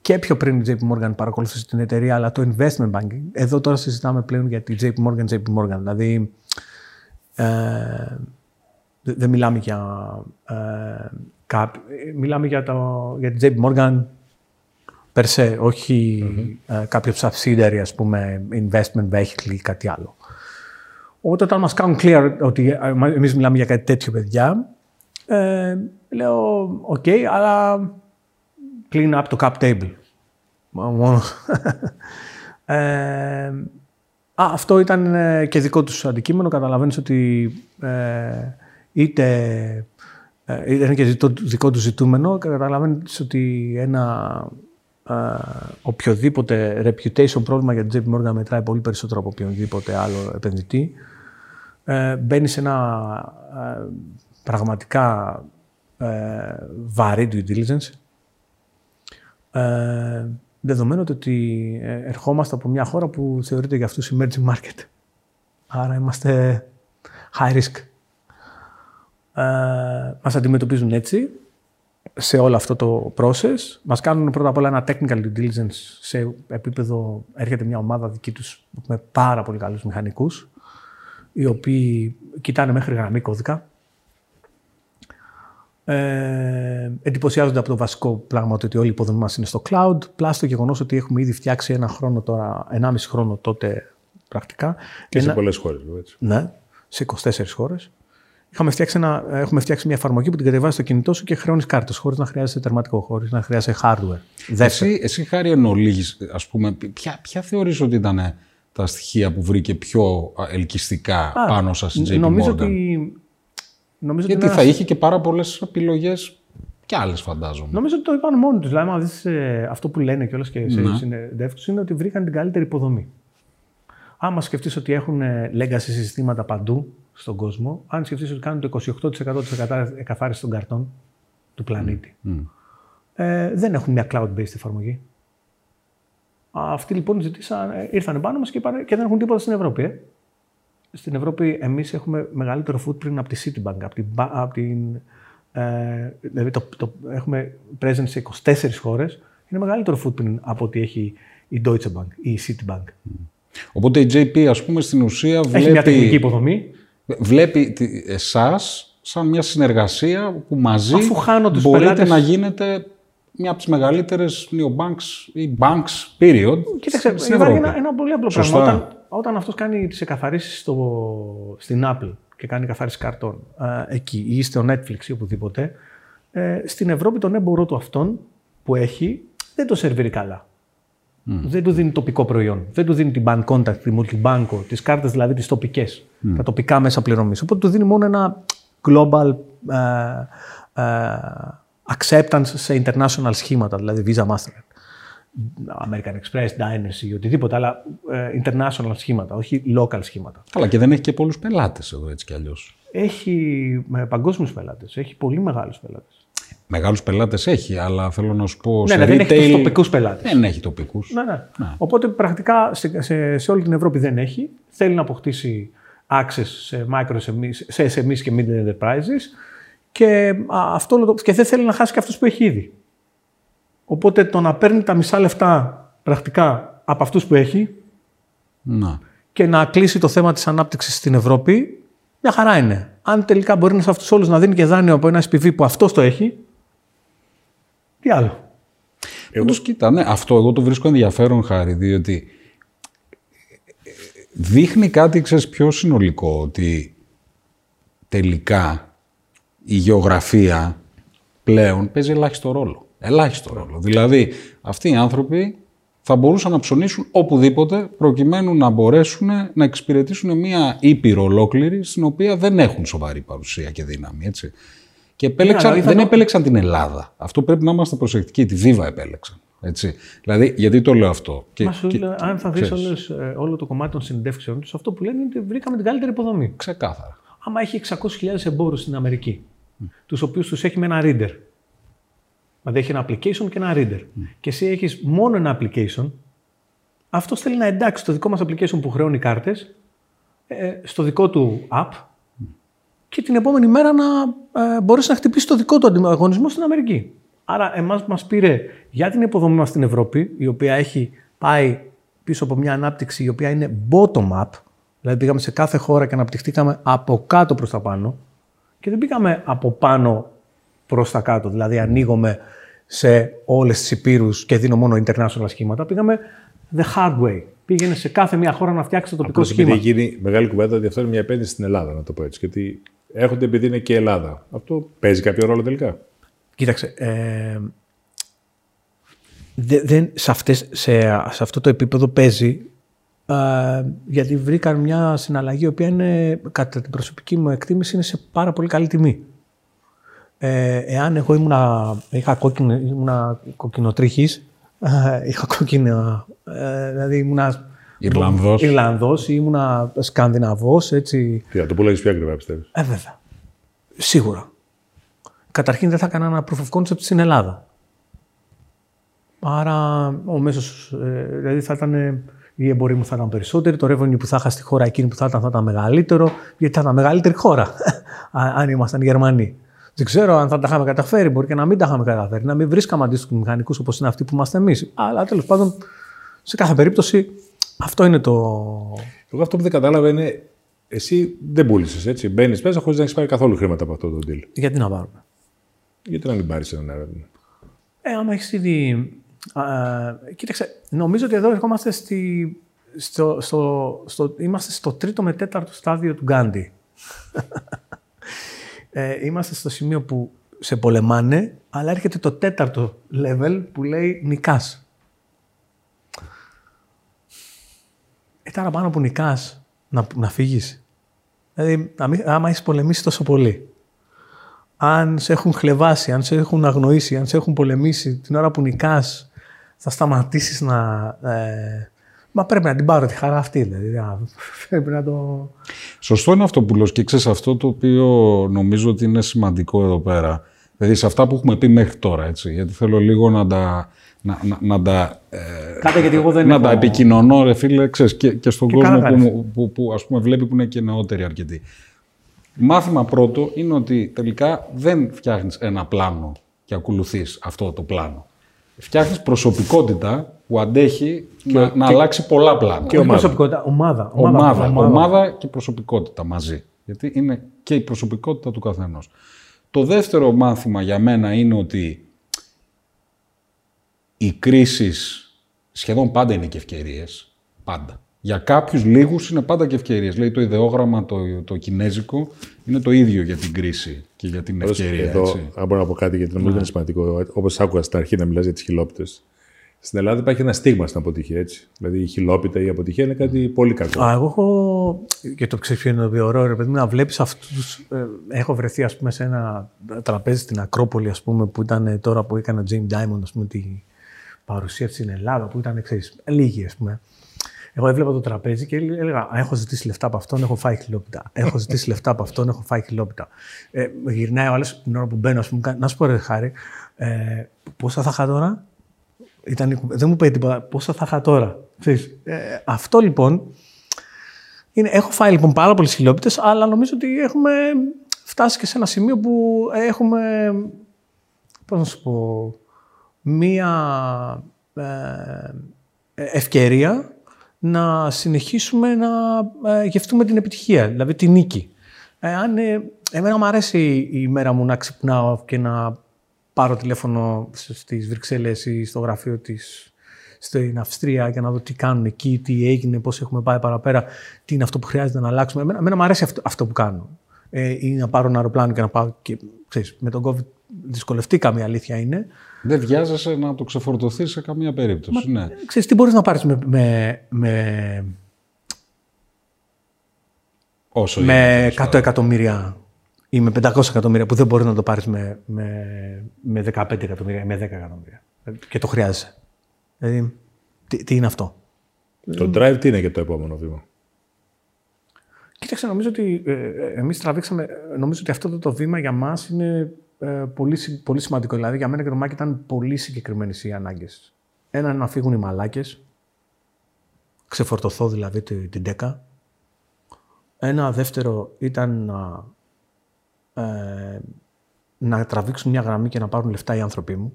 και πιο πριν η JP Morgan παρακολουθούσε την εταιρεία, αλλά το investment banking. Εδώ τώρα συζητάμε πλέον για τη JP Morgan, JP Morgan. Δηλαδή, ε, δεν μιλάμε για ε, μιλάμε για, το, για την JP Morgan per se, όχι mm-hmm. ε, κάποιο subsidiary, ας πούμε, investment vehicle ή κάτι άλλο. Οπότε όταν μας κάνουν clear ότι ε, εμείς μιλάμε για κάτι τέτοιο παιδιά, ε, λέω, OK, okay, αλλά clean up το cap table. Μόνο. ε, α, αυτό ήταν ε, και δικό τους αντικείμενο. Καταλαβαίνεις ότι ε, είτε ε, ήταν και το δικό τους ζητούμενο. Καταλαβαίνεις ότι ένα ε, οποιοδήποτε reputation πρόβλημα για την JP Morgan μετράει πολύ περισσότερο από οποιονδήποτε άλλο επενδυτή. Ε, μπαίνει σε ένα ε, πραγματικά ε, βαρύ due diligence. Ε, δεδομένου ότι ερχόμαστε από μια χώρα που θεωρείται για αυτούς emerging market. Άρα είμαστε high risk. Ε, μας αντιμετωπίζουν έτσι σε όλο αυτό το process. Μας κάνουν πρώτα απ' όλα ένα technical due diligence σε επίπεδο, έρχεται μια ομάδα δική τους με πάρα πολύ καλούς μηχανικούς, οι οποίοι κοιτάνε μέχρι γραμμή κώδικα. Ε, εντυπωσιάζονται από το βασικό πράγμα ότι όλη η υποδομή μας είναι στο cloud, plus το γεγονός ότι έχουμε ήδη φτιάξει ένα χρόνο τώρα, 1,5 χρόνο τότε πρακτικά. Και σε πολλές χώρες, έτσι. Ναι, σε 24 χώρες. Είχαμε φτιάξει ένα, έχουμε φτιάξει μια εφαρμογή που την κατεβάζεις στο κινητό σου και χρεώνεις κάρτες, χωρίς να χρειάζεται τερματικό, χωρίς να χρειάζεται hardware. Εσύ, εσύ χάρη εν ολίγης, ας πούμε, ποια, ποια θεωρείς ότι ήταν τα στοιχεία που βρήκε πιο ελκυστικά Α, πάνω σας στην JP νομίζω Ότι, νομίζω Γιατί ότι θα είχε και πάρα πολλές επιλογές και άλλες, φαντάζομαι. Νομίζω ότι το είπαν μόνοι τους. Δηλαδή, αν δεις ε, αυτό που λένε κιόλας και σε ναι. συνεντεύξεις, είναι ότι βρήκαν την καλύτερη υποδομή. Άμα σκεφτείς ότι έχουν legacy συστήματα παντού, στον κόσμο, αν σκεφτείς ότι κάνουν το 28% της εκαθάρισης των καρτών του πλανήτη. Ε, δεν έχουν μια cloud-based εφαρμογή. Αυτοί λοιπόν ζητήσαν, ε, ήρθαν πάνω μας και, και δεν έχουν τίποτα στην Ευρώπη. Ε. Στην Ευρώπη εμείς έχουμε μεγαλύτερο footprint από τη Citibank, από την, από την ε, δηλαδή το, το, έχουμε presence σε 24 χώρες. Είναι μεγαλύτερο footprint από ό,τι έχει η Deutsche Bank ή η Citibank. Οπότε η JP, ας πούμε, στην ουσία βλέπει... Έχει μια τεχνική υποδομή βλέπει εσάς σαν μια συνεργασία που μαζί Αφού χάνω τους μπορείτε πελάτες... να γίνετε μια από τις μεγαλύτερες neobanks ή banks period Κοίταξε, στην Ευρώπη. Ένα, ένα πολύ απλό πράγμα. Όταν, όταν αυτός κάνει τις εκαθαρίσεις στην Apple και κάνει καθάριση καρτών ε, εκεί ή στο Netflix ή οπουδήποτε, ε, στην Ευρώπη τον έμπορο του αυτόν που έχει δεν το σερβίρει καλά. Δεν του δίνει τοπικό προϊόν. Δεν του δίνει την bank contact, τη multibanco, τις κάρτες δηλαδή τις τοπικές, τα τοπικά μέσα πληρωμής. Οπότε του δίνει μόνο ένα global uh, uh, acceptance σε international σχήματα, δηλαδή Visa Mastercard. American Express, Dynasty ή οτιδήποτε, αλλά uh, international σχήματα, όχι local σχήματα. Καλά, και δεν έχει και πολλούς πελάτες εδώ έτσι κι αλλιώς. Έχει παγκόσμιους πελάτες. Έχει πολύ μεγάλους πελάτες. Μεγάλους πελάτες έχει, αλλά θέλω να σου πω. Ναι, σε ναι, retail... δεν έχει τοπικούς πελάτες. Δεν έχει τοπικούς. Ναι, ναι, ναι. Οπότε πρακτικά σε, σε, σε, όλη την Ευρώπη δεν έχει. Θέλει να αποκτήσει access σε micro σε SMEs και medium enterprises και, αυτό, το, και δεν θέλει να χάσει και αυτού που έχει ήδη. Οπότε το να παίρνει τα μισά λεφτά πρακτικά από αυτούς που έχει να. και να κλείσει το θέμα της ανάπτυξης στην Ευρώπη, μια χαρά είναι. Αν τελικά μπορεί σε αυτούς όλους να δίνει και δάνειο από ένα SPV που αυτός το έχει, τι άλλο. Εγώ... κοίτα, ναι, αυτό εγώ το βρίσκω ενδιαφέρον χάρη, διότι δείχνει κάτι, ξέρεις, πιο συνολικό, ότι τελικά η γεωγραφία πλέον παίζει ελάχιστο ρόλο. Ελάχιστο ρόλο. Δηλαδή, αυτοί οι άνθρωποι θα μπορούσαν να ψωνίσουν οπουδήποτε προκειμένου να μπορέσουν να εξυπηρετήσουν μια ήπειρο ολόκληρη στην οποία δεν έχουν σοβαρή παρουσία και δύναμη. Έτσι. Και επέλεξαν, ναι, δεν επέλεξαν την Ελλάδα. Αυτό πρέπει να είμαστε προσεκτικοί. Τη Βίβα επέλεξαν. Έτσι. Δηλαδή, γιατί το λέω αυτό; Και, Μα και, αν θα δεις ε, όλο το κομμάτι των συνεντεύξεων τους, αυτό που λένε είναι ότι βρήκαμε την καλύτερη υποδομή. Ξεκάθαρα. Άμα έχει 600.000 εμπόρους στην Αμερική, mm. τους οποίους τους έχει με ένα reader. Δηλαδή έχει ένα application και ένα reader. Και εσύ έχεις μόνο ένα application. Αυτός θέλει να εντάξει το δικό μας application που χρεώνει κάρτες ε, στο δικό του app και την επόμενη μέρα να ε, μπορέσει να χτυπήσεις το δικό του ανταγωνισμό στην Αμερική. Άρα, εμάς μας πήρε για την υποδομή μας στην Ευρώπη, η οποία έχει πάει πίσω από μια ανάπτυξη η οποία είναι bottom-up, δηλαδή πήγαμε σε κάθε χώρα και αναπτυχθήκαμε από κάτω προς τα πάνω και δεν πήγαμε από πάνω προς τα κάτω. Δηλαδή, ανοίγουμε σε όλες τις υπήρους και δίνω μόνο international σχήματα. Πήγαμε the hard way. Πήγαινε σε κάθε μια χώρα να φτιάξεις το τοπικό Απλώς σχήμα. Επειδή γίνει μεγάλη κουβέντα ότι αυτό είναι μια επένδυση στην Ελλάδα, να το πω έτσι. Γιατί έρχονται επειδή είναι και η Ελλάδα. Αυτό παίζει κάποιο ρόλο τελικά. Κοίταξε. Ε, δε- δεν, σε, αυτές, σε, σε αυτό το επίπεδο παίζει ε, γιατί βρήκαν μια συναλλαγή η οποία είναι, κατά την προσωπική μου εκτίμηση είναι σε πάρα πολύ καλή τιμή. Ε, εάν εγώ ήμουνα, είχα κόκκινο, ήμουνα κοκκινοτρίχης, ε, είχα κόκκινα, ε, δηλαδή ήμουνα Ιρλανδός. Ιρλανδός ή ήμουνα Σκανδιναβός, έτσι, Τι, θα το πουλάει πιο ακριβά, πιστεύεις; ε, βέβαια. Σίγουρα. Καταρχήν δεν θα έκανα ένα proof of concept στην Ελλάδα. Άρα ο μέσος, ε, δηλαδή θα ήταν, ε, η εμπορία μου θα ήταν περισσότερη, το revenue που θα είχα στη χώρα εκείνη που θα ήταν θα ήταν μεγαλύτερο, γιατί θα ήταν μεγαλύτερη χώρα, α- αν ήμασταν Γερμανοί. Δεν ξέρω αν θα τα είχαμε καταφέρει, μπορεί και να μην τα είχαμε καταφέρει, να μην βρίσκαμε αντίστοιχους μηχανικούς όπως είναι αυτοί που είμαστε εμείς. Αλλά τέλος πάντων, σε κάθε περίπτωση, αυτό είναι το. Εγώ αυτό που δεν κατάλαβα είναι εσύ δεν πούλησες έτσι. Μπαίνεις μέσα χωρίς να έχεις πάρει καθόλου χρήματα από αυτό το deal. Γιατί να πάρουμε; Γιατί να μην πάρεις ένα έρευνα. Ε, άμα έχεις ήδη. Α, κοίταξε, νομίζω ότι εδώ ερχόμαστε στη, στο, στο, στο, είμαστε στο τρίτο με τέταρτο στάδιο του Γκάντι. ε, είμαστε στο σημείο που σε πολεμάνε, αλλά έρχεται το τέταρτο level που λέει νικάς. Ήταν πάνω που νικάς να, να φύγεις. Δηλαδή, να μην- άμα έχεις πολεμήσει τόσο πολύ, αν σε έχουν χλεβάσει, αν σε έχουν αγνοήσει, αν σε έχουν πολεμήσει την ώρα που νικάς, θα σταματήσεις να... Ε, μα πρέπει να την πάρω τη χαρά αυτή, δηλαδή. α, Πρέπει να το... Σωστό είναι αυτό που λέω και ξέρεις αυτό το οποίο νομίζω ότι είναι σημαντικό εδώ πέρα. Δηλαδή σε αυτά που έχουμε πει μέχρι τώρα, έτσι. Γιατί θέλω λίγο να τα, να, να, να τα, ε, Κάτα γιατί εγώ δεν να έχω... τα επικοινωνώ, ρε φίλε, ξέρεις, και, και στον Και κόσμο καλά που, κάνεις. μου- που, που, ας πούμε βλέπει που είναι και νεότεροι αρκετοί. Μάθημα πρώτο είναι ότι τελικά δεν φτιάχνεις ένα πλάνο και ακολουθείς αυτό το πλάνο. Φτιάχνεις προσωπικότητα που αντέχει να, να αλλάξει πολλά πλάνα. Και προσωπικότητα, ομάδα. Ομάδα, ομάδα. και προσωπικότητα μαζί. Γιατί είναι και η προσωπικότητα του καθενός. Το δεύτερο μάθημα για μένα είναι ότι οι κρίσεις σχεδόν πάντα είναι και ευκαιρίες. Πάντα. Για κάποιους λίγους είναι πάντα και ευκαιρίες. Λέει το ιδεόγραμμα το, το κινέζικο είναι το ίδιο για την κρίση και για την ευκαιρία. Εδώ, έτσι. αν μπορώ να πω κάτι, γιατί νομίζω είναι σημαντικό. Όπως άκουγα στην αρχή να μιλάς για τις χιλόπιτες. Στην Ελλάδα υπάρχει ένα στίγμα στην αποτυχία. Έτσι. Δηλαδή η χιλόπιτα ή η αποτυχία είναι κάτι πολύ κακό. Α, εγώ έχω. Και το ξέρει ποιο είναι το ωραίο, ρε παιδί μου, να βλέπεις αυτούς. Ε, έχω βρεθεί, ας πούμε, σε ένα τραπέζι στην Ακρόπολη, ας πούμε, που ήταν τώρα που έκανε ο James Diamond, ας πούμε, τη παρουσία στην Ελλάδα, που ήταν, ξέρεις, λίγοι, ας πούμε. Εγώ έβλεπα το τραπέζι και έλεγα «Α, Έχω ζητήσει λεφτά από αυτόν, έχω φάει χιλόπιτα. Έχω ζητήσει λεφτά από αυτόν, έχω φάει χιλόπιτα. Ε, γυρνάει ο άλλος την ώρα που μπαίνω, ας πούμε, κάνει, να σου πω ρε Χάρη, ε, πόσα θα είχα τώρα; Ήταν, δεν μου είπε τίποτα. Πόσα θα είχα τώρα; Ξέρεις, ε, αυτό λοιπόν. Είναι, έχω φάει λοιπόν πάρα πολλές χιλόπιτες, αλλά νομίζω ότι έχουμε φτάσει και σε ένα σημείο που έχουμε. Πώς να σου πω. Μία ε, ευκαιρία να συνεχίσουμε να ε, γευτούμε την επιτυχία, δηλαδή την νίκη. Ε, αν, ε, εμένα μου αρέσει η μέρα μου να ξυπνάω και να πάρω τηλέφωνο στις Βρυξέλλες ή στο γραφείο της στην Αυστρία και να δω τι κάνουν εκεί, τι έγινε, πώς έχουμε πάει παραπέρα, τι είναι αυτό που χρειάζεται να αλλάξουμε. Εμένα, εμένα μου αρέσει αυτό, αυτό που κάνω. Ε, ή να πάρω ένα αεροπλάνο και να πάω και, ξέρεις, με τον COVID δυσκολευτήκαμε, η αλήθεια είναι. Δεν βιάζεσαι να το ξεφορτωθείς σε καμία περίπτωση. ναι. Ξέρεις, τι μπορείς να πάρεις με, με, με, Όσο με είναι, 100 εκατομμύρια ή με 500 εκατομμύρια που δεν μπορείς να το πάρεις με, με, με 15 εκατομμύρια ή με 10 εκατομμύρια. Και το χρειάζεσαι. Δηλαδή, τι, τι είναι αυτό; Το drive τι είναι για το επόμενο βήμα; Κοίταξε, νομίζω ότι ε, εμείς τραβήξαμε, νομίζω ότι αυτό το, το βήμα για μας είναι ε, πολύ, πολύ σημαντικό. Δηλαδή για μένα και το Μάκη ήταν πολύ συγκεκριμένες οι ανάγκες. Ένα είναι να φύγουν οι μαλάκες. Ξεφορτωθώ δηλαδή την τέκα. Ένα δεύτερο ήταν να, ε, να τραβήξουν μια γραμμή και να πάρουν λεφτά οι άνθρωποι μου.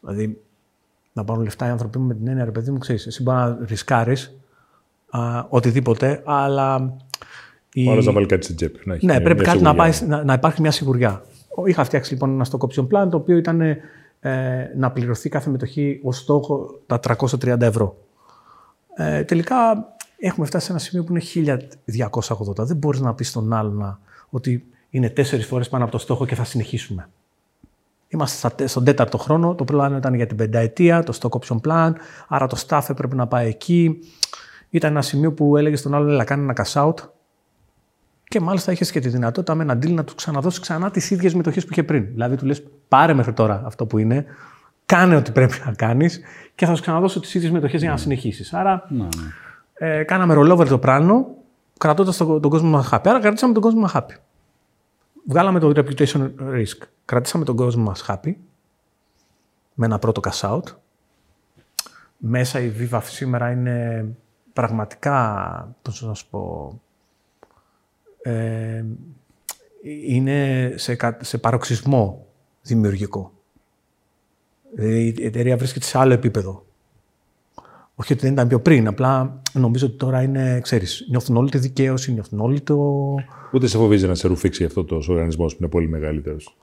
Δηλαδή να πάρουν λεφτά οι άνθρωποι μου με την έννοια, ρε παιδί μου, ξέρεις, εσύ μπορεί να ρισκάρεις οτιδήποτε, αλλά... Η... Όλος να βάλει κάτι στην τσέπη. Να ναι, πρέπει κάτι να, πάει, να, να, υπάρχει μια σιγουριά. Είχα φτιάξει λοιπόν ένα stock option plan, το οποίο ήταν ε, να πληρωθεί κάθε μετοχή ως στόχο τα 330 ευρώ. Ε, τελικά έχουμε φτάσει σε ένα σημείο που είναι 1280. Δεν μπορείς να πεις στον άλλον ότι είναι τέσσερις φορές πάνω από το στόχο και θα συνεχίσουμε. Είμαστε στον τέταρτο χρόνο, το πλάνο ήταν για την πενταετία, το stock option plan, άρα το staff έπρεπε να πάει εκεί. Ήταν ένα σημείο που έλεγε στον άλλον, έλα κάνει ένα cash out. Και μάλιστα είχε και τη δυνατότητα με ένα deal να του ξαναδώσεις ξανά τις ίδιες μετοχές που είχε πριν. Δηλαδή του λες: Πάρε μέχρι τώρα αυτό που είναι, κάνε ό,τι πρέπει να κάνεις και θα σου ξαναδώσω τις ίδιες μετοχές για να συνεχίσεις. Άρα, ναι, ναι. Ε, κάναμε rollover το πλάνο, κρατώντας τον, τον κόσμο μας happy. Άρα, κρατήσαμε τον κόσμο μας happy. Βγάλαμε το reputation risk. Κρατήσαμε τον κόσμο μας happy με ένα πρώτο cash out. Μέσα η Viva σήμερα είναι πραγματικά, πώς να σου πω, ε, είναι σε, σε παροξισμό δημιουργικό. Δηλαδή η εταιρεία βρίσκεται σε άλλο επίπεδο. Όχι ότι δεν ήταν πιο πριν, απλά νομίζω ότι τώρα είναι, ξέρεις, νιώθουν όλοι τη δικαίωση, νιώθουν όλοι το... Ούτε σε φοβίζει να σε ρουφήξει αυτό το οργανισμός που είναι πολύ μεγαλύτερος.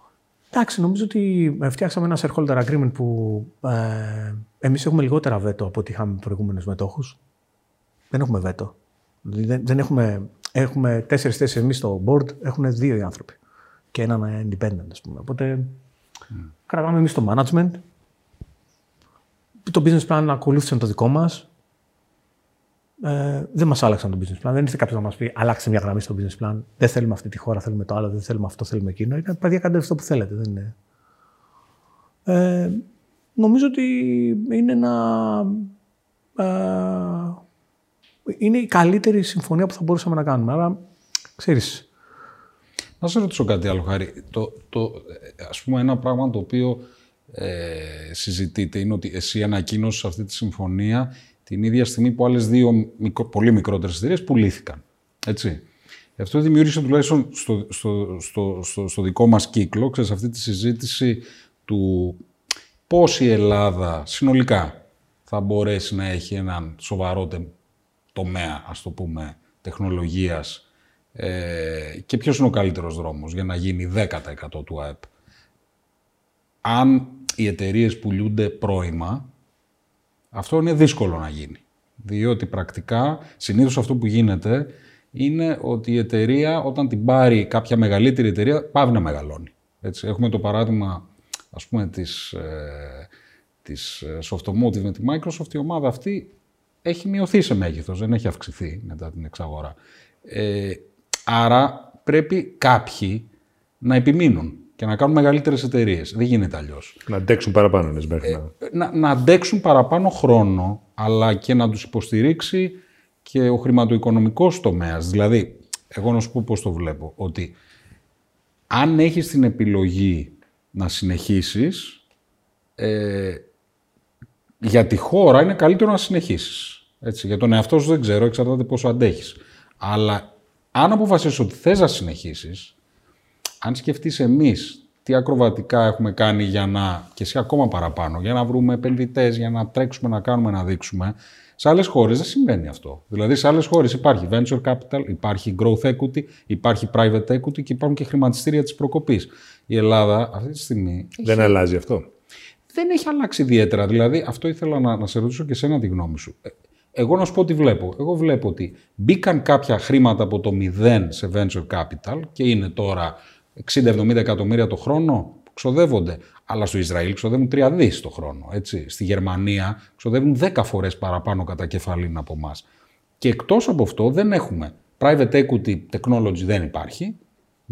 Εντάξει, νομίζω ότι ε, φτιάξαμε ένα shareholder agreement που ε, εμείς έχουμε λιγότερα βέτο από ό,τι είχαμε προηγούμενους μετόχους. Δεν έχουμε βέτο. Δηλαδή, δεν, δεν έχουμε, έχουμε τέσσερις θέσεις εμείς στο board, έχουν δύο οι άνθρωποι. Και έναν independent, ας πούμε. Οπότε mm. κρατάμε εμείς το management. Το business plan ακολούθησαν το δικό μας. Ε, δεν μας άλλαξαν το business plan. Δεν ήρθε κάποιος να μας πει: Αλλάξτε μια γραμμή στο business plan. Δεν θέλουμε αυτή τη χώρα, θέλουμε το άλλο, δεν θέλουμε αυτό, θέλουμε εκείνο. Ήταν παιδιά, κάντε αυτό που θέλετε. Δεν είναι. Ε, νομίζω ότι είναι ένα. Ε, είναι η καλύτερη συμφωνία που θα μπορούσαμε να κάνουμε. Άρα, ξέρεις. Να σε ρωτήσω κάτι άλλο, Χάρη. Το, το, ας πούμε, ένα πράγμα το οποίο ε, συζητείτε είναι ότι εσύ ανακοίνωσες αυτή τη συμφωνία την ίδια στιγμή που άλλες δύο μικρο, πολύ μικρότερες εταιρείες πουλήθηκαν. Έτσι. Αυτό δημιούργησε τουλάχιστον στο, στο, στο, στο, στο δικό μας κύκλο, ξέρεις, αυτή τη συζήτηση του πώς η Ελλάδα συνολικά θα μπορέσει να έχει έναν σοβαρό τομέα, ας το πούμε, τεχνολογίας ε, και ποιος είναι ο καλύτερος δρόμος για να γίνει 10% του ΑΕΠ. Αν οι εταιρείες πουλούνται πρώιμα, αυτό είναι δύσκολο να γίνει. Διότι πρακτικά, συνήθως αυτό που γίνεται είναι ότι η εταιρεία όταν την πάρει κάποια μεγαλύτερη εταιρεία πάβει να μεγαλώνει. Έτσι, έχουμε το παράδειγμα ας πούμε της, ε, της ε, Softomotive με τη Microsoft. Η ομάδα αυτή έχει μειωθεί σε μέγεθος, δεν έχει αυξηθεί μετά την εξαγορά. Ε, άρα πρέπει κάποιοι να επιμείνουν και να κάνουν μεγαλύτερες εταιρείες. Δεν γίνεται αλλιώς. Να αντέξουν παραπάνω, λες, μέχρι ε, να... να. αντέξουν παραπάνω χρόνο, αλλά και να τους υποστηρίξει και ο χρηματοοικονομικός τομέας. Δηλαδή, εγώ να σου πω πώς το βλέπω, ότι αν έχεις την επιλογή να συνεχίσεις, ε, για τη χώρα είναι καλύτερο να συνεχίσει. Για τον εαυτό σου δεν ξέρω, εξαρτάται πόσο αντέχεις. Αλλά αν αποφασίσεις ότι θες να συνεχίσεις, αν σκεφτείς εμείς τι ακροβατικά έχουμε κάνει για να, και εσύ ακόμα παραπάνω, για να βρούμε επενδυτές, για να τρέξουμε, να κάνουμε, να δείξουμε. Σε άλλες χώρες δεν συμβαίνει αυτό. Δηλαδή, σε άλλες χώρες υπάρχει venture capital, υπάρχει growth equity, υπάρχει private equity και υπάρχουν και χρηματιστήρια της προκοπής. Η Ελλάδα αυτή τη στιγμή. Δεν αλλάζει αυτό. Δεν έχει αλλάξει ιδιαίτερα. Δηλαδή, αυτό ήθελα να, να σε ρωτήσω και εσένα τη γνώμη σου. Ε, εγώ να σου πω τι βλέπω. Εγώ βλέπω ότι μπήκαν κάποια χρήματα από το μηδέν σε venture capital και είναι τώρα 60-70 εκατομμύρια το χρόνο που ξοδεύονται. Αλλά στο Ισραήλ ξοδεύουν 3 δις το χρόνο. Έτσι. Στη Γερμανία ξοδεύουν 10 φορές παραπάνω κατά κεφαλήν από εμάς. Και εκτός από αυτό δεν έχουμε. Private equity technology δεν υπάρχει.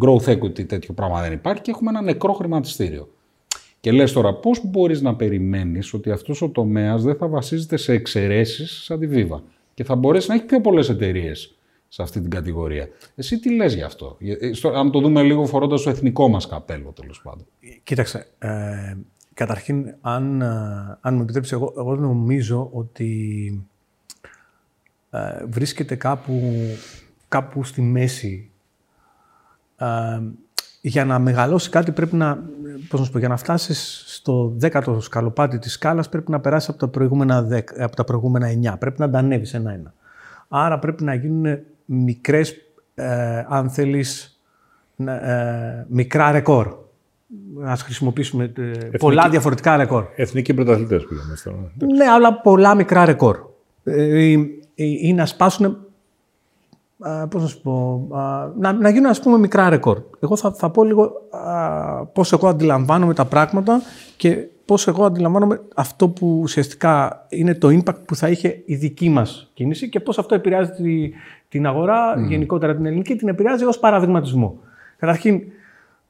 Growth equity τέτοιο πράγμα δεν υπάρχει και έχουμε ένα νεκρό χρηματιστήριο. Και λες τώρα πώς μπορείς να περιμένεις ότι αυτός ο τομέας δεν θα βασίζεται σε εξαιρέσεις σαν τη Viva και θα μπορέσει να έχει πιο πολλές εταιρείες σε αυτή την κατηγορία. Εσύ τι λες γι' αυτό, ε, στο, αν το δούμε λίγο φορώντας το εθνικό μας καπέλο τέλος πάντων. Κοίταξε, ε, καταρχήν αν, ε, αν μου επιτρέψεις, εγώ, εγώ νομίζω ότι ε, βρίσκεται κάπου, κάπου στη μέση. Ε, για να μεγαλώσει κάτι πρέπει να, πώς να σου πω, για να φτάσεις στο δέκατο σκαλοπάτι της σκάλας πρέπει να περάσει από τα προηγούμενα, 10, από τα προηγούμενα 9. Πρέπει να τα ανέβεις ένα-ένα. Άρα πρέπει να γίνουν μικρές, ε, αν θέλεις, ε, μικρά ρεκόρ. Να χρησιμοποιήσουμε ε, πολλά διαφορετικά ρεκόρ. Εθνικοί πρωταθλητές πήγαμε στο. Ναι, αλλά πολλά μικρά ρεκόρ. Ε, ή να σπάσουν πώς να σου πω, να, να γίνουν ας πούμε μικρά ρεκόρ. Εγώ θα, θα πω λίγο α, πώς εγώ αντιλαμβάνομαι τα πράγματα και πώς εγώ αντιλαμβάνομαι αυτό που ουσιαστικά είναι το impact που θα είχε η δική μας κίνηση και πώς αυτό επηρεάζει τη, την αγορά, mm. γενικότερα την ελληνική, την επηρεάζει ως παραδειγματισμό. Καταρχήν,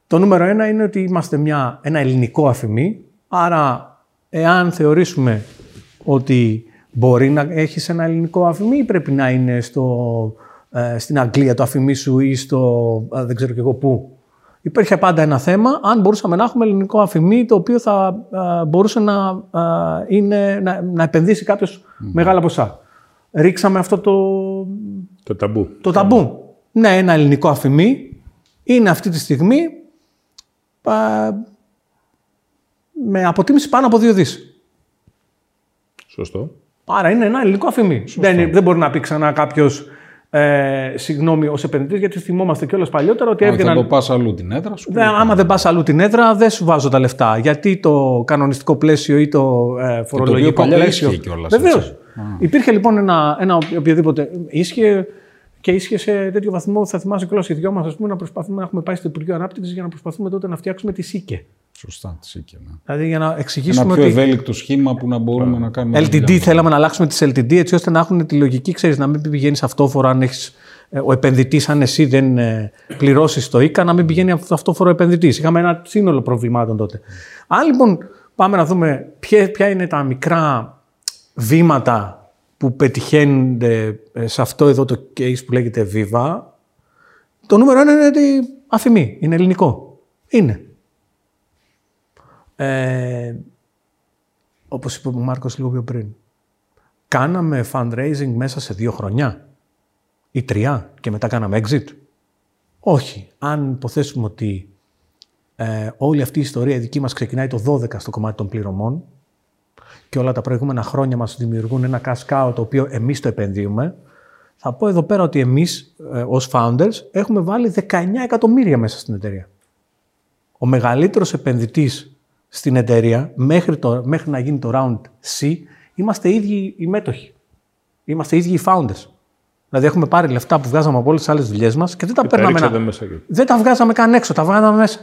το νούμερο ένα είναι ότι είμαστε μια, ένα ελληνικό αφημί, άρα εάν θεωρήσουμε ότι μπορεί να έχεις ένα ελληνικό αφημί ή πρέπει να είναι στο ε, στην Αγγλία το αφημί σου ή στο ε, δεν ξέρω και εγώ πού. Υπήρχε πάντα ένα θέμα αν μπορούσαμε να έχουμε ελληνικό αφημί το οποίο θα ε, μπορούσε να, είναι, να, να επενδύσει κάποιος μεγάλα ποσά. Ρίξαμε αυτό το... Το ταμπού. Το ταμπού. Ναι, ένα ελληνικό αφημί είναι αυτή τη στιγμή με αποτίμηση πάνω από δύο δις. Σωστό. Άρα είναι ένα ελληνικό αφημί. Δεν, δεν μπορεί να πει ξανά κάποιος ε, συγγνώμη, ως επενδυτής, γιατί θυμόμαστε κιόλας παλιότερα ότι έβγαιναν. Αν δεν πας αλλού την έδρα σου. Δεν, άμα δεν πας αλλού την έδρα, δεν σου βάζω τα λεφτά. Γιατί το κανονιστικό πλαίσιο ή το ε, φορολογικό το πλαίσιο. Βεβαίως. Υπήρχε λοιπόν ένα, ένα οποιοδήποτε. ίσχυε και ίσχυε σε τέτοιο βαθμό, θα θυμάσαι κιόλας οι δυο μας, να προσπαθούμε να έχουμε πάει στο Υπουργείο Ανάπτυξης για να προσπαθούμε τότε να φτιάξουμε τη ΣΥΚΕ. Σωστά, της ΣΥΚΕ. Ναι. Δηλαδή για να εξηγήσουμε. Ένα πιο ότι... ευέλικτο σχήμα που να μπορούμε να κάνουμε. LTD, θέλαμε να αλλάξουμε τις LTD έτσι ώστε να έχουν τη λογική, ξέρεις, να μην πηγαίνεις αυτόφορα αν έχεις ε, ο επενδυτής, αν εσύ δεν ε, πληρώσεις το ΙΚΑ, να μην πηγαίνει αυτόφορο επενδυτής. Είχαμε ένα σύνολο προβλημάτων τότε. Αν λοιπόν πάμε να δούμε ποια, ποια είναι τα μικρά βήματα που πετυχαίνονται ε, σε αυτό εδώ το case που λέγεται Viva, το νούμερο ένα είναι ότι αφημί, είναι ελληνικό. Είναι. Ε, όπως είπε ο Μάρκος λίγο πιο πριν. Κάναμε fundraising μέσα σε δύο χρονιά ή τρία και μετά κάναμε exit. Όχι. Αν υποθέσουμε ότι ε, όλη αυτή η ιστορία η δική μας ξεκινάει το 12 στο κομμάτι των πληρωμών και όλα τα προηγούμενα χρόνια μας δημιουργούν ένα cash το οποίο εμείς το επενδύουμε, θα πω εδώ πέρα ότι εμείς ε, ως founders έχουμε βάλει 19 εκατομμύρια μέσα στην εταιρεία. Ο μεγαλύτερος επενδυτής στην εταιρεία μέχρι, το, μέχρι να γίνει το round C είμαστε οι ίδιοι οι μέτοχοι. Είμαστε οι ίδιοι οι founders. Δηλαδή έχουμε πάρει λεφτά που βγάζαμε από όλες τις άλλες δουλειές μας και δεν τα παίρναμε. Να... Μέσα δεν τα βγάζαμε καν έξω, τα βγάζαμε μέσα.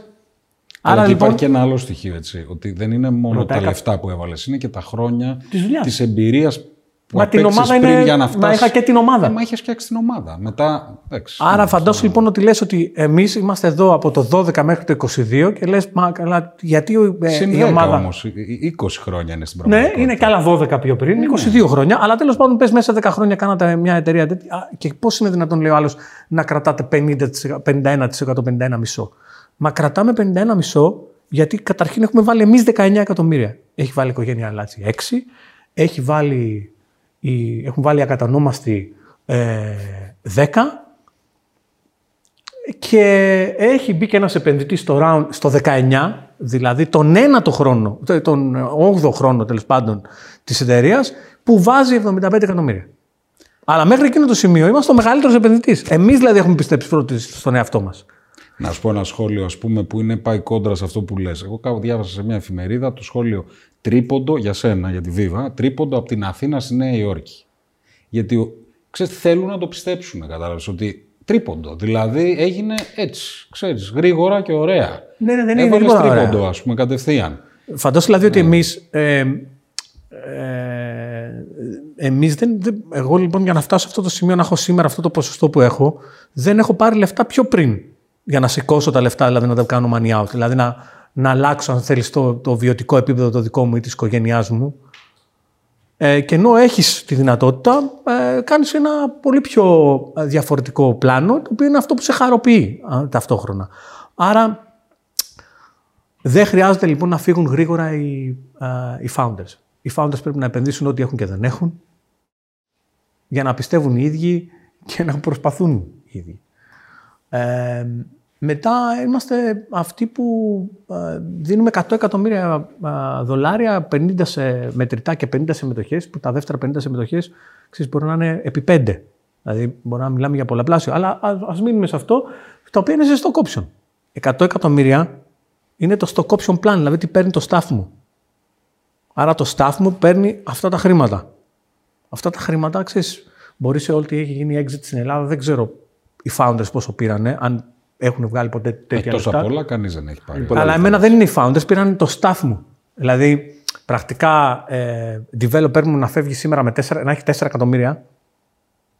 Άρα λοιπόν. Υπάρχει και ένα άλλο στοιχείο έτσι. Ότι δεν είναι μόνο τα λεφτά που έβαλες, είναι και τα χρόνια της εμπειρίας που Μα την ομάδα πριν είναι... για να φτάσει. Μα είχα και την ομάδα. Ε, μα είχες φτιάξει την ομάδα. Μετά. Εντάξει, Άρα φαντάσου λοιπόν ότι λες ότι εμείς είμαστε εδώ από το 12 μέχρι το 22 και λες, Μα καλά, γιατί ε, η ομάδα. όμως. 20 χρόνια είναι στην πραγματικότητα. Ναι, είναι και άλλα 12 πιο πριν, 22 ναι. χρόνια. Αλλά τέλος πάντων, πες μέσα 10 χρόνια κάνατε μια εταιρεία τέτοια. Και πώς είναι δυνατόν, λέει ο άλλος, να κρατάτε 50%, 51%, 51,5%. Μα κρατάμε 51,5% γιατί καταρχήν έχουμε βάλει εμείς 19 εκατομμύρια. Έχει βάλει η οικογένεια Λάτσι 6, έχει βάλει έχουν βάλει ακατανόμαστη ε, 10 και έχει μπει και ένας επενδυτής στο, round, στο 19, δηλαδή τον ένατο χρόνο, τον 8ο χρόνο τέλος πάντων της εταιρείας, που βάζει 75 εκατομμύρια. Αλλά μέχρι εκείνο το σημείο είμαστε ο μεγαλύτερος επενδυτής. Εμείς δηλαδή έχουμε πιστέψει πρώτοι στον εαυτό μας. Να σου πω ένα σχόλιο, ας πούμε, που είναι πάει κόντρα σε αυτό που λες. Εγώ κάπου διάβασα σε μια εφημερίδα το σχόλιο τρίποντο για σένα, για τη Βίβα, τρίποντο από την Αθήνα στη Νέα Υόρκη. Γιατί ξέρεις, θέλουν να το πιστέψουν, κατάλαβες, ότι τρίποντο. Δηλαδή έγινε έτσι, ξέρεις, γρήγορα και ωραία. Ναι, ναι, δεν είναι γρήγορα τρίποντο, ωραία. ας πούμε, κατευθείαν. Φαντάσου δηλαδή ότι ναι. εμείς, ε, ε, εμείς δεν, δεν, εγώ λοιπόν για να φτάσω σε αυτό το σημείο να έχω σήμερα αυτό το ποσοστό που έχω, δεν έχω πάρει λεφτά πιο πριν για να σηκώσω τα λεφτά, δηλαδή να τα κάνω money out. Δηλαδή να, να αλλάξω, αν θέλεις, το, το βιωτικό επίπεδο το δικό μου ή της οικογένειάς μου. Ε, και ενώ έχεις τη δυνατότητα, ε, κάνεις ένα πολύ πιο ε, διαφορετικό πλάνο, το οποίο είναι αυτό που σε χαροποιεί α, ταυτόχρονα. Άρα, δεν χρειάζεται λοιπόν να φύγουν γρήγορα οι, α, οι founders. Οι founders πρέπει να επενδύσουν ό,τι έχουν και δεν έχουν, για να πιστεύουν οι ίδιοι και να προσπαθούν οι ίδιοι. Ε, μετά είμαστε αυτοί που ε, δίνουμε 100 εκατομμύρια ε, δολάρια, 50 σε μετρητά και 50 σε μετοχές, που τα δεύτερα 50 σε μετοχές ξέρεις, μπορεί να είναι επί 5. Δηλαδή μπορεί να μιλάμε για πολλαπλάσιο. Αλλά ας μείνουμε σε αυτό, το οποίο είναι σε stock option. 100 εκατομμύρια είναι το stock option plan, δηλαδή τι παίρνει το staff μου. Άρα το staff μου παίρνει αυτά τα χρήματα. Αυτά τα χρήματα, ξέρεις, μπορεί σε ό,τι έχει γίνει exit στην Ελλάδα, δεν ξέρω οι founders πόσο πήρανε, αν έχουν βγάλει ποτέ τέτοια Εκτός από όλα, κανείς δεν έχει πάρει. Αλλά εμένα δεν είναι οι founders, πήραν το staff μου. Δηλαδή, πρακτικά, ε, developer μου να φεύγει σήμερα με 4, να έχει 4 εκατομμύρια,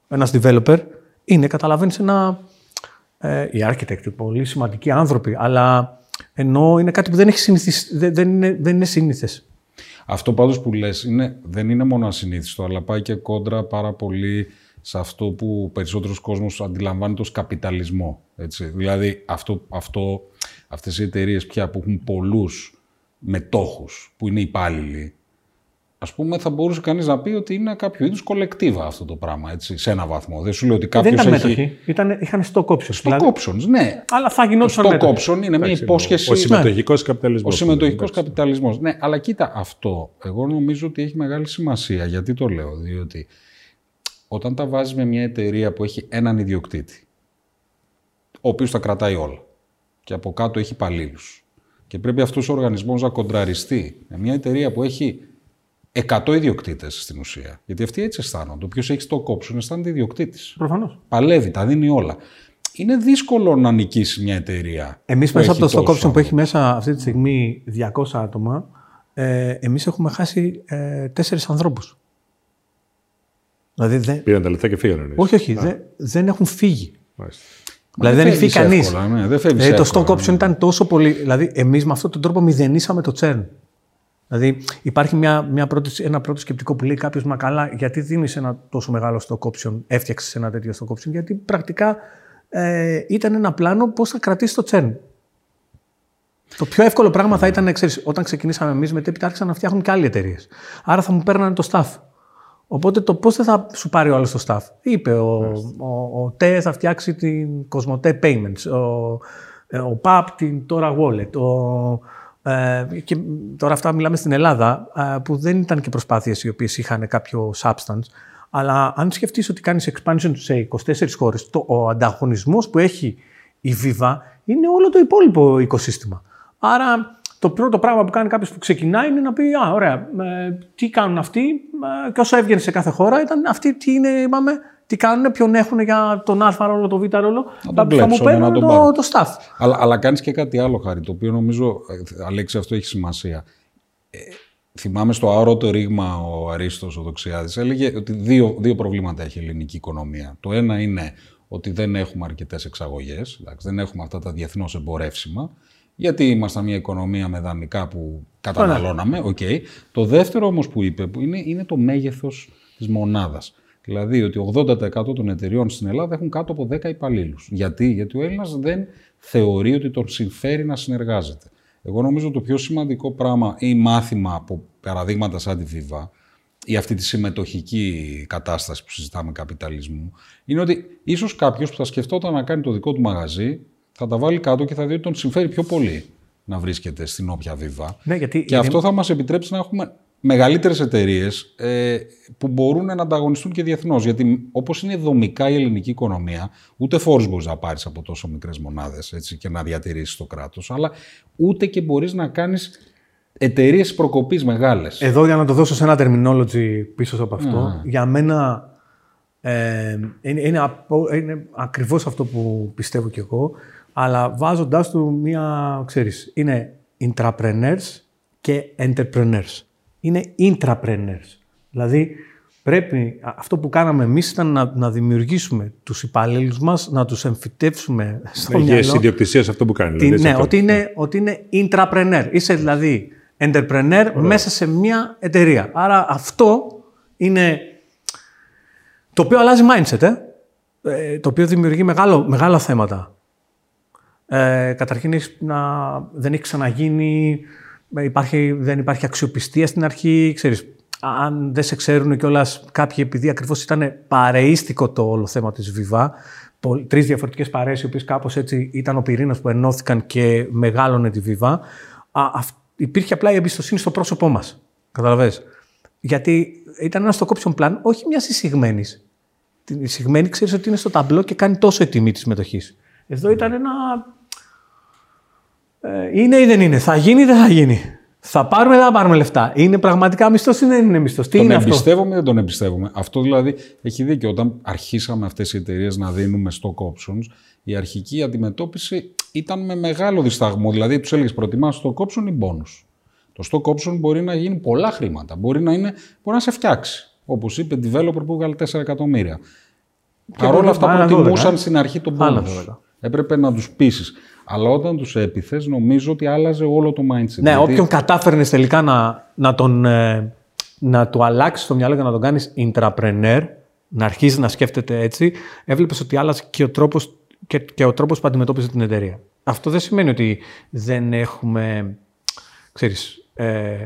ένας developer, είναι, καταλαβαίνεις, ένα. Ε, οι architect, πολύ σημαντικοί άνθρωποι, αλλά ενώ είναι κάτι που δεν, έχει συνηθισ... δεν, δεν είναι, δεν είναι σύνηθες. Αυτό πάντως που λες είναι, δεν είναι μόνο ασυνήθιστο, αλλά πάει και κόντρα πάρα πολύ σε αυτό που περισσότερος κόσμος αντιλαμβάνεται ως καπιταλισμό. Έτσι. Δηλαδή αυτό, αυτό, αυτές οι εταιρείες πια που έχουν πολλούς μετόχους, που είναι υπάλληλοι, Α πούμε, θα μπορούσε κανείς να πει ότι είναι κάποιο είδους κολεκτίβα αυτό το πράγμα, έτσι, σε ένα βαθμό. Δεν σου λέω ότι κάποιος. Δεν ήταν έχει... μέτοχοι. Ήταν, είχαν stock options. Stock δηλαδή. options, ναι. Αλλά θα γινόταν Stock μέτοχοι. option είναι μια υπόσχεση. Ο συμμετοχικός καπιταλισμός. Ο συμμετοχικός καπιταλισμός. Ναι, αλλά κοίτα, αυτό εγώ νομίζω ότι έχει μεγάλη σημασία. Γιατί το λέω, Διότι όταν τα βάζεις με μια εταιρεία που έχει έναν ιδιοκτήτη, ο οποίος τα κρατάει όλα και από κάτω έχει υπαλλήλους. Και πρέπει αυτός ο οργανισμός να κοντραριστεί με μια εταιρεία που έχει 100 ιδιοκτήτες στην ουσία. Γιατί αυτοί έτσι αισθάνονται. Όποιος έχει το κόψουν αισθάνεται ιδιοκτήτης. Προφανώς. Παλεύει, τα δίνει όλα. Είναι δύσκολο να νικήσει μια εταιρεία. Εμείς που μέσα από έχει το stock τόσο option που έχει μέσα αυτή τη στιγμή 200 άτομα, ε, εμείς έχουμε χάσει ε, τέσσερις ανθρώπους. Δηλαδή δεν. Πήραν τα λεφτά και φύγανε. εννοείς. Όχι, όχι, δεν, δεν έχουν φύγει. Μάλιστα. Μα Δηλαδή δεν έχει φύγει φεύγεις κανείς. εύκολα, ναι, δεν φεύγεις το εύκολα, stock option ναι. ήταν τόσο πολύ. Δηλαδή, εμείς με αυτόν τον τρόπο μηδενίσαμε το churn. Δηλαδή, υπάρχει μια, μια πρώτη, ένα πρώτο σκεπτικό που λέει κάποιος, Μα καλά, γιατί δίνεις ένα τόσο μεγάλο stock option, έφτιαξες ένα τέτοιο stock option, Γιατί πρακτικά ε, ήταν ένα πλάνο πώς θα κρατήσεις το churn. Το πιο εύκολο πράγμα θα ήταν, ξέρεις, όταν ξεκινήσαμε εμείς, μετέπειτα άρχισαν να φτιάχνουν και άλλοι εταιρείες. Άρα θα μου παίρνανε το staff. Οπότε το πώς δεν θα σου πάρει ο άλλος το staff. Είπε ο, ο, ο ΤΕ θα φτιάξει την Κοσμοτέ Payments, ο, ε, ο ΠΑΠ την Τώρα Wallet. Ο, ε, και τώρα αυτά μιλάμε στην Ελλάδα, ε, που δεν ήταν και προσπάθειες οι οποίες είχαν κάποιο substance. Αλλά αν σκεφτείς ότι κάνεις expansion σε 24 χώρες, το, ο ανταγωνισμός που έχει η Viva είναι όλο το υπόλοιπο οικοσύστημα. Άρα το πρώτο πράγμα που κάνει κάποιος που ξεκινάει είναι να πει: Α, ωραία, ε, τι κάνουν αυτοί. Ε, και όσο έβγαινε σε κάθε χώρα ήταν αυτοί τι είναι, είπαμε, τι κάνουν, ποιον έχουν για τον Α ρόλο, τον Β ρόλο. τον θα, θα μου κλέψουν, παίρνουν να τον το, πάρουν. το staff. Αλλά, αλλά κάνεις και κάτι άλλο, Χάρη, το οποίο νομίζω, ε, Αλέξη, αυτό έχει σημασία. Ε, θυμάμαι στο αόρατο ρήγμα ο Αρίστος, ο Δοξιάδης, έλεγε ότι δύο, δύο προβλήματα έχει η ελληνική οικονομία. Το ένα είναι ότι δεν έχουμε αρκετές εξαγωγές, εντάξει, δεν έχουμε αυτά τα διεθνώς εμπορεύσιμα, γιατί ήμασταν μια οικονομία με δανεικά που καταναλώναμε. οκ. Το δεύτερο όμως που είπε που είναι, είναι το μέγεθος της μονάδας. Δηλαδή ότι 80% των εταιριών στην Ελλάδα έχουν κάτω από 10 υπαλλήλους. Γιατί; Γιατί ο Έλληνας δεν θεωρεί ότι τον συμφέρει να συνεργάζεται. Εγώ νομίζω το πιο σημαντικό πράγμα ή μάθημα από παραδείγματα σαν τη Viva ή αυτή τη συμμετοχική κατάσταση που συζητάμε καπιταλισμού, είναι ότι ίσως κάποιος που θα σκεφτόταν να κάνει το δικό του μαγαζί θα τα βάλει κάτω και θα δει ότι τον συμφέρει πιο πολύ να βρίσκεται στην όποια Viva. Ναι, γιατί Και αυτό θα μας επιτρέψει να έχουμε μεγαλύτερες εταιρείες ε, που μπορούν να ανταγωνιστούν και διεθνώς. Γιατί όπως είναι δομικά η ελληνική οικονομία, ούτε φόρους μπορείς να πάρεις από τόσο μικρές μονάδες και να διατηρήσεις το κράτος, αλλά ούτε και μπορείς να κάνεις εταιρείες προκοπής μεγάλες. Εδώ για να το δώσω σε ένα terminology πίσω από αυτό, για μένα ε, είναι, είναι, απο- είναι ακριβώς αυτό που πιστεύω κι εγώ, αλλά βάζοντάς του μία, ξέρεις, είναι intrapreneurs και entrepreneurs. Είναι intrapreneurs. Δηλαδή, πρέπει, α- αυτό που κάναμε εμείς ήταν να, να δημιουργήσουμε τους υπαλλήλους μας, να τους εμφυτεύσουμε στο Έχει μυαλό. ιδιοκτησίας σε αυτό που κάνει. Τι- δηλαδή, σε ναι, αυτό. ότι είναι, ότι είναι intrapreneur. Είσαι δηλαδή entrepreneur μέσα σε μια εταιρεία. Άρα αυτό Είναι το οποίο αλλάζει mindset, ε; ε το οποίο δημιουργεί μεγάλο, μεγάλα θέματα. Ε, καταρχήν να, δεν έχει ξαναγίνει, υπάρχει, δεν υπάρχει αξιοπιστία στην αρχή, ξέρεις, αν δεν σε ξέρουν κιόλας κάποιοι, επειδή ακριβώς ήταν παρείστικο το όλο θέμα της Βιβά, τρεις διαφορετικές παρέες, οι οποίες κάπως έτσι ήταν ο πυρήνας που ενώθηκαν και μεγάλωνε τη Βιβά, υπήρχε απλά η εμπιστοσύνη στο πρόσωπό μας. Καταλαβες; Γιατί ήταν ένας stock option plan, όχι μιας εισηγμένης. Την εισηγμένη ξέρεις ότι είναι στο ταμπλό και κάνει τόσο η τιμή της συμμετοχή. Εδώ ήταν ένα. Ε, είναι ή δεν είναι, θα γίνει ή δεν θα γίνει. Θα πάρουμε ή δεν θα πάρουμε λεφτά. Είναι πραγματικά μισθός ή δεν είναι μισθός; Τι τον είναι εμπιστεύομαι ή δεν τον εμπιστεύομαι. Αυτό δηλαδή έχει δίκιο. Όταν αρχίσαμε αυτές οι εταιρείες να δίνουμε stock options, η αρχική αντιμετώπιση ήταν με μεγάλο δισταγμό. Δηλαδή, τους έλεγες προτιμάς stock option ή bonus; Το stock option μπορεί να γίνει πολλά χρήματα. Μπορεί να, είναι, μπορεί να σε φτιάξει. Όπως είπε, developer που έβγαλε 4 εκατομμύρια. Παρ' όλα αυτά προτιμούσαν στην αρχή τον bonus. Έπρεπε να τους πείσεις. Αλλά όταν τους έπιθες, νομίζω ότι άλλαζε όλο το mindset. Ναι, όποιον κατάφερνες τελικά να, να, τον, ε, να του αλλάξεις το μυαλό και να τον κάνεις intrapreneur, να αρχίζεις να σκέφτεται έτσι, έβλεπες ότι άλλαζε και ο τρόπος και, και ο τρόπος που αντιμετώπιζε την εταιρεία. Αυτό δεν σημαίνει ότι δεν έχουμε, ξέρεις, ε,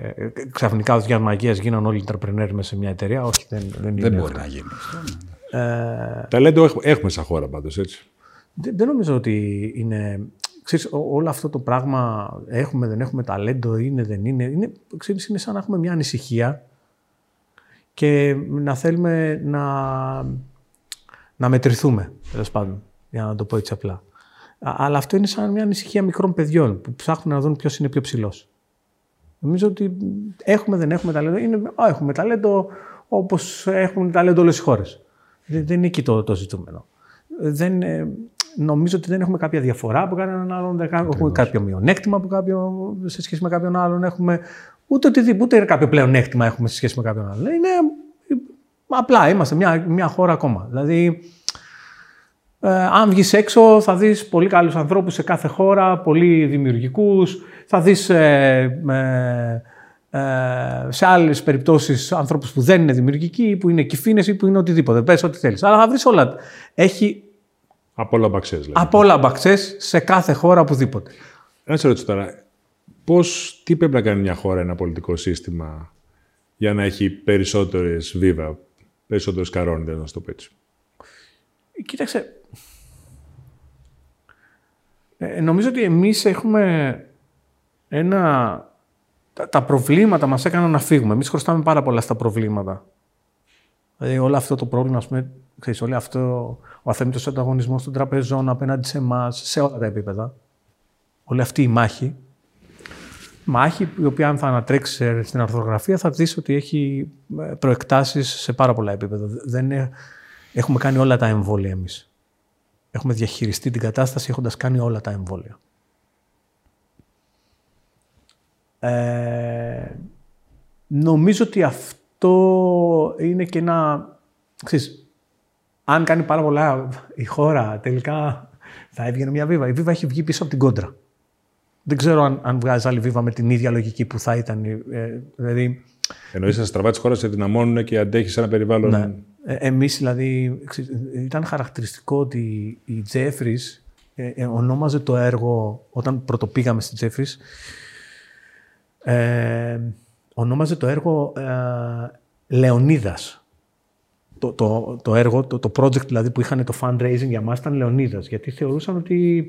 ξαφνικά ως για μαγείας γίνανε όλοι οι entrepreneurs μέσα σε μια εταιρεία. Όχι, δεν, δεν, δεν μπορεί να γίνει. Ε, Ταλέντο έχουμε σαν χώρα πάντως, έτσι. Δεν, δεν νομίζω ότι είναι... Ξέρεις, όλο αυτό το πράγμα έχουμε, δεν έχουμε ταλέντο, είναι, δεν είναι. είναι ξέρεις, είναι σαν να έχουμε μια ανησυχία και να θέλουμε να, να μετρηθούμε, τέλος πάντων για να το πω έτσι απλά. Αλλά αυτό είναι σαν μια ανησυχία μικρών παιδιών που ψάχνουν να δουν ποιος είναι πιο ψηλός. Νομίζω ότι έχουμε, δεν έχουμε ταλέντο. Είναι, α, έχουμε ταλέντο όπως έχουν ταλέντο όλες οι χώρες. Δεν, δεν είναι εκεί το, το ζητούμενο. Δεν, ε, νομίζω ότι δεν έχουμε κάποια διαφορά από κανέναν άλλον. Δεν έχουμε κάποιο μειονέκτημα από κάποιο, σε σχέση με κάποιον άλλον. Έχουμε ούτε οτιδήποτε, ούτε κάποιο πλεονέκτημα έχουμε σε σχέση με κάποιον άλλον. Είναι απλά είμαστε μια, μια χώρα ακόμα. Δηλαδή, ε, αν βγεις έξω θα δεις πολύ καλούς ανθρώπους σε κάθε χώρα, πολύ δημιουργικούς. Θα δεις ε, ε, σε άλλες περιπτώσεις ανθρώπους που δεν είναι δημιουργικοί, που είναι κυφίνες ή που είναι οτιδήποτε. Πες ό,τι θέλεις. Αλλά θα βρεις όλα. Έχει... Από όλα μπαξές. Από όλα μπαξές σε κάθε χώρα οπουδήποτε. Ένα σε ρωτήσω τώρα. Πώς, τι πρέπει να κάνει μια χώρα, ένα πολιτικό σύστημα για να έχει περισσότερες βίβα, περισσότερες καρόνιδες, να το πω έτσι. Κοίταξε, ε, νομίζω ότι εμείς έχουμε ένα... Τα, προβλήματα μας έκαναν να φύγουμε. Εμείς χρωστάμε πάρα πολλά στα προβλήματα. Δηλαδή όλο αυτό το πρόβλημα, ας πούμε, ξέρεις, όλο αυτό ο αθέμητος ανταγωνισμός των τραπεζών απέναντι σε εμάς, σε όλα τα επίπεδα. Όλη αυτή η μάχη. Μάχη η οποία αν θα ανατρέξει στην αρθρογραφία θα δεις ότι έχει ε, προεκτάσεις σε πάρα πολλά επίπεδα. Δεν έχουμε κάνει όλα τα εμβόλια εμείς έχουμε διαχειριστεί την κατάσταση έχοντας κάνει όλα τα εμβόλια. Ε, νομίζω ότι αυτό είναι και ένα... Ξέρεις, αν κάνει πάρα πολλά η χώρα, τελικά θα έβγαινε μια βίβα. Η βίβα έχει βγει πίσω από την κόντρα. Δεν ξέρω αν, αν βγάζει άλλη βίβα με την ίδια λογική που θα ήταν. Ε, δηλαδή, Εννοείς να στραβά της χώρας σε δυναμώνουν και αντέχεις ένα περιβάλλον. Ναι. Ε, εμείς δηλαδή, ήταν χαρακτηριστικό ότι η Jeffries ε, ε, ονόμαζε το έργο, όταν πρωτοπήγαμε στη Jeffries, ε, ονόμαζε το έργο ε, Λεωνίδας. Το, το, το έργο, το, το project δηλαδή που είχαν το fundraising για μας ήταν Λεωνίδας, γιατί θεωρούσαν ότι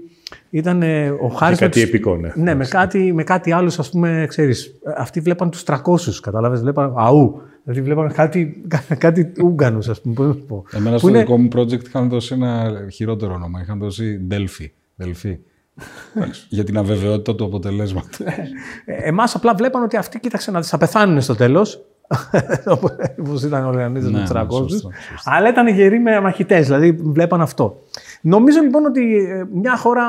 ήταν ο Χάρης... κάτι επικό, ναι. Ναι, με κάτι, με κάτι άλλο, ας πούμε, ξέρεις, αυτοί βλέπαν τους 300, κατάλαβες, βλέπαν αού. Δηλαδή βλέπαμε κάτι, κάτι Ούγγανου, ας πούμε. Πώς πω. Εμένα στο είναι... δικό μου project είχαν δώσει ένα χειρότερο όνομα. Είχαν δώσει Delphi. Delphi. για την αβεβαιότητα του αποτελέσματος. Ε, Εμάς απλά βλέπαν ότι αυτοί κοίταξαν να θα πεθάνουν στο τέλος. Όπως ήταν ο Λεωνίδα με τους 300. Αλλά ήταν γεροί με μαχητές, δηλαδή βλέπαν αυτό. Νομίζω λοιπόν ότι ε, μια χώρα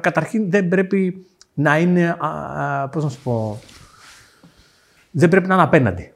καταρχήν δεν πρέπει να είναι. Πώς να σου πω. Δεν πρέπει να είναι απέναντι.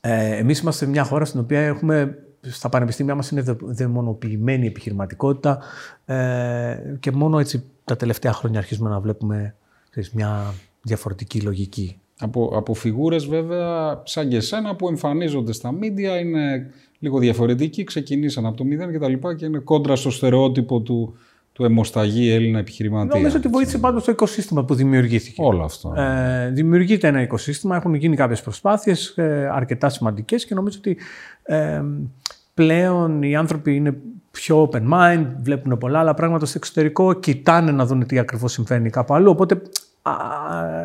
Ε, εμείς είμαστε μια χώρα στην οποία έχουμε, στα πανεπιστήμια μας είναι δαιμονοποιημένη επιχειρηματικότητα ε, και μόνο έτσι τα τελευταία χρόνια αρχίζουμε να βλέπουμε ξέρεις, μια διαφορετική λογική Από, από φιγούρες βέβαια σαν και εσένα που εμφανίζονται στα μίντια είναι λίγο διαφορετικοί, ξεκινήσαν από το μηδέν και τα λοιπά και είναι κόντρα στο στερεότυπο του, του αιμοσταγή Έλληνα επιχειρηματία. Νομίζω ότι βοήθησε πάντως το οικοσύστημα που δημιουργήθηκε. Όλο αυτό. Ε, δημιουργείται ένα οικοσύστημα, έχουν γίνει κάποιες προσπάθειες ε, αρκετά σημαντικές και νομίζω ότι ε, πλέον οι άνθρωποι είναι πιο open mind, βλέπουν πολλά άλλα πράγματα στο εξωτερικό, κοιτάνε να δουν τι ακριβώς συμβαίνει κάπου αλλού, οπότε α,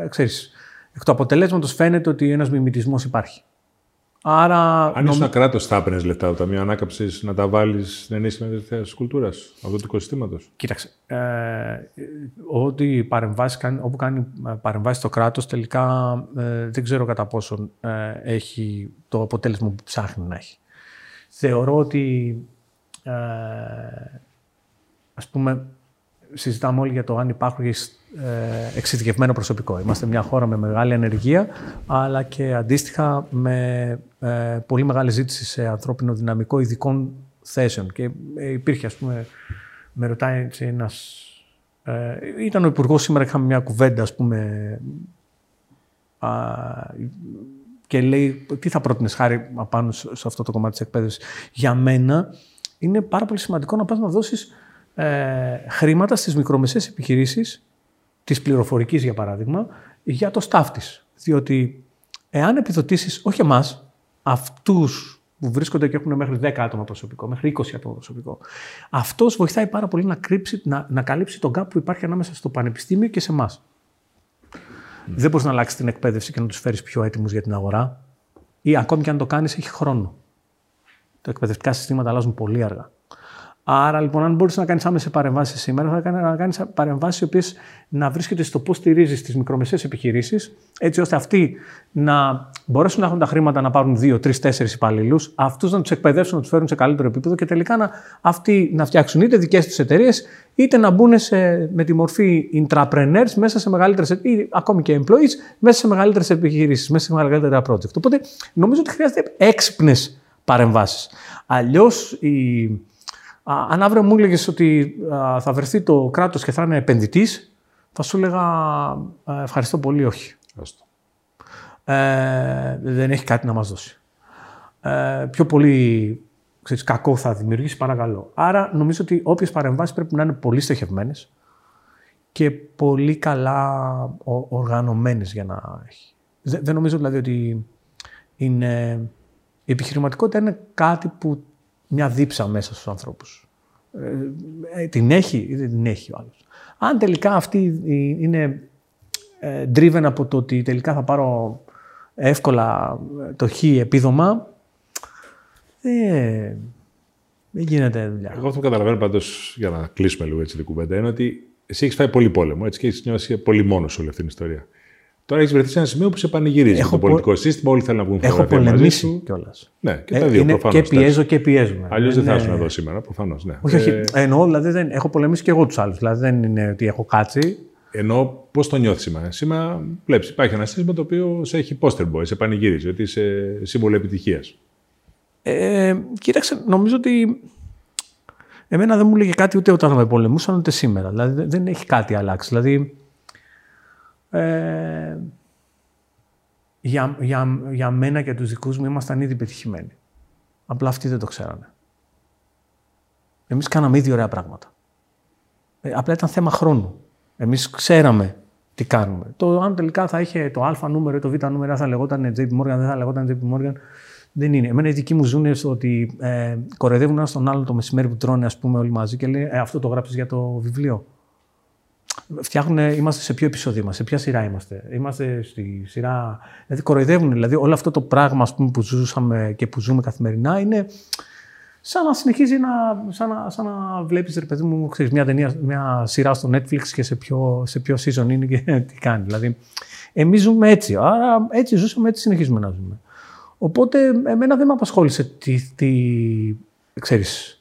ξέρεις, εκ του αποτελέσματος φαίνεται ότι ένας μιμητισμός υπάρχει. Άρα, Αν νομ... ήσουν κράτος, θα έπαιρνες λεφτά από το Ταμείο Ανάκαμψης να τα βάλεις στην ενίσχυση της κουλτούρας, αυτού του οικοσυστήματος. Κοίταξε. Ε, ό,τι παρεμβάσεις, όπου κάνει παρεμβάσεις το κράτος, τελικά ε, δεν ξέρω κατά πόσο ε, έχει το αποτέλεσμα που ψάχνει να έχει. Θεωρώ ότι. Ε, ας πούμε, συζητάμε όλοι για το αν υπάρχουν ε, εξειδικευμένο προσωπικό. Είμαστε μια χώρα με μεγάλη ενεργεία, αλλά και αντίστοιχα με ε, πολύ μεγάλη ζήτηση σε ανθρώπινο δυναμικό ειδικών θέσεων. Και ε, υπήρχε, ας πούμε, με ρωτάει ένας... Ε, ήταν ο υπουργός σήμερα, είχαμε μια κουβέντα, ας πούμε, α, και λέει τι θα πρότεινες χάρη απάνω σε αυτό το κομμάτι της εκπαίδευσης. Για μένα είναι πάρα πολύ σημαντικό να πας να δώσεις ε, χρήματα στις μικρομεσαίες επιχειρήσεις, της πληροφορικής για παράδειγμα, για το staff της. Διότι εάν επιδοτήσεις, όχι εμάς, αυτούς που βρίσκονται και έχουν μέχρι 10 άτομα προσωπικό, μέχρι 20 άτομα προσωπικό, αυτός βοηθάει πάρα πολύ να, κρύψει, να, να καλύψει τον gap που υπάρχει ανάμεσα στο πανεπιστήμιο και σε εμάς. Δεν μπορείς να αλλάξεις την εκπαίδευση και να τους φέρεις πιο έτοιμους για την αγορά. Ή ακόμη και αν το κάνεις, έχει χρόνο. Τα εκπαιδευτικά συστήματα αλλάζουν πολύ αργά. Άρα λοιπόν, αν μπορείς να κάνεις άμεσες παρεμβάσεις σήμερα, θα κάνεις να κάνεις παρεμβάσεις οι οποίες να βρίσκεται στο πώς στηρίζεις τις μικρομεσαίες επιχειρήσεις, έτσι ώστε αυτοί να μπορέσουν να έχουν τα χρήματα να πάρουν δύο, τρεις, τέσσερις υπαλλήλους, αυτούς να τους εκπαιδεύσουν, να τους φέρουν σε καλύτερο επίπεδο και τελικά να, αυτοί να φτιάξουν είτε δικές τους εταιρείες, είτε να μπουν σε, με τη μορφή intrapreneurs μέσα σε μεγαλύτερες ή ακόμη και employees μέσα σε μεγαλύτερες επιχειρήσεις, μέσα σε μεγαλύτερα project. Οπότε νομίζω ότι χρειάζεται έξυπνες παρεμβάσεις. Αλλιώς η αν αύριο μου έλεγες ότι θα βρεθεί το κράτος και θα είναι επενδυτής, θα σου έλεγα ευχαριστώ πολύ, όχι. Ε, δεν έχει κάτι να μας δώσει. Ε, πιο πολύ ξέρεις, κακό θα δημιουργήσει, παρακαλώ. Άρα νομίζω ότι όποιες παρεμβάσεις πρέπει να είναι πολύ στοχευμένες και πολύ καλά οργανωμένες για να έχει. Δεν νομίζω δηλαδή ότι είναι... Η επιχειρηματικότητα είναι κάτι που μια δίψα μέσα στους ανθρώπους. Ε, ε, την έχει ή δεν την έχει ο άλλος. Αν τελικά αυτή είναι ε, driven από το ότι τελικά θα πάρω εύκολα το χ επίδομα, δεν, δεν γίνεται δουλειά. Εγώ αυτό που καταλαβαίνω πάντως για να κλείσουμε λίγο έτσι την κουβέντα είναι ότι εσύ έχεις φάει πολύ πόλεμο έτσι, και έχεις νιώσει πολύ μόνος όλη αυτή την ιστορία. Τώρα έχεις βρεθεί σε ένα σημείο που σε πανηγυρίζει έχω το πολιτικό σύστημα. Όλοι θέλουν να βγουν Έχω πολεμήσει κιόλας. Ναι, και τα δύο ε, προφανώς. Και πιέζω και πιέζουμε. Αλλιώς δεν θα ήσουν εδώ σήμερα, προφανώς. Ναι. Όχι, όχι. Ε... Εννοώ, δηλαδή δεν, έχω πολεμήσει και εγώ τους άλλους. Δηλαδή δεν είναι ότι έχω κάτσει. Ενώ πώς το νιώθεις σήμερα. Σήμερα βλέπεις, υπάρχει ένα σύστημα το οποίο σε έχει poster boy, σε πανηγυρίζει, ότι είσαι σύμβολο επιτυχίας. Ε, κοίταξε, νομίζω ότι εμένα δεν μου λέγε κάτι ούτε όταν με πολεμούσαν ούτε σήμερα. Δηλαδή δεν έχει κάτι αλλάξει. Δηλαδή ε, για, για, για μένα και τους δικούς μου ήμασταν ήδη πετυχημένοι. Απλά αυτοί δεν το ξέρανε. Εμείς κάναμε ήδη ωραία πράγματα. Ε, απλά ήταν θέμα χρόνου. Εμείς ξέραμε τι κάνουμε. Το αν τελικά θα είχε το α νούμερο ή το β νούμερο, θα λεγόταν JP Morgan, δεν θα λεγόταν JP Morgan, δεν είναι. Εμένα οι δικοί μου ζουν στο ότι ε, κοροϊδεύουν ένα τον άλλο το μεσημέρι που τρώνε, ας πούμε, όλοι μαζί και λέει ε, Αυτό το γράψει για το βιβλίο φτιάχνουν, είμαστε σε ποιο επεισόδιο είμαστε, σε ποια σειρά είμαστε. Είμαστε στη σειρά. Δηλαδή, κοροϊδεύουν. Δηλαδή, όλο αυτό το πράγμα ας πούμε, που ζούσαμε και που ζούμε καθημερινά είναι σαν να συνεχίζει να, σαν να, σαν να βλέπεις, ρε παιδί μου, ξέρεις, μια, ταινία, μια σειρά στο Netflix και σε ποιο, σε ποιο season είναι και τι κάνει. Δηλαδή, εμείς ζούμε έτσι. Άρα, έτσι ζούσαμε, έτσι συνεχίζουμε να ζούμε. Οπότε, εμένα δεν με απασχόλησε τι, τι ξέρεις,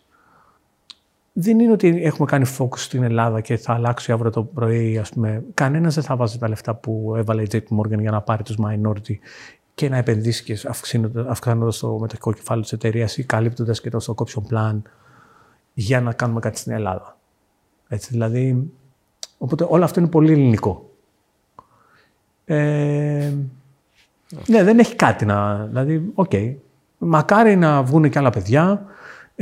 δεν είναι ότι έχουμε κάνει focus στην Ελλάδα και θα αλλάξει αύριο το πρωί. Ας πούμε. Κανένας δεν θα βάζει τα λεφτά που έβαλε η JP Morgan για να πάρει τους minority και να επενδύσει και αυξάνοντας το μετοχικό κεφάλαιο της εταιρείας ή καλύπτοντας και το stock option plan για να κάνουμε κάτι στην Ελλάδα. Έτσι, δηλαδή, οπότε όλο αυτό είναι πολύ ελληνικό. Ε, Ναι, δεν έχει κάτι να. Δηλαδή, οκ. Μακάρι να βγουν και άλλα παιδιά.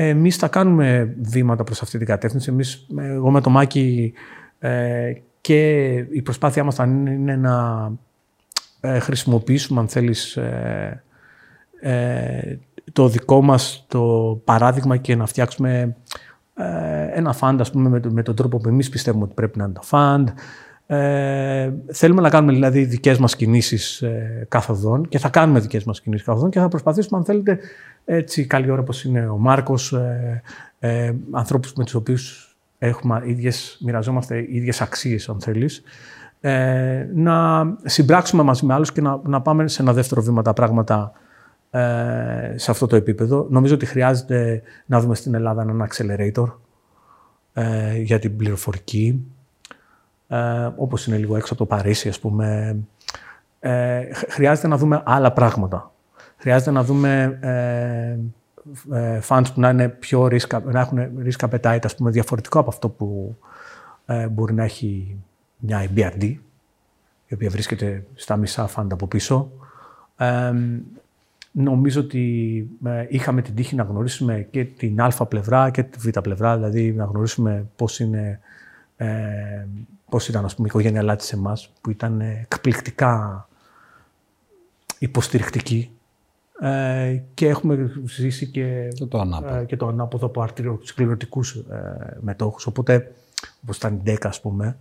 Εμείς θα κάνουμε βήματα προς αυτή την κατεύθυνση. Εμείς, εγώ με το Μάκη ε, και η προσπάθειά μας θα είναι να ε, χρησιμοποιήσουμε, αν θέλεις, ε, ε, το δικό μας το παράδειγμα και να φτιάξουμε ένα φαντ, ας πούμε, με, τον τρόπο που εμείς πιστεύουμε ότι πρέπει να είναι το φαντ. Ε, θέλουμε να κάνουμε δηλαδή δικές μας κινήσεις ε, καθοδόν και θα κάνουμε δικές μας κινήσεις καθοδόν και θα προσπαθήσουμε αν θέλετε έτσι καλή ώρα όπως είναι ο Μάρκος, ε, ε, ανθρώπους με τους οποίους έχουμε ίδιες, μοιραζόμαστε ίδιες αξίες αν θέλεις, ε, να συμπράξουμε μαζί με άλλους και να, να πάμε σε ένα δεύτερο βήμα τα πράγματα ε, σε αυτό το επίπεδο. Νομίζω ότι χρειάζεται να δούμε στην Ελλάδα έναν accelerator ε, για την πληροφορική, ε, όπως είναι λίγο έξω από το Παρίσι, ας πούμε. Ε, χρειάζεται να δούμε άλλα πράγματα. Χρειάζεται να δούμε ε, ε, funds που να, είναι πιο risk, να έχουν risk appetite, ας πούμε, διαφορετικό από αυτό που ε, μπορεί να έχει μια EBRD, η οποία βρίσκεται στα μισά fund από πίσω. Ε, νομίζω ότι ε, είχαμε την τύχη να γνωρίσουμε και την α πλευρά και τη β πλευρά, δηλαδή να γνωρίσουμε πώς, είναι, ε, πώς ήταν ας πούμε, η οικογένεια Λάτη σε εμάς, που ήταν εκπληκτικά υποστηρικτική ε, και έχουμε ζήσει και, και το ανάποδο, ε, και το ανάποδο από αρτηριοσκληρωτικούς ε, μετόχους, οπότε όπως ήταν η 10 ας πούμε.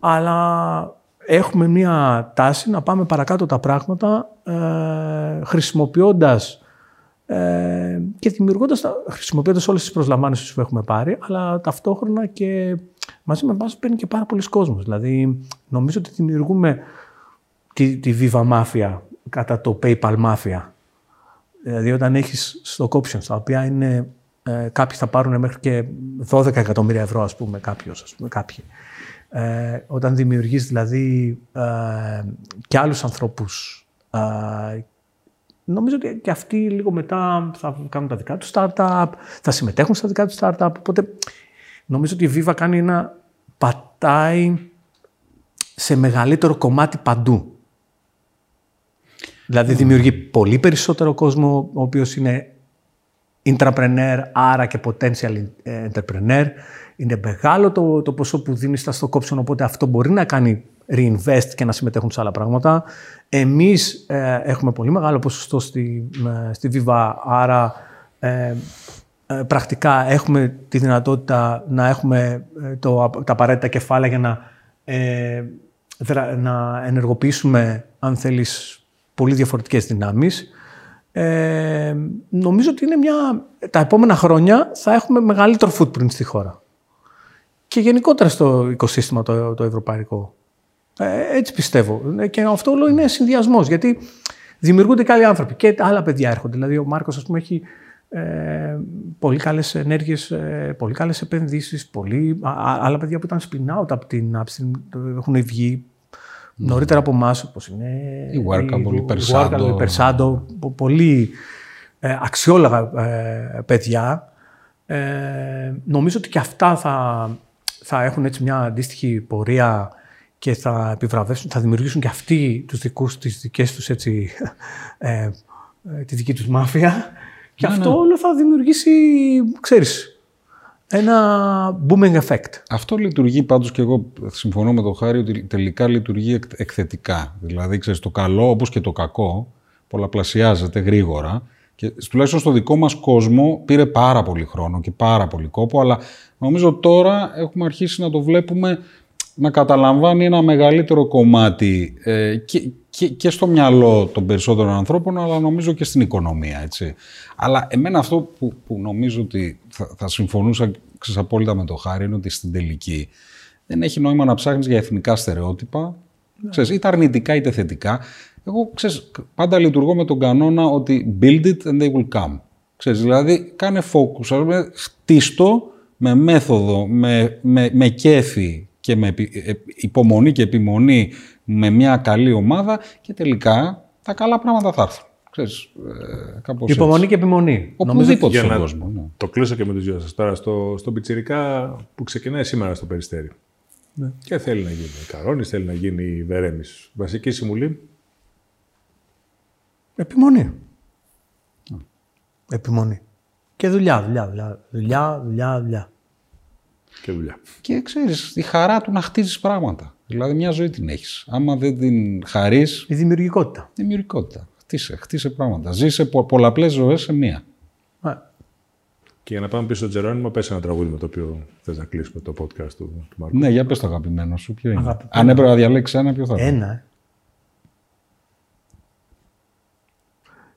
Αλλά έχουμε μία τάση να πάμε παρακάτω τα πράγματα ε, χρησιμοποιώντας ε, και δημιουργώντας, χρησιμοποιώντας όλες τις προσλαμβάνσεις που έχουμε πάρει, αλλά ταυτόχρονα και μαζί με εμάς παίρνει και πάρα πολλοί κόσμος. Δηλαδή, νομίζω ότι δημιουργούμε τη, τη Viva Mafia κατά το PayPal Mafia. Δηλαδή, όταν έχεις stock options, τα οποία είναι, ε, κάποιοι θα πάρουν μέχρι και 12 εκατομμύρια ευρώ, ας πούμε, κάποιος, ας πούμε, κάποιοι. Ε, όταν δημιουργείς δηλαδή ε, και άλλους ανθρώπους ε, νομίζω ότι και αυτοί λίγο μετά θα κάνουν τα δικά τους startup, θα συμμετέχουν στα δικά τους startup, οπότε νομίζω ότι η Viva κάνει ένα πατάει σε μεγαλύτερο κομμάτι παντού. Δηλαδή δημιουργεί πολύ περισσότερο κόσμο, ο οποίος είναι intrapreneur, άρα και potential entrepreneur. Είναι μεγάλο το, το ποσό που δίνεις στα stock option, οπότε αυτό μπορεί να κάνει reinvest και να συμμετέχουν σε άλλα πράγματα. Εμείς ε, έχουμε πολύ μεγάλο ποσοστό στη, στη Viva, άρα ε, ε, πρακτικά έχουμε τη δυνατότητα να έχουμε το, τα απαραίτητα κεφάλαια για να, να ενεργοποιήσουμε, αν θέλεις, πολύ διαφορετικές δυνάμεις. Ε, νομίζω ότι είναι μια... τα επόμενα χρόνια θα έχουμε μεγαλύτερο footprint στη χώρα. Και γενικότερα στο οικοσύστημα το, το ευρωπαϊκό. Ε, έτσι πιστεύω. Ε, και αυτό όλο είναι συνδυασμός. Γιατί δημιουργούνται και άλλοι άνθρωποι και άλλα παιδιά έρχονται. Δηλαδή, ο Μάρκος, ας πούμε, έχει ε, πολύ καλές ενέργειες, ε, πολύ καλές επενδύσεις. Άλλα παιδιά που ήταν spin out από την Upstream έχουν βγει νωρίτερα από εμάς, όπως είναι. Η Workable, η Persado. Πολύ ε, αξιόλογα ε, παιδιά. Ε, νομίζω ότι και αυτά θα, θα έχουν έτσι μια αντίστοιχη πορεία και θα επιβραβεύσουν, θα δημιουργήσουν και αυτοί τους δικούς, τις δικές τους έτσι, ε, τη δική τους μάφια. Και ναι, αυτό ναι. όλο θα δημιουργήσει, ξέρεις, ένα booming effect. Αυτό λειτουργεί πάντως και εγώ συμφωνώ με τον Χάρη ότι τελικά λειτουργεί εκθετικά. Δηλαδή, ξέρεις, το καλό όπως και το κακό πολλαπλασιάζεται γρήγορα και τουλάχιστον στο δικό μας κόσμο πήρε πάρα πολύ χρόνο και πάρα πολύ κόπο, αλλά νομίζω τώρα έχουμε αρχίσει να το βλέπουμε να καταλαμβάνει ένα μεγαλύτερο κομμάτι ε, και, και, και, στο μυαλό των περισσότερων ανθρώπων, αλλά νομίζω και στην οικονομία. Έτσι. Αλλά εμένα αυτό που, που νομίζω ότι θα, θα συμφωνούσα ξέρεις, απόλυτα με το Χάρη είναι ότι στην τελική δεν έχει νόημα να ψάχνεις για εθνικά στερεότυπα, ναι. ξέρεις, είτε αρνητικά είτε θετικά. Εγώ ξέρεις, πάντα λειτουργώ με τον κανόνα ότι build it and they will come. Ξέρεις, δηλαδή, κάνε focus, χτίστο με μέθοδο, με, με, με κέφι και με ε, υπομονή και επιμονή με μια καλή ομάδα και τελικά τα καλά πράγματα θα έρθουν. Ξέρεις, ε, κάπως υπομονή έτσι. και επιμονή. Οπουδήποτε στον κόσμο. Ναι. Το κλείσα και με τους δυο σας τώρα στο, στο Πιτσιρικά που ξεκινάει σήμερα στο Περιστέρι. Ναι. Και θέλει να γίνει Καρόνης, θέλει να γίνει Βερέμης. Βασική συμβουλή. Επιμονή. Επιμονή. Και δουλειά, δουλειά, δουλειά. Δουλειά, δουλειά, δουλειά. Και δουλειά. Και ξέρεις, η χαρά του να χτίζεις πράγματα. Δηλαδή μια ζωή την έχεις. Άμα δεν την χαρείς, Η δημιουργικότητα. δημιουργικότητα. Χτίσε, χτίσε πράγματα. Ζήσε πο- πολλαπλές ζωές σε μία. Ε, Και για να πάμε πίσω στο Τζερόνιμο, πες ένα τραγούδι με το οποίο θες να κλείσουμε το podcast του, του Μάρκου. Ναι, για πες το αγαπημένο σου. Ποιο είναι. Αγαπημένο. Αν έπρεπε να διαλέξεις ένα, ποιο θα είναι. Ένα, ε.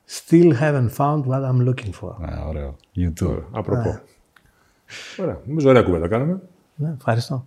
Still haven't found what I'm looking for. Ναι, ωραίο. YouTube. Ωραία, Απροπό. Ωραία. Νομίζω ωραία κουβέντα κάναμε. Ναι, ευχαριστώ.